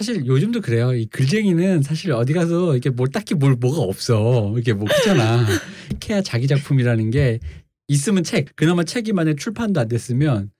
Speaker 2: 사실 요즘도 그래요. 이 글쟁이는 사실 어디 가서 이게 뭘 딱히 뭘 뭐가 없어. 이게 뭐 그잖아. 케야 자기 작품이라는 게 있으면 책. 그나마 책이 만약 출판도 안 됐으면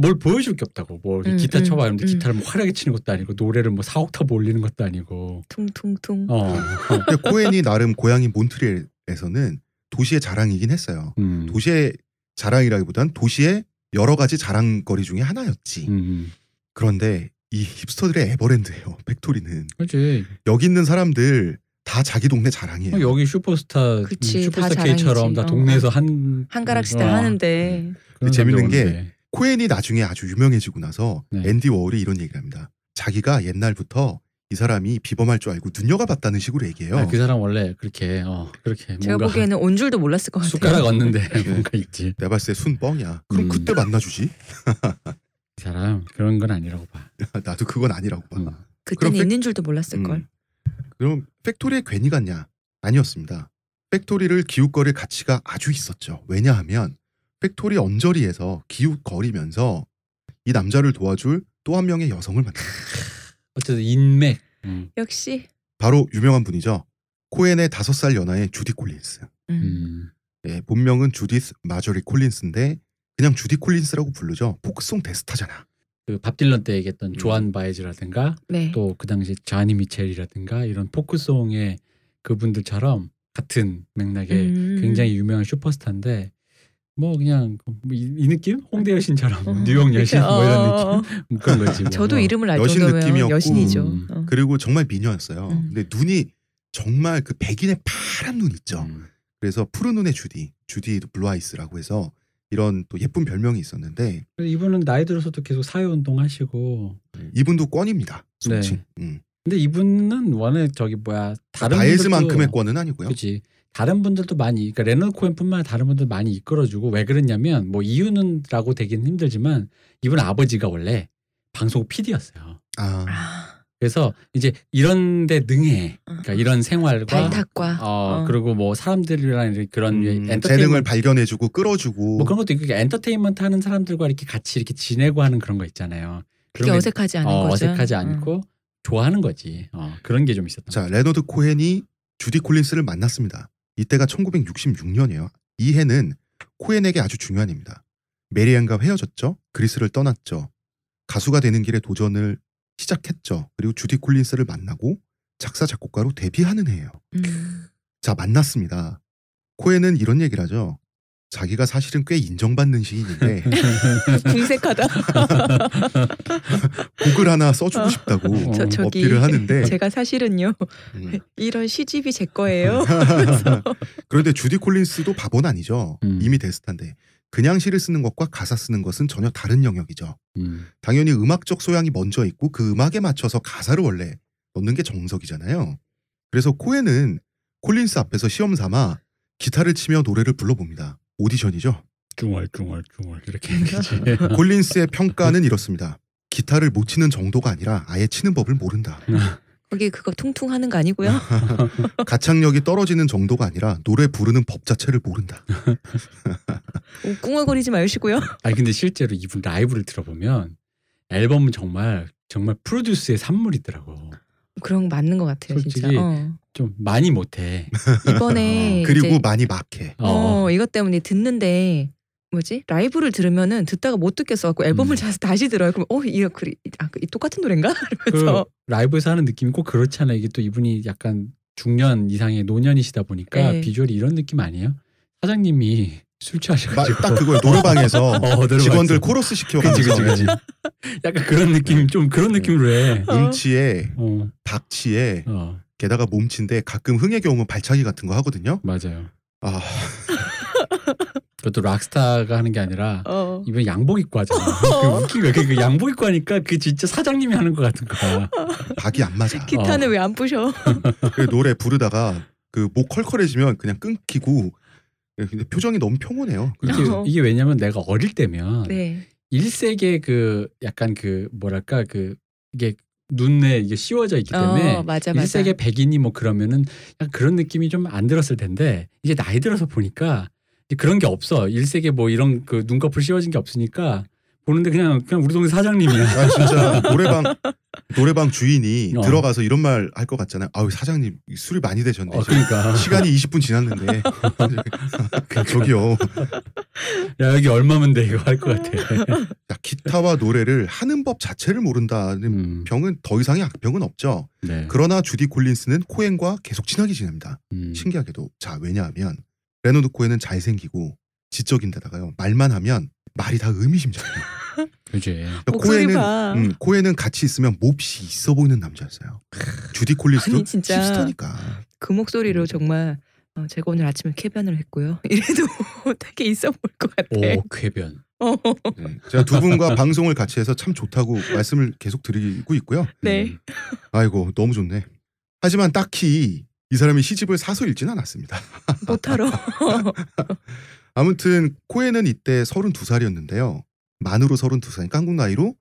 Speaker 2: 뭘 보여줄 게 없다고. 뭐 이렇게
Speaker 3: 음,
Speaker 2: 기타
Speaker 3: 음,
Speaker 2: 쳐봐. 그런데
Speaker 3: 음.
Speaker 2: 기타를 뭐 화려하게 치는 것도 아니고 노래를 뭐 4, 옥타브 올리는 것도 아니고.
Speaker 3: 퉁퉁퉁.
Speaker 2: 어.
Speaker 1: 근데 코엔이 나름 고향인 몬트리올에서는 도시의 자랑이긴 했어요.
Speaker 2: 음.
Speaker 1: 도시의 자랑이라기보단 도시의 여러 가지 자랑거리 중에 하나였지.
Speaker 2: 음.
Speaker 1: 그런데 이 힙스터들의 에버랜드예요. 팩토리는
Speaker 2: 그렇지.
Speaker 1: 여기 있는 사람들 다 자기 동네 자랑이에요.
Speaker 2: 어, 여기 슈퍼스타
Speaker 3: 그치,
Speaker 2: 슈퍼스타
Speaker 3: 다
Speaker 2: K처럼
Speaker 3: 자랑이지.
Speaker 2: 다
Speaker 3: 어.
Speaker 2: 동네에서 한
Speaker 3: 한 가락씩
Speaker 2: 어,
Speaker 3: 다 하는데
Speaker 2: 그런
Speaker 1: 재밌는
Speaker 2: 사람들
Speaker 1: 게
Speaker 2: 오는데.
Speaker 1: 코엔이 나중에 아주 유명해지고 나서
Speaker 2: 네.
Speaker 1: 앤디 워홀이 이런 얘기를 합니다. 자기가 옛날부터 이 사람이 비범할 줄 알고 눈여겨봤다는 식으로 얘기해요.
Speaker 2: 아, 그 사람 원래 그렇게 어 그렇게
Speaker 3: 제가
Speaker 2: 뭔가
Speaker 3: 보기에는 온 줄도 몰랐을 것 같아요.
Speaker 2: 숟가락 얹는데 뭔가 있지.
Speaker 1: 내가 봤을 때 순 뻥이야. 그럼
Speaker 2: 음.
Speaker 1: 그때 만나주지?
Speaker 2: 이 사람 그런 건 아니라고 봐.
Speaker 1: 나도 그건 아니라고 봐.
Speaker 2: 음.
Speaker 3: 그때는
Speaker 1: 팩-
Speaker 3: 있는 줄도 몰랐을 걸.
Speaker 1: 음. 그럼 팩토리에 괜히 갔냐? 아니었습니다. 팩토리를 기웃거릴 가치가 아주 있었죠. 왜냐하면 팩토리 언저리에서 기웃거리면서 이 남자를 도와줄 또 한 명의 여성을 만났어요.
Speaker 2: 어쨌든 인맥. 음.
Speaker 3: 역시.
Speaker 1: 바로 유명한 분이죠. 코엔의 다섯 살 연하의 주디 콜린스.
Speaker 3: 음.
Speaker 2: 음.
Speaker 1: 예, 본명은 주디스 마저리 콜린스인데 그냥 주디 콜린스라고 부르죠. 포크송 대스타잖아.
Speaker 2: 그 밥 딜런 때 얘기했던
Speaker 1: 음.
Speaker 2: 조안 바에즈라든가
Speaker 3: 네.
Speaker 2: 또 그 당시 조니 미첼이라든가 이런 포크송의 그분들처럼 같은 맥락의
Speaker 3: 음.
Speaker 2: 굉장히 유명한 슈퍼스타인데 뭐 그냥 뭐 이, 이 느낌 홍대 여신처럼
Speaker 3: 어,
Speaker 2: 뉴욕 여신
Speaker 3: 그쵸.
Speaker 2: 뭐 이런
Speaker 3: 어,
Speaker 2: 느낌 뭐 그런 거지. 뭐.
Speaker 3: 저도 이름을 알
Speaker 1: 여신
Speaker 3: 정도면
Speaker 1: 느낌이었고,
Speaker 3: 여신이죠.
Speaker 2: 음.
Speaker 3: 어.
Speaker 1: 그리고 정말 미녀였어요.
Speaker 3: 음.
Speaker 1: 근데 눈이 정말 그 백인의 파란 눈 있죠.
Speaker 2: 음.
Speaker 1: 그래서 푸른 눈의 주디, Judy Blue Eyes라고 해서 이런 또 예쁜 별명이 있었는데
Speaker 2: 이분은 나이 들어서도 계속 사회 운동하시고
Speaker 1: 이분도 권입니다. 솔직히.
Speaker 2: 네.
Speaker 1: 음.
Speaker 2: 근데 이분은 원래 저기 뭐야 다른
Speaker 1: 바에즈만큼의
Speaker 2: 분들도-
Speaker 1: 권은 아니고요.
Speaker 2: 그렇지 다른 분들도 많이 그러니까 레너 코엔뿐만 아니라 다른 분들 많이 이끌어주고 왜 그랬냐면 뭐 이유는라고 되긴 힘들지만 이분 아버지가 원래 방송 PD였어요.
Speaker 1: 아,
Speaker 3: 아,
Speaker 2: 그래서 이제 이런데 능해. 그러니까 이런 생활과
Speaker 3: 발탁과.
Speaker 2: 어,
Speaker 3: 어.
Speaker 2: 그리고 뭐 사람들이랑 이렇게 그런
Speaker 1: 음,
Speaker 2: 엔터테인먼트
Speaker 1: 재능을 발견해주고 끌어주고
Speaker 2: 뭐 그런 것도 있고 엔터테인먼트 하는 사람들과 이렇게 같이 이렇게 지내고 하는 그런 거 있잖아요.
Speaker 3: 그게 어색하지 않은
Speaker 2: 어,
Speaker 3: 거죠.
Speaker 2: 어색하지
Speaker 3: 음.
Speaker 2: 않고 좋아하는 거지. 어, 그런 게 좀 있었던
Speaker 1: 자
Speaker 2: 그
Speaker 1: 레너드 코헨이 주디 콜린스를 만났습니다. 이때가 1966년이에요. 이 해는 코헨에게 아주 중요한 해입니다. 메리안과 헤어졌죠. 그리스를 떠났죠. 가수가 되는 길에 도전을 시작했죠. 그리고 주디 콜린스를 만나고 작사 작곡가로 데뷔하는 해예요.
Speaker 3: 음.
Speaker 1: 자 만났습니다. 코헨은 이런 얘기를 하죠. 자기가 사실은 꽤 인정받는 시인인데
Speaker 3: 궁색하다.
Speaker 1: 곡을 하나 써주고 싶다고
Speaker 2: 어,
Speaker 3: 저, 저기
Speaker 1: 어필을 하는데
Speaker 3: 제가 사실은요
Speaker 1: 음.
Speaker 3: 이런 시집이 제 거예요.
Speaker 1: 그런데 주디 콜린스도 바보는 아니죠.
Speaker 2: 음.
Speaker 1: 이미 대스타인데 그냥 시를 쓰는 것과 가사 쓰는 것은 전혀 다른 영역이죠.
Speaker 2: 음.
Speaker 1: 당연히 음악적 소양이 먼저 있고 그 음악에 맞춰서 가사를 원래 넣는 게 정석이잖아요. 그래서 코엔은 콜린스 앞에서 시험 삼아 기타를 치며 노래를 불러봅니다. 오디션이죠.
Speaker 2: 중얼중얼중얼 이렇게 거지.
Speaker 1: 콜린스의 평가는 이렇습니다. 기타를 못 치는 정도가 아니라 아예 치는 법을 모른다.
Speaker 3: 거기 그거 퉁퉁 하는 거 아니고요.
Speaker 1: 가창력이 떨어지는 정도가 아니라 노래 부르는 법 자체를 모른다.
Speaker 3: 오, 꿍얼거리지 마시고요.
Speaker 2: 아니 근데 실제로 이분 라이브를 들어보면 앨범은 정말 정말 프로듀스의 산물이더라고.
Speaker 3: 그런 거 맞는 것 같아요, 진짜.
Speaker 2: 솔직히
Speaker 3: 어.
Speaker 2: 좀 많이 못해.
Speaker 3: 이번에
Speaker 1: 그리고 많이 막해.
Speaker 2: 어.
Speaker 3: 어, 이것 때문에 듣는데 뭐지 라이브를 들으면은 듣다가 못 듣겠어갖고 앨범을
Speaker 2: 음.
Speaker 3: 다시 다시 들어요. 그럼 어 이거 그리 아, 그 똑같은 노래인가?
Speaker 2: 그
Speaker 3: 이러면서
Speaker 2: 라이브에서 하는 느낌이 꼭 그렇잖아. 이게 또 이분이 약간 중년 이상의 노년이시다 보니까
Speaker 3: 네.
Speaker 2: 비주얼이 이런 느낌 아니에요? 사장님이 술
Speaker 1: 마-
Speaker 2: 취하셔가지고
Speaker 1: 딱 그거예요. 노래방에서
Speaker 2: 어.
Speaker 1: 직원들 코러스 시켜가면서
Speaker 2: 그치, 그치, 그치. 약간 그런 느낌 좀 그런 느낌으로 해.
Speaker 1: 음치에
Speaker 2: 어,
Speaker 1: 박치에
Speaker 2: 어
Speaker 1: 게다가 몸치인데 가끔 흥의 경우면 발차기 같은 거 하거든요.
Speaker 2: 맞아요.
Speaker 1: 아
Speaker 2: 그것도 락스타가 하는 게 아니라
Speaker 3: 어.
Speaker 2: 이번 양복 입고 하잖아. 그 웃긴 거야. 그, 그 양복 입고 하니까 그 진짜 사장님이 하는 것 같은 거야.
Speaker 1: 박이 안 맞아.
Speaker 3: 기타는
Speaker 2: 어.
Speaker 3: 왜안 부셔?
Speaker 1: 그래서 노래 부르다가 그 목 컬컬해지면 그냥 끊기고 근데 표정이 너무 평온해요.
Speaker 2: 이게,
Speaker 3: 어.
Speaker 2: 이게 왜냐면 내가 어릴 때면
Speaker 3: 네.
Speaker 2: 일색의 그 약간 그 뭐랄까 그 이게 눈에 이게 씌워져 있기 때문에
Speaker 3: 어, 맞아 맞아.
Speaker 2: 일색의 백인이 뭐 그러면은 약간 그런 느낌이 좀 안 들었을 텐데 이제 나이 들어서 보니까 그런 게 없어 일색에 뭐 이런 그 눈꺼풀 씌워진 게 없으니까 보는데 그냥 그냥 우리 동네 사장님이야.
Speaker 1: 아 진짜 노래방 노래방 주인이
Speaker 2: 어.
Speaker 1: 들어가서 이런 말 할 것 같잖아요. 아우 사장님 술이 많이 드셨네.
Speaker 2: 어, 그러니까
Speaker 1: 시간이 20분 지났는데 저기요.
Speaker 2: 야 여기 얼마면 돼 이거 할 것 같아.
Speaker 1: 야, 기타와 노래를 하는 법 자체를 모른다는
Speaker 2: 음,
Speaker 1: 평은 더 이상의 악평은 없죠.
Speaker 2: 네.
Speaker 1: 그러나 주디 콜린스는 코엔과 계속 친하게 지냅니다.
Speaker 2: 음,
Speaker 1: 신기하게도 자 왜냐하면 레너드 코엔은 잘생기고 지적인 데다가요 말만 하면 말이 다 의미심장해요.
Speaker 2: 그지.
Speaker 1: 그러니까
Speaker 3: 봐.
Speaker 1: 음, 코엔은 같이 있으면 몹시 있어 보이는 남자였어요. 주디 콜린스도
Speaker 3: 진짜.
Speaker 1: 힙스터니까.
Speaker 3: 그 목소리로 정말 어, 제가 오늘 아침에 쾌변을 했고요. 이래도 되게 있어 보일 것 같아.
Speaker 2: 오 쾌변.
Speaker 3: 어,
Speaker 1: 네. 제가 두 분과 방송을 같이 해서 참 좋다고 말씀을 계속 드리고 있고요.
Speaker 3: 네.
Speaker 2: 음,
Speaker 1: 아이고 너무 좋네. 하지만 딱히 이 사람이 시집을 사서 읽진 않았습니다.
Speaker 3: 못하러.
Speaker 1: 아무튼 코엔은 이때 32살이었는데요. 만으로 32살, 한국 나이로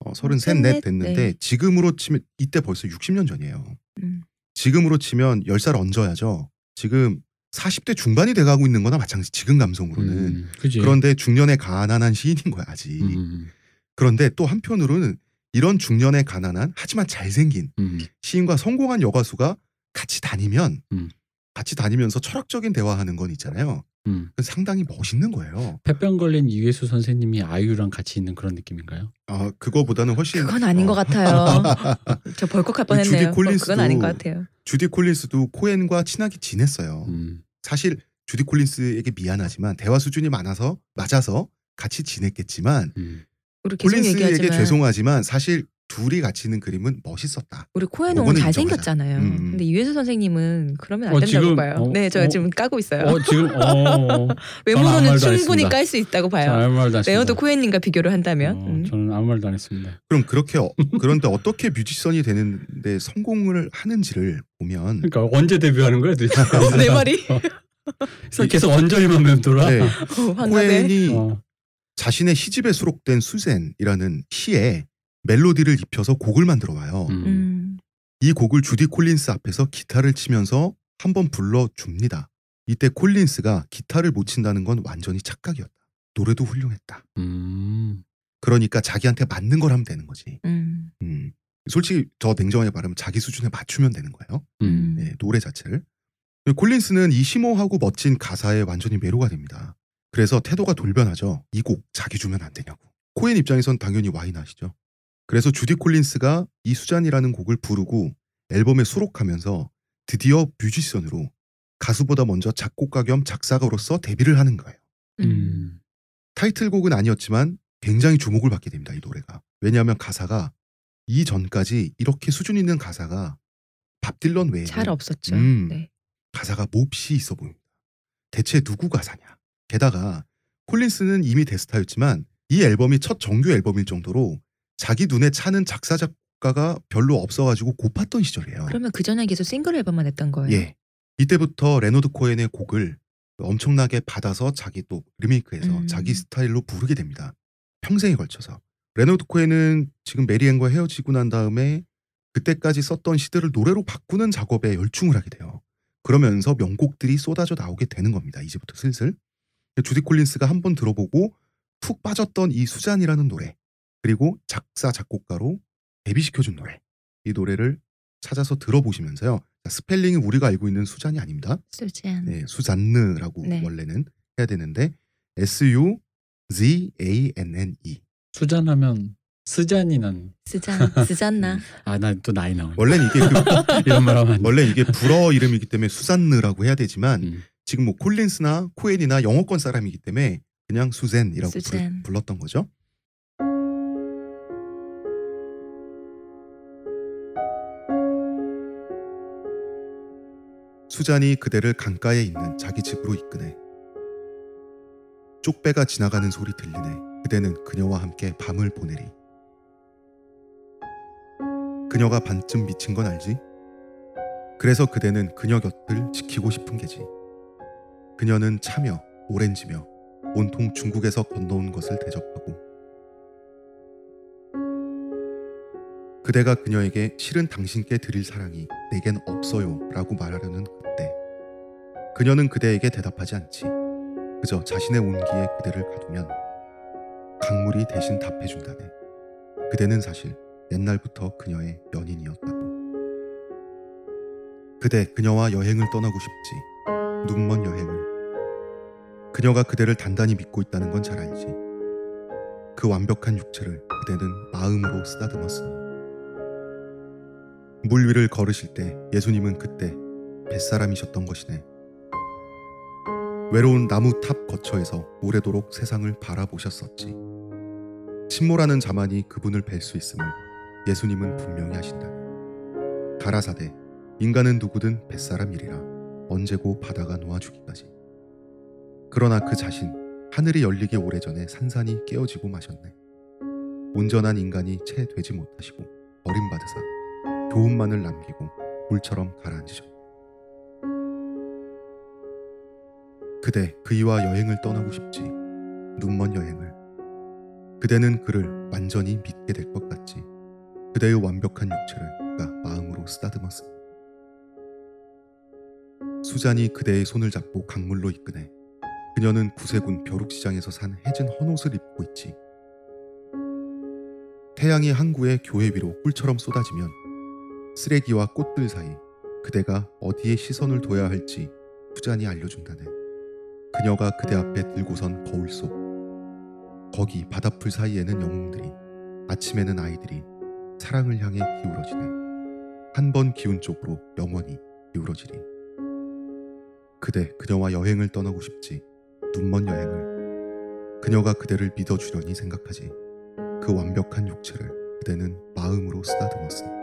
Speaker 1: 어, 33,
Speaker 3: 셋,
Speaker 1: 됐는데
Speaker 3: 네.
Speaker 1: 지금으로 치면 이때 벌써 60년 전이에요.
Speaker 3: 음.
Speaker 1: 지금으로 치면 10살 얹어야죠. 지금 40대 중반이 돼가고 있는 거나 마찬가지 지금 감성으로는.
Speaker 2: 음, 그지.
Speaker 1: 그런데 중년에 가난한 시인인 거야 아직.
Speaker 2: 음,
Speaker 1: 그런데 또 한편으로는 이런 중년에 가난한 하지만 잘생긴
Speaker 2: 음,
Speaker 1: 시인과 성공한 여가수가 같이 다니면
Speaker 2: 음.
Speaker 1: 같이 다니면서 철학적인 대화하는 건 있잖아요.
Speaker 2: 음.
Speaker 1: 상당히 멋있는 거예요.
Speaker 2: 폐병 걸린 이회수 선생님이 아이유랑 같이 있는 그런 느낌인가요?
Speaker 1: 아 그거보다는 훨씬
Speaker 3: 그건 아닌
Speaker 1: 어,
Speaker 3: 것 같아요. 저 벌컥할
Speaker 1: 그 주디
Speaker 3: 뻔했네요. 어,
Speaker 1: 콜린스도-
Speaker 3: 그건 아닌 것 같아요.
Speaker 1: 주디 콜린스도 코엔과 친하게 지냈어요.
Speaker 2: 음,
Speaker 1: 사실 주디 콜린스에게 미안하지만 대화 수준이 많아서 맞아서 같이 지냈겠지만
Speaker 2: 음.
Speaker 1: 콜린스에게 죄송하지만 사실 둘이 같이 있는 그림은 멋있었다.
Speaker 3: 우리 코에는
Speaker 1: 그거는
Speaker 3: 잘 생겼잖아요.
Speaker 1: 인정하자. 음.
Speaker 3: 근데 이회수 선생님은 그러면 안
Speaker 2: 어,
Speaker 3: 된다고
Speaker 2: 지금,
Speaker 3: 봐요.
Speaker 2: 어,
Speaker 3: 네, 저
Speaker 2: 어,
Speaker 3: 지금 까고 있어요.
Speaker 2: 어 지금 어,
Speaker 3: 외모로는 충분히. 깔 수 있다고
Speaker 2: 저
Speaker 3: 봐요.
Speaker 2: 아무 말도 안.
Speaker 3: 레오도 코엔님과 비교를 한다면
Speaker 2: 어,
Speaker 3: 음.
Speaker 2: 저는 아무 말도 안 했습니다.
Speaker 1: 그럼 그렇게 어- 그런데 어떻게 뮤지션이 되는데 성공을 하는지를 보면
Speaker 2: 그러니까 언제 데뷔하는 거야 도대체?
Speaker 3: 내 말이
Speaker 2: 그래서 계속 언저리만 맴돌아.
Speaker 1: 네,
Speaker 3: 어,
Speaker 1: 코엔이
Speaker 2: 어,
Speaker 1: 자신의 시집에 수록된 수젠이라는 시에 멜로디를 입혀서 곡을 만들어 와요.
Speaker 2: 음.
Speaker 3: 음.
Speaker 1: 이 곡을 주디 콜린스 앞에서 기타를 치면서 한번 불러 줍니다. 이때 콜린스가 기타를 못 친다는 건 완전히 착각이었다. 노래도 훌륭했다.
Speaker 2: 음.
Speaker 1: 그러니까 자기한테 맞는 걸 하면 되는 거지.
Speaker 3: 음.
Speaker 1: 음. 솔직히 저 냉정하게 말하면 자기 수준에 맞추면 되는 거예요.
Speaker 2: 음.
Speaker 1: 네, 노래 자체를. 콜린스는 이 심오하고 멋진 가사에 완전히 매료가 됩니다. 그래서 태도가 돌변하죠. 이 곡 자기 주면 안 되냐고. 코엔 입장에선 당연히 와인 하시죠. 그래서 주디 콜린스가 이 수잔이라는 곡을 부르고 앨범에 수록하면서 드디어 뮤지션으로 가수보다 먼저 작곡가 겸 작사가로서 데뷔를 하는 거예요.
Speaker 2: 음.
Speaker 1: 타이틀곡은 아니었지만 굉장히 주목을 받게 됩니다. 이 노래가. 왜냐하면 가사가 이 전까지 이렇게 수준 있는 가사가 밥 딜런 외에
Speaker 3: 잘 없었죠.
Speaker 1: 음.
Speaker 3: 네.
Speaker 1: 가사가 몹시 있어 보입니다. 대체 누구 가사냐? 게다가 콜린스는 이미 대스타였지만 이 앨범이 첫 정규 앨범일 정도로 자기 눈에 차는 작사 작곡가가 별로 없어가지고 고팠던 시절이에요.
Speaker 3: 그러면 그 전에 계속 싱글 앨범만 냈던 거예요.
Speaker 1: 예. 이때부터 레너드 코엔의 곡을 엄청나게 받아서 자기 또 리메이크해서
Speaker 3: 음.
Speaker 1: 자기 스타일로 부르게 됩니다. 평생에 걸쳐서. 레너드 코엔은 지금 메리앤과 헤어지고 난 다음에 그때까지 썼던 시들을 노래로 바꾸는 작업에 열중을 하게 돼요. 그러면서 명곡들이 쏟아져 나오게 되는 겁니다. 이제부터 슬슬. 주디 콜린스가 한 번 들어보고 푹 빠졌던 이 수잔이라는 노래 그리고 작사 작곡가로 데뷔시켜준 노래 이 노래를 찾아서 들어보시면서요. 자, 스펠링이 우리가 알고 있는 수잔이 아닙니다.
Speaker 3: 수잔.
Speaker 1: 네, 수잔느라고
Speaker 3: 네.
Speaker 1: 원래는 해야 되는데 S U Z A N N E.
Speaker 2: 수잔하면 스잔이는
Speaker 3: 스잔. 스잔나.
Speaker 2: 아나 또 나이 나오네.
Speaker 1: 원래는 이게 그,
Speaker 2: 이런 말 하면 안 돼.
Speaker 1: 원래 이게 불어 이름이기 때문에 수잔느라고 해야 되지만
Speaker 2: 음.
Speaker 1: 지금 뭐 콜린스나 코엔이나 영어권 사람이기 때문에 그냥 수젠이라고
Speaker 3: 수잔.
Speaker 1: 불렀던 거죠. 수잔이 그대를 강가에 있는 자기 집으로 이끄네. 쪽배가 지나가는 소리 들리네. 그대는 그녀와 함께 밤을 보내리. 그녀가 반쯤 미친 건 알지? 그래서 그대는 그녀 곁을 지키고 싶은 게지. 그녀는 차며 오렌지며 온통 중국에서 건너온 것을 대접하고 그대가 그녀에게 실은 당신께 드릴 사랑이 내겐 없어요 라고 말하려는 그녀는 그대에게 대답하지 않지 그저 자신의 온기에 그대를 가두면 강물이 대신 답해준다네 그대는 사실 옛날부터 그녀의 연인이었다고 그대 그녀와 여행을 떠나고 싶지 눈먼 여행을 그녀가 그대를 단단히 믿고 있다는 건 잘 알지. 그 완벽한 육체를 그대는 마음으로 쓰다듬었으니. 물 위를 걸으실 때 예수님은 그때 뱃사람이셨던 것이네. 외로운 나무 탑 거처에서 오래도록 세상을 바라보셨었지. 침몰하는 자만이 그분을 뵐 수 있음을 예수님은 분명히 하신다. 가라사대 인간은 누구든 뱃사람이리라 언제고 바다가 놓아주기까지. 그러나 그 자신 하늘이 열리기 오래전에 산산이 깨어지고 마셨네. 온전한 인간이 채 되지 못하시고 버림받으사 교훈만을 남기고 물처럼 가라앉으셨네. 그대 그이와 여행을 떠나고 싶지 눈먼 여행을 그대는 그를 완전히 믿게 될 것 같지 그대의 완벽한 육체를 그가 마음으로 쓰다듬었습니다. 수잔이 그대의 손을 잡고 강물로 이끄네. 그녀는 구세군 벼룩시장에서 산 해진 헌옷을 입고 있지. 태양이 항구의 교회 위로 꿀처럼 쏟아지면 쓰레기와 꽃들 사이 그대가 어디에 시선을 둬야 할지 수잔이 알려준다네. 그녀가 그대 앞에 들고선 거울 속 거기 바닷풀 사이에는 영웅들이 아침에는 아이들이 사랑을 향해 기울어지네. 한번 기운 쪽으로 영원히 기울어지리. 그대 그녀와 여행을 떠나고 싶지. 눈먼 여행을 그녀가 그대를 믿어주려니 생각하지 그 완벽한 육체를 그대는 마음으로 쓰다듬었으니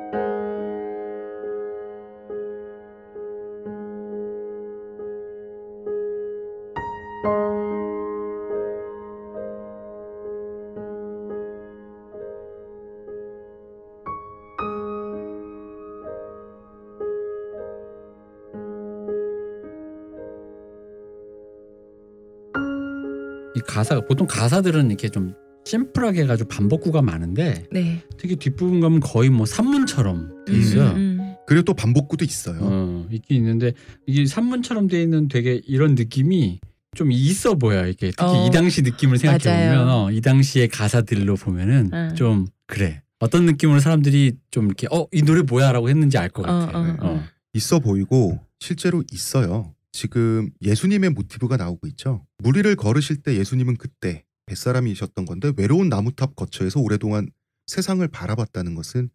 Speaker 2: 가사가 보통 가사들은 이렇게 좀 심플하게 해가지고 반복 구가 많은데
Speaker 3: 네.
Speaker 2: 되게 뒷부분 가면 거의 뭐 산문처럼 돼 있어요.
Speaker 3: 음, 음.
Speaker 1: 그리고 또 반복구도 있어요.
Speaker 2: 어, 있긴 있는데 이게 산문처럼 돼 있는 되게 이런 느낌이 좀 있어 보여 이게 특히
Speaker 3: 어,
Speaker 2: 이 당시 느낌을 생각해. 보면 어, 이 당시의 가사들로 보면은
Speaker 3: 어.
Speaker 2: 좀 그래 어떤 느낌으로 사람들이 좀 이렇게 어 이 노래 뭐야라고 했는지 알것
Speaker 3: 어,
Speaker 2: 같아.
Speaker 3: 어,
Speaker 2: 어.
Speaker 1: 있어 보이고 실제로 있어요. 지금 예수님의 모티브가 나오고 있죠. 물 위를 걸으실 때 예수님은 그때 뱃사람이셨던 건데 외로운 나무탑 거처에서 오랫동안 세상을 바라봤다는 것은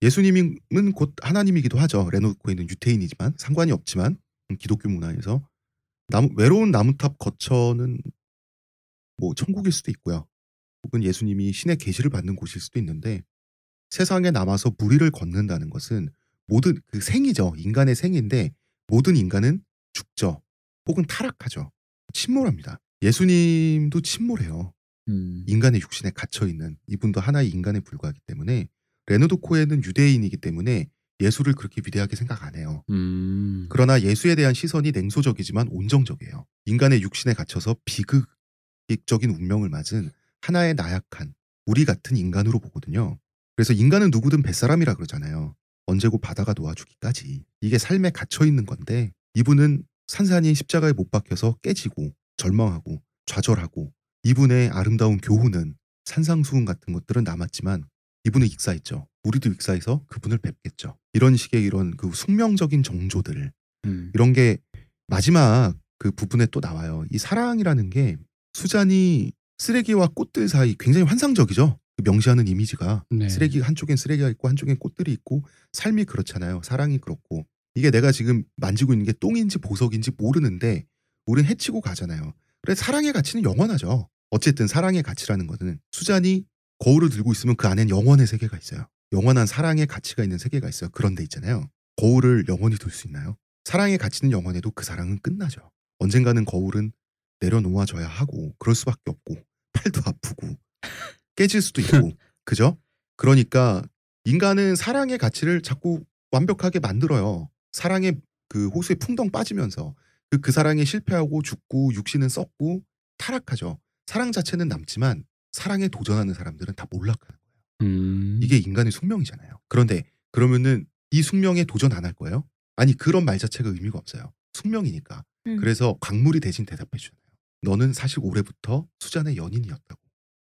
Speaker 1: 예수님은 곧 하나님이기도 하죠. 레노코에는 유태인이지만 상관이 없지만 음, 기독교 문화에서 나무, 외로운 나무탑 거처는 뭐 천국일 수도 있고요. 혹은 예수님이 신의 계시를 받는 곳일 수도 있는데 세상에 남아서 무리를 걷는다는 것은 모든 그 생이죠. 인간의 생인데 모든 인간은 죽죠. 혹은 타락하죠. 침몰합니다. 예수님도 침몰해요.
Speaker 2: 음.
Speaker 1: 인간의 육신에 갇혀 있는 이분도 하나의 인간에 불과하기 때문에 레너드 코엔은 유대인이기 때문에 예수를 그렇게 위대하게 생각 안 해요.
Speaker 2: 음. 음.
Speaker 1: 그러나 예수에 대한 시선이 냉소적이지만 온정적이에요. 인간의 육신에 갇혀서 비극적인 운명을 맞은 하나의 나약한 우리 같은 인간으로 보거든요. 그래서 인간은 누구든 뱃사람이라 그러잖아요. 언제고 바다가 놓아주기까지. 이게 삶에 갇혀 있는 건데 이분은 산산이 십자가에 못 박혀서 깨지고 절망하고 좌절하고 이분의 아름다운 교훈은 산상수훈 같은 것들은 남았지만 이분은 익사했죠. 우리도 익사해서 그분을 뵙겠죠. 이런 식의 이런 그 숙명적인 정조들
Speaker 2: 음.
Speaker 1: 이런 게 마지막 그 부분에 또 나와요. 이 사랑이라는 게 수잔이 쓰레기와 꽃들 사이 굉장히 환상적이죠. 그 명시하는 이미지가
Speaker 2: 네.
Speaker 1: 쓰레기 한쪽엔 쓰레기가 있고 한쪽엔 꽃들이 있고 삶이 그렇잖아요. 사랑이 그렇고 이게 내가 지금 만지고 있는 게 똥인지 보석인지 모르는데 우린 해치고 가잖아요. 그래 사랑의 가치는 영원하죠. 어쨌든 사랑의 가치라는 거는 수잔이 거울을 들고 있으면 그 안엔 영원의 세계가 있어요. 영원한 사랑의 가치가 있는 세계가 있어요. 그런 데 있잖아요. 거울을 영원히 둘 수 있나요? 사랑의 가치는 영원해도 그 사랑은 끝나죠. 언젠가는 거울은 내려놓아져야 하고 그럴 수밖에 없고 팔도 아프고 깨질 수도 있고 그죠? 그러니까 인간은 사랑의 가치를 자꾸 완벽하게 만들어요. 사랑의 그 호수에 풍덩 빠지면서 그, 그 사랑에 실패하고 죽고 육신은 썩고 타락하죠. 사랑 자체는 남지만 사랑에 도전하는 사람들은 다 몰락하는 거예요.
Speaker 2: 음.
Speaker 1: 이게 인간의 숙명이잖아요. 그런데 그러면은 이 숙명에 도전 안 할 거예요? 아니 그런 말 자체가 의미가 없어요. 숙명이니까.
Speaker 3: 음.
Speaker 1: 그래서 광물이 대신 대답해 주잖아요. 너는 사실 올해부터 수잔의 연인이었다고.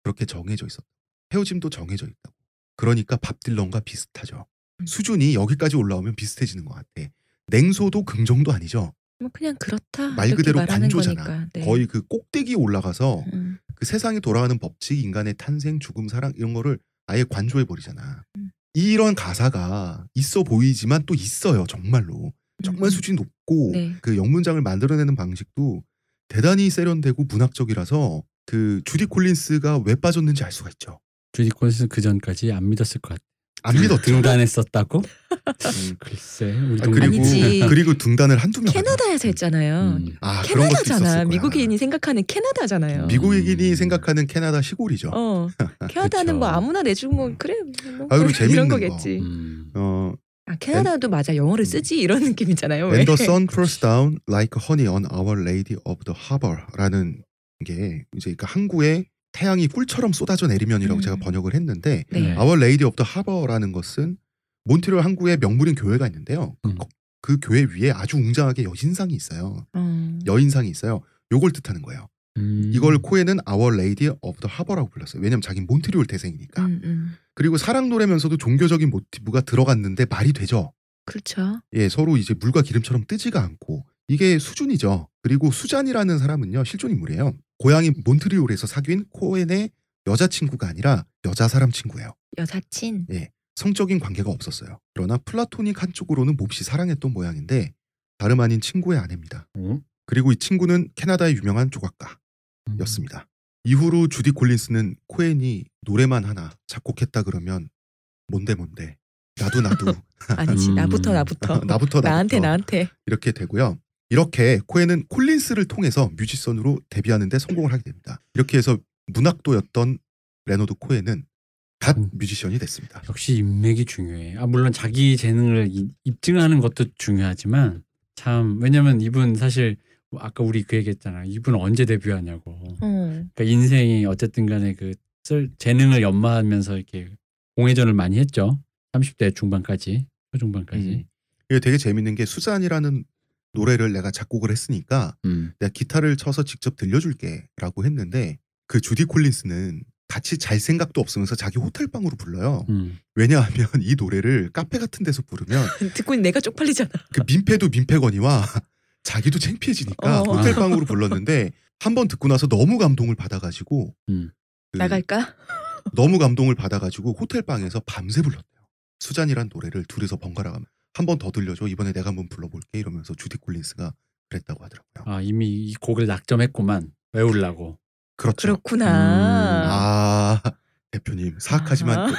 Speaker 1: 그렇게 정해져 있었다. 헤어짐도 정해져 있다고. 그러니까 밥 딜런과 비슷하죠.
Speaker 3: 음.
Speaker 1: 수준이 여기까지 올라오면 비슷해지는 것 같아. 냉소도 긍정도 아니죠.
Speaker 3: 뭐 그냥 그렇다.
Speaker 1: 말 그대로 관조잖아.
Speaker 3: 네.
Speaker 1: 거의 그 꼭대기 올라가서
Speaker 3: 음.
Speaker 1: 그 세상이 돌아가는 법칙, 인간의 탄생, 죽음, 사랑 이런 거를 아예 관조해 버리잖아.
Speaker 3: 음.
Speaker 1: 이런 가사가 있어 보이지만 또 있어요, 정말로. 정말
Speaker 3: 음.
Speaker 1: 수준이 높고
Speaker 3: 네.
Speaker 1: 그 영문장을 만들어내는 방식도 대단히 세련되고 문학적이라서 그 주디 콜린스가 왜 빠졌는지 알 수가 있죠.
Speaker 2: 주디 콜린스 그 전까지 안 믿었을 것 같아.
Speaker 1: 안 믿었죠.
Speaker 2: 등단했었다고?
Speaker 1: 음.
Speaker 2: 글쎄 우리
Speaker 1: 아, 그리고
Speaker 3: 아니지.
Speaker 1: 그리고 등단을 한두 명.
Speaker 3: 캐나다에서 했잖아요.
Speaker 2: 음.
Speaker 1: 아
Speaker 3: 캐나다잖아.
Speaker 1: 거야.
Speaker 3: 미국인이 생각하는 캐나다잖아요.
Speaker 1: 미국인이
Speaker 2: 음.
Speaker 1: 생각하는 캐나다 시골이죠.
Speaker 3: 어. 캐나다는. 뭐 아무나 내주면 그래. 뭐
Speaker 1: 아, 그리고 재밌는
Speaker 3: 이런
Speaker 1: 거.
Speaker 3: 거겠지.
Speaker 2: 음.
Speaker 1: 어,
Speaker 3: 아 캐나다도 맞아 영어를 쓰지 이런 느낌이잖아요. 왜?
Speaker 1: And the sun pours down like honey on our lady of the harbor라는 게 이제 그 항구에 태양이 꿀처럼 쏟아져 내리면이라고
Speaker 3: 음.
Speaker 1: 제가 번역을 했는데
Speaker 3: 네.
Speaker 2: 네.
Speaker 1: Our Lady of the Harbor라는 것은 몬트리올 항구의 명물인 교회가 있는데요.
Speaker 2: 음.
Speaker 1: 그, 그 교회 위에 아주 웅장하게 여신상이 있어요.
Speaker 3: 어.
Speaker 1: 여인상이 있어요. 요걸 뜻하는 거예요.
Speaker 2: 음.
Speaker 1: 이걸 코에는 Our Lady of the Harbor라고 불렀어요. 왜냐면 자기는 몬트리올 태생이니까.
Speaker 3: 음, 음.
Speaker 1: 그리고 사랑 노래면서도 종교적인 모티브가 들어갔는데 말이 되죠.
Speaker 3: 그렇죠.
Speaker 1: 예, 서로 이제 물과 기름처럼 뜨지가 않고 이게 수준이죠. 그리고 수잔이라는 사람은요 실존 인물이에요. 고향이 몬트리올에서 사귄 코엔의 여자친구가 아니라 여자 사람 친구예요.
Speaker 3: 여사친.
Speaker 1: 성적인 관계가 없었어요. 그러나 플라토닉 한쪽으로는 몹시 사랑했던 모양인데 다름 아닌 친구의 아내입니다.
Speaker 2: 어?
Speaker 1: 그리고 이 친구는 캐나다의 유명한
Speaker 2: 음.
Speaker 1: 조각가였습니다. 이후로 주디 콜린스는 코엔이 노래만 하나 작곡했다 그러면 뭔데 뭔데 나도 나도
Speaker 3: 아니지
Speaker 2: 음.
Speaker 3: 나부터 나부터.
Speaker 1: 나부터
Speaker 3: 나한테
Speaker 1: 나부터
Speaker 3: 나한테.
Speaker 1: 이렇게 되고요. 이렇게 코엔은 콜린스를 통해서 뮤지션으로 데뷔하는 데 성공을 하게 됩니다. 이렇게 해서 문학도였던 레너드 코엔은 갓
Speaker 2: 음.
Speaker 1: 뮤지션이 됐습니다.
Speaker 2: 역시 인맥이 중요해. 아 물론 자기 재능을 이- 입증하는 것도 중요하지만 참 왜냐면 이분 사실 아까 우리 그 얘기했잖아. 이분 언제 데뷔하냐고.
Speaker 3: 어.
Speaker 2: 그러니까 인생이 어쨌든 간에 그 쓸 재능을 연마하면서 이렇게 공회전을 많이 했죠. 30대 중반까지, 초중반까지.
Speaker 1: 음. 이게 되게 재밌는 게 수잔이라는 노래를 내가 작곡을 했으니까
Speaker 2: 음.
Speaker 1: 내가 기타를 쳐서 직접 들려줄게라고 했는데 그 주디 콜린스는 같이 잘 생각도 없으면서 자기 호텔 방으로 불러요.
Speaker 2: 음.
Speaker 1: 왜냐하면 이 노래를 카페 같은 데서 부르면
Speaker 3: 듣고 있는 내가 쪽팔리잖아.
Speaker 1: 그 민폐도 민폐거니와 자기도 창피해지니까
Speaker 3: 어.
Speaker 1: 호텔 방으로 불렀는데 한 번 듣고 나서 너무 감동을 받아가지고
Speaker 2: 음.
Speaker 1: 그
Speaker 3: 나갈까?
Speaker 1: 너무 감동을 받아가지고 호텔 방에서 밤새 불렀대요. 수잔이란 노래를 둘이서 번갈아 가면 한 번 더 들려줘 이번에 내가 한번 불러볼게 이러면서 주디 콜린스가 그랬다고 하더라고요.
Speaker 2: 아 이미 이 곡을 낙점했구만 외우려고.
Speaker 1: 그렇죠.
Speaker 3: 그렇구나.
Speaker 1: 아 대표님 사악하지만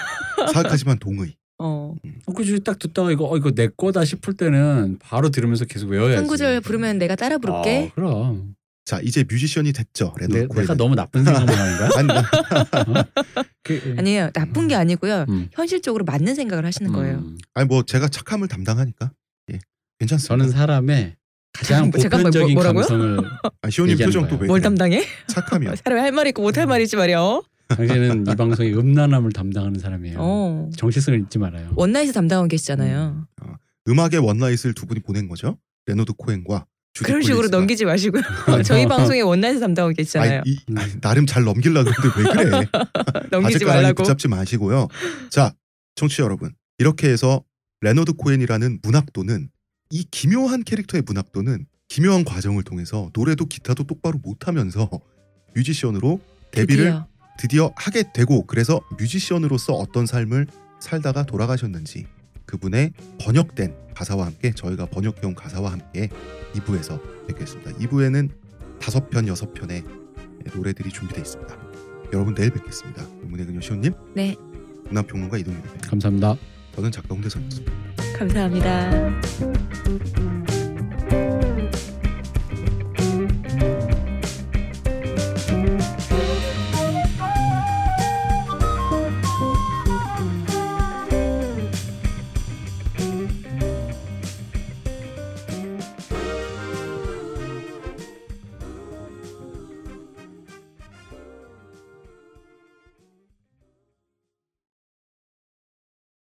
Speaker 1: 사악하지만 동의.
Speaker 3: 어.
Speaker 2: 어, 그지 딱 듣다가 이거 어, 이거 내 거다 싶을 때는 바로 들으면서 계속 외워야지.
Speaker 3: 한 구절 부르면 내가 따라 부를게.
Speaker 2: 어, 그럼.
Speaker 1: 자 이제 뮤지션이 됐죠 레너드
Speaker 2: 내,
Speaker 1: 코엔은.
Speaker 2: 내가 너무 나쁜 생각만 하는 거야?
Speaker 1: 아니,
Speaker 2: 그,
Speaker 3: 아니에요. 나쁜 게 아니고요.
Speaker 2: 음.
Speaker 3: 현실적으로 맞는 생각을 하시는 거예요.
Speaker 2: 음.
Speaker 1: 아니 뭐 제가 착함을 담당하니까 괜찮습니다.
Speaker 2: 저는 사람의 가장
Speaker 3: 잠깐만,
Speaker 2: 보편적인
Speaker 3: 뭐-?
Speaker 2: 감성을
Speaker 1: 아, 시호님 표정 또
Speaker 2: 거예요.
Speaker 1: 왜?
Speaker 3: 뭘
Speaker 1: 그래요?
Speaker 3: 담당해?
Speaker 1: 착함이야.
Speaker 3: 사람이 할 말이 있고 못 할 말이 있지 말이요.
Speaker 2: 당신은 이 방송의 음란함을 담당하는 사람이에요.
Speaker 3: 어.
Speaker 2: 정체성을 잊지 말아요.
Speaker 3: 원나잇에 담당하고 계시잖아요.
Speaker 1: 음 악의 원나잇을 두 분이 보낸 거죠. 레너드 코엔과
Speaker 3: 그런 식으로
Speaker 1: 콜린스가.
Speaker 3: 넘기지 마시고요. 저희 방송에 원나잇에 담당하고 계시잖아요.
Speaker 1: 아니, 이,
Speaker 2: 음.
Speaker 1: 아니, 나름 잘 넘기려고 했는데 왜 그래?
Speaker 3: 넘기지 말라고.
Speaker 1: 붙잡지 마시고요. 자, 청취자 여러분. 이렇게 해서 레너드 코엔이라는 문학도는 이 기묘한 캐릭터의 문학도는 기묘한 과정을 통해서 노래도 기타도 똑바로 못하면서 뮤지션으로 데뷔를
Speaker 3: 드디어.
Speaker 1: 드디어 하게 되고 그래서 뮤지션으로서 어떤 삶을 살다가 돌아가셨는지 그분의 번역된 가사와 함께 저희가 번역해온 가사와 함께 2부에서 뵙겠습니다. 2부에는 다섯 편 여섯 편의 노래들이 준비되어 있습니다. 여러분 내일 뵙겠습니다. 문의 그녀 시호님,
Speaker 3: 네,
Speaker 1: 문화평론가 이동입니다.
Speaker 2: 감사합니다.
Speaker 1: 저는 작가 홍대선이었습니다.
Speaker 3: 감사합니다.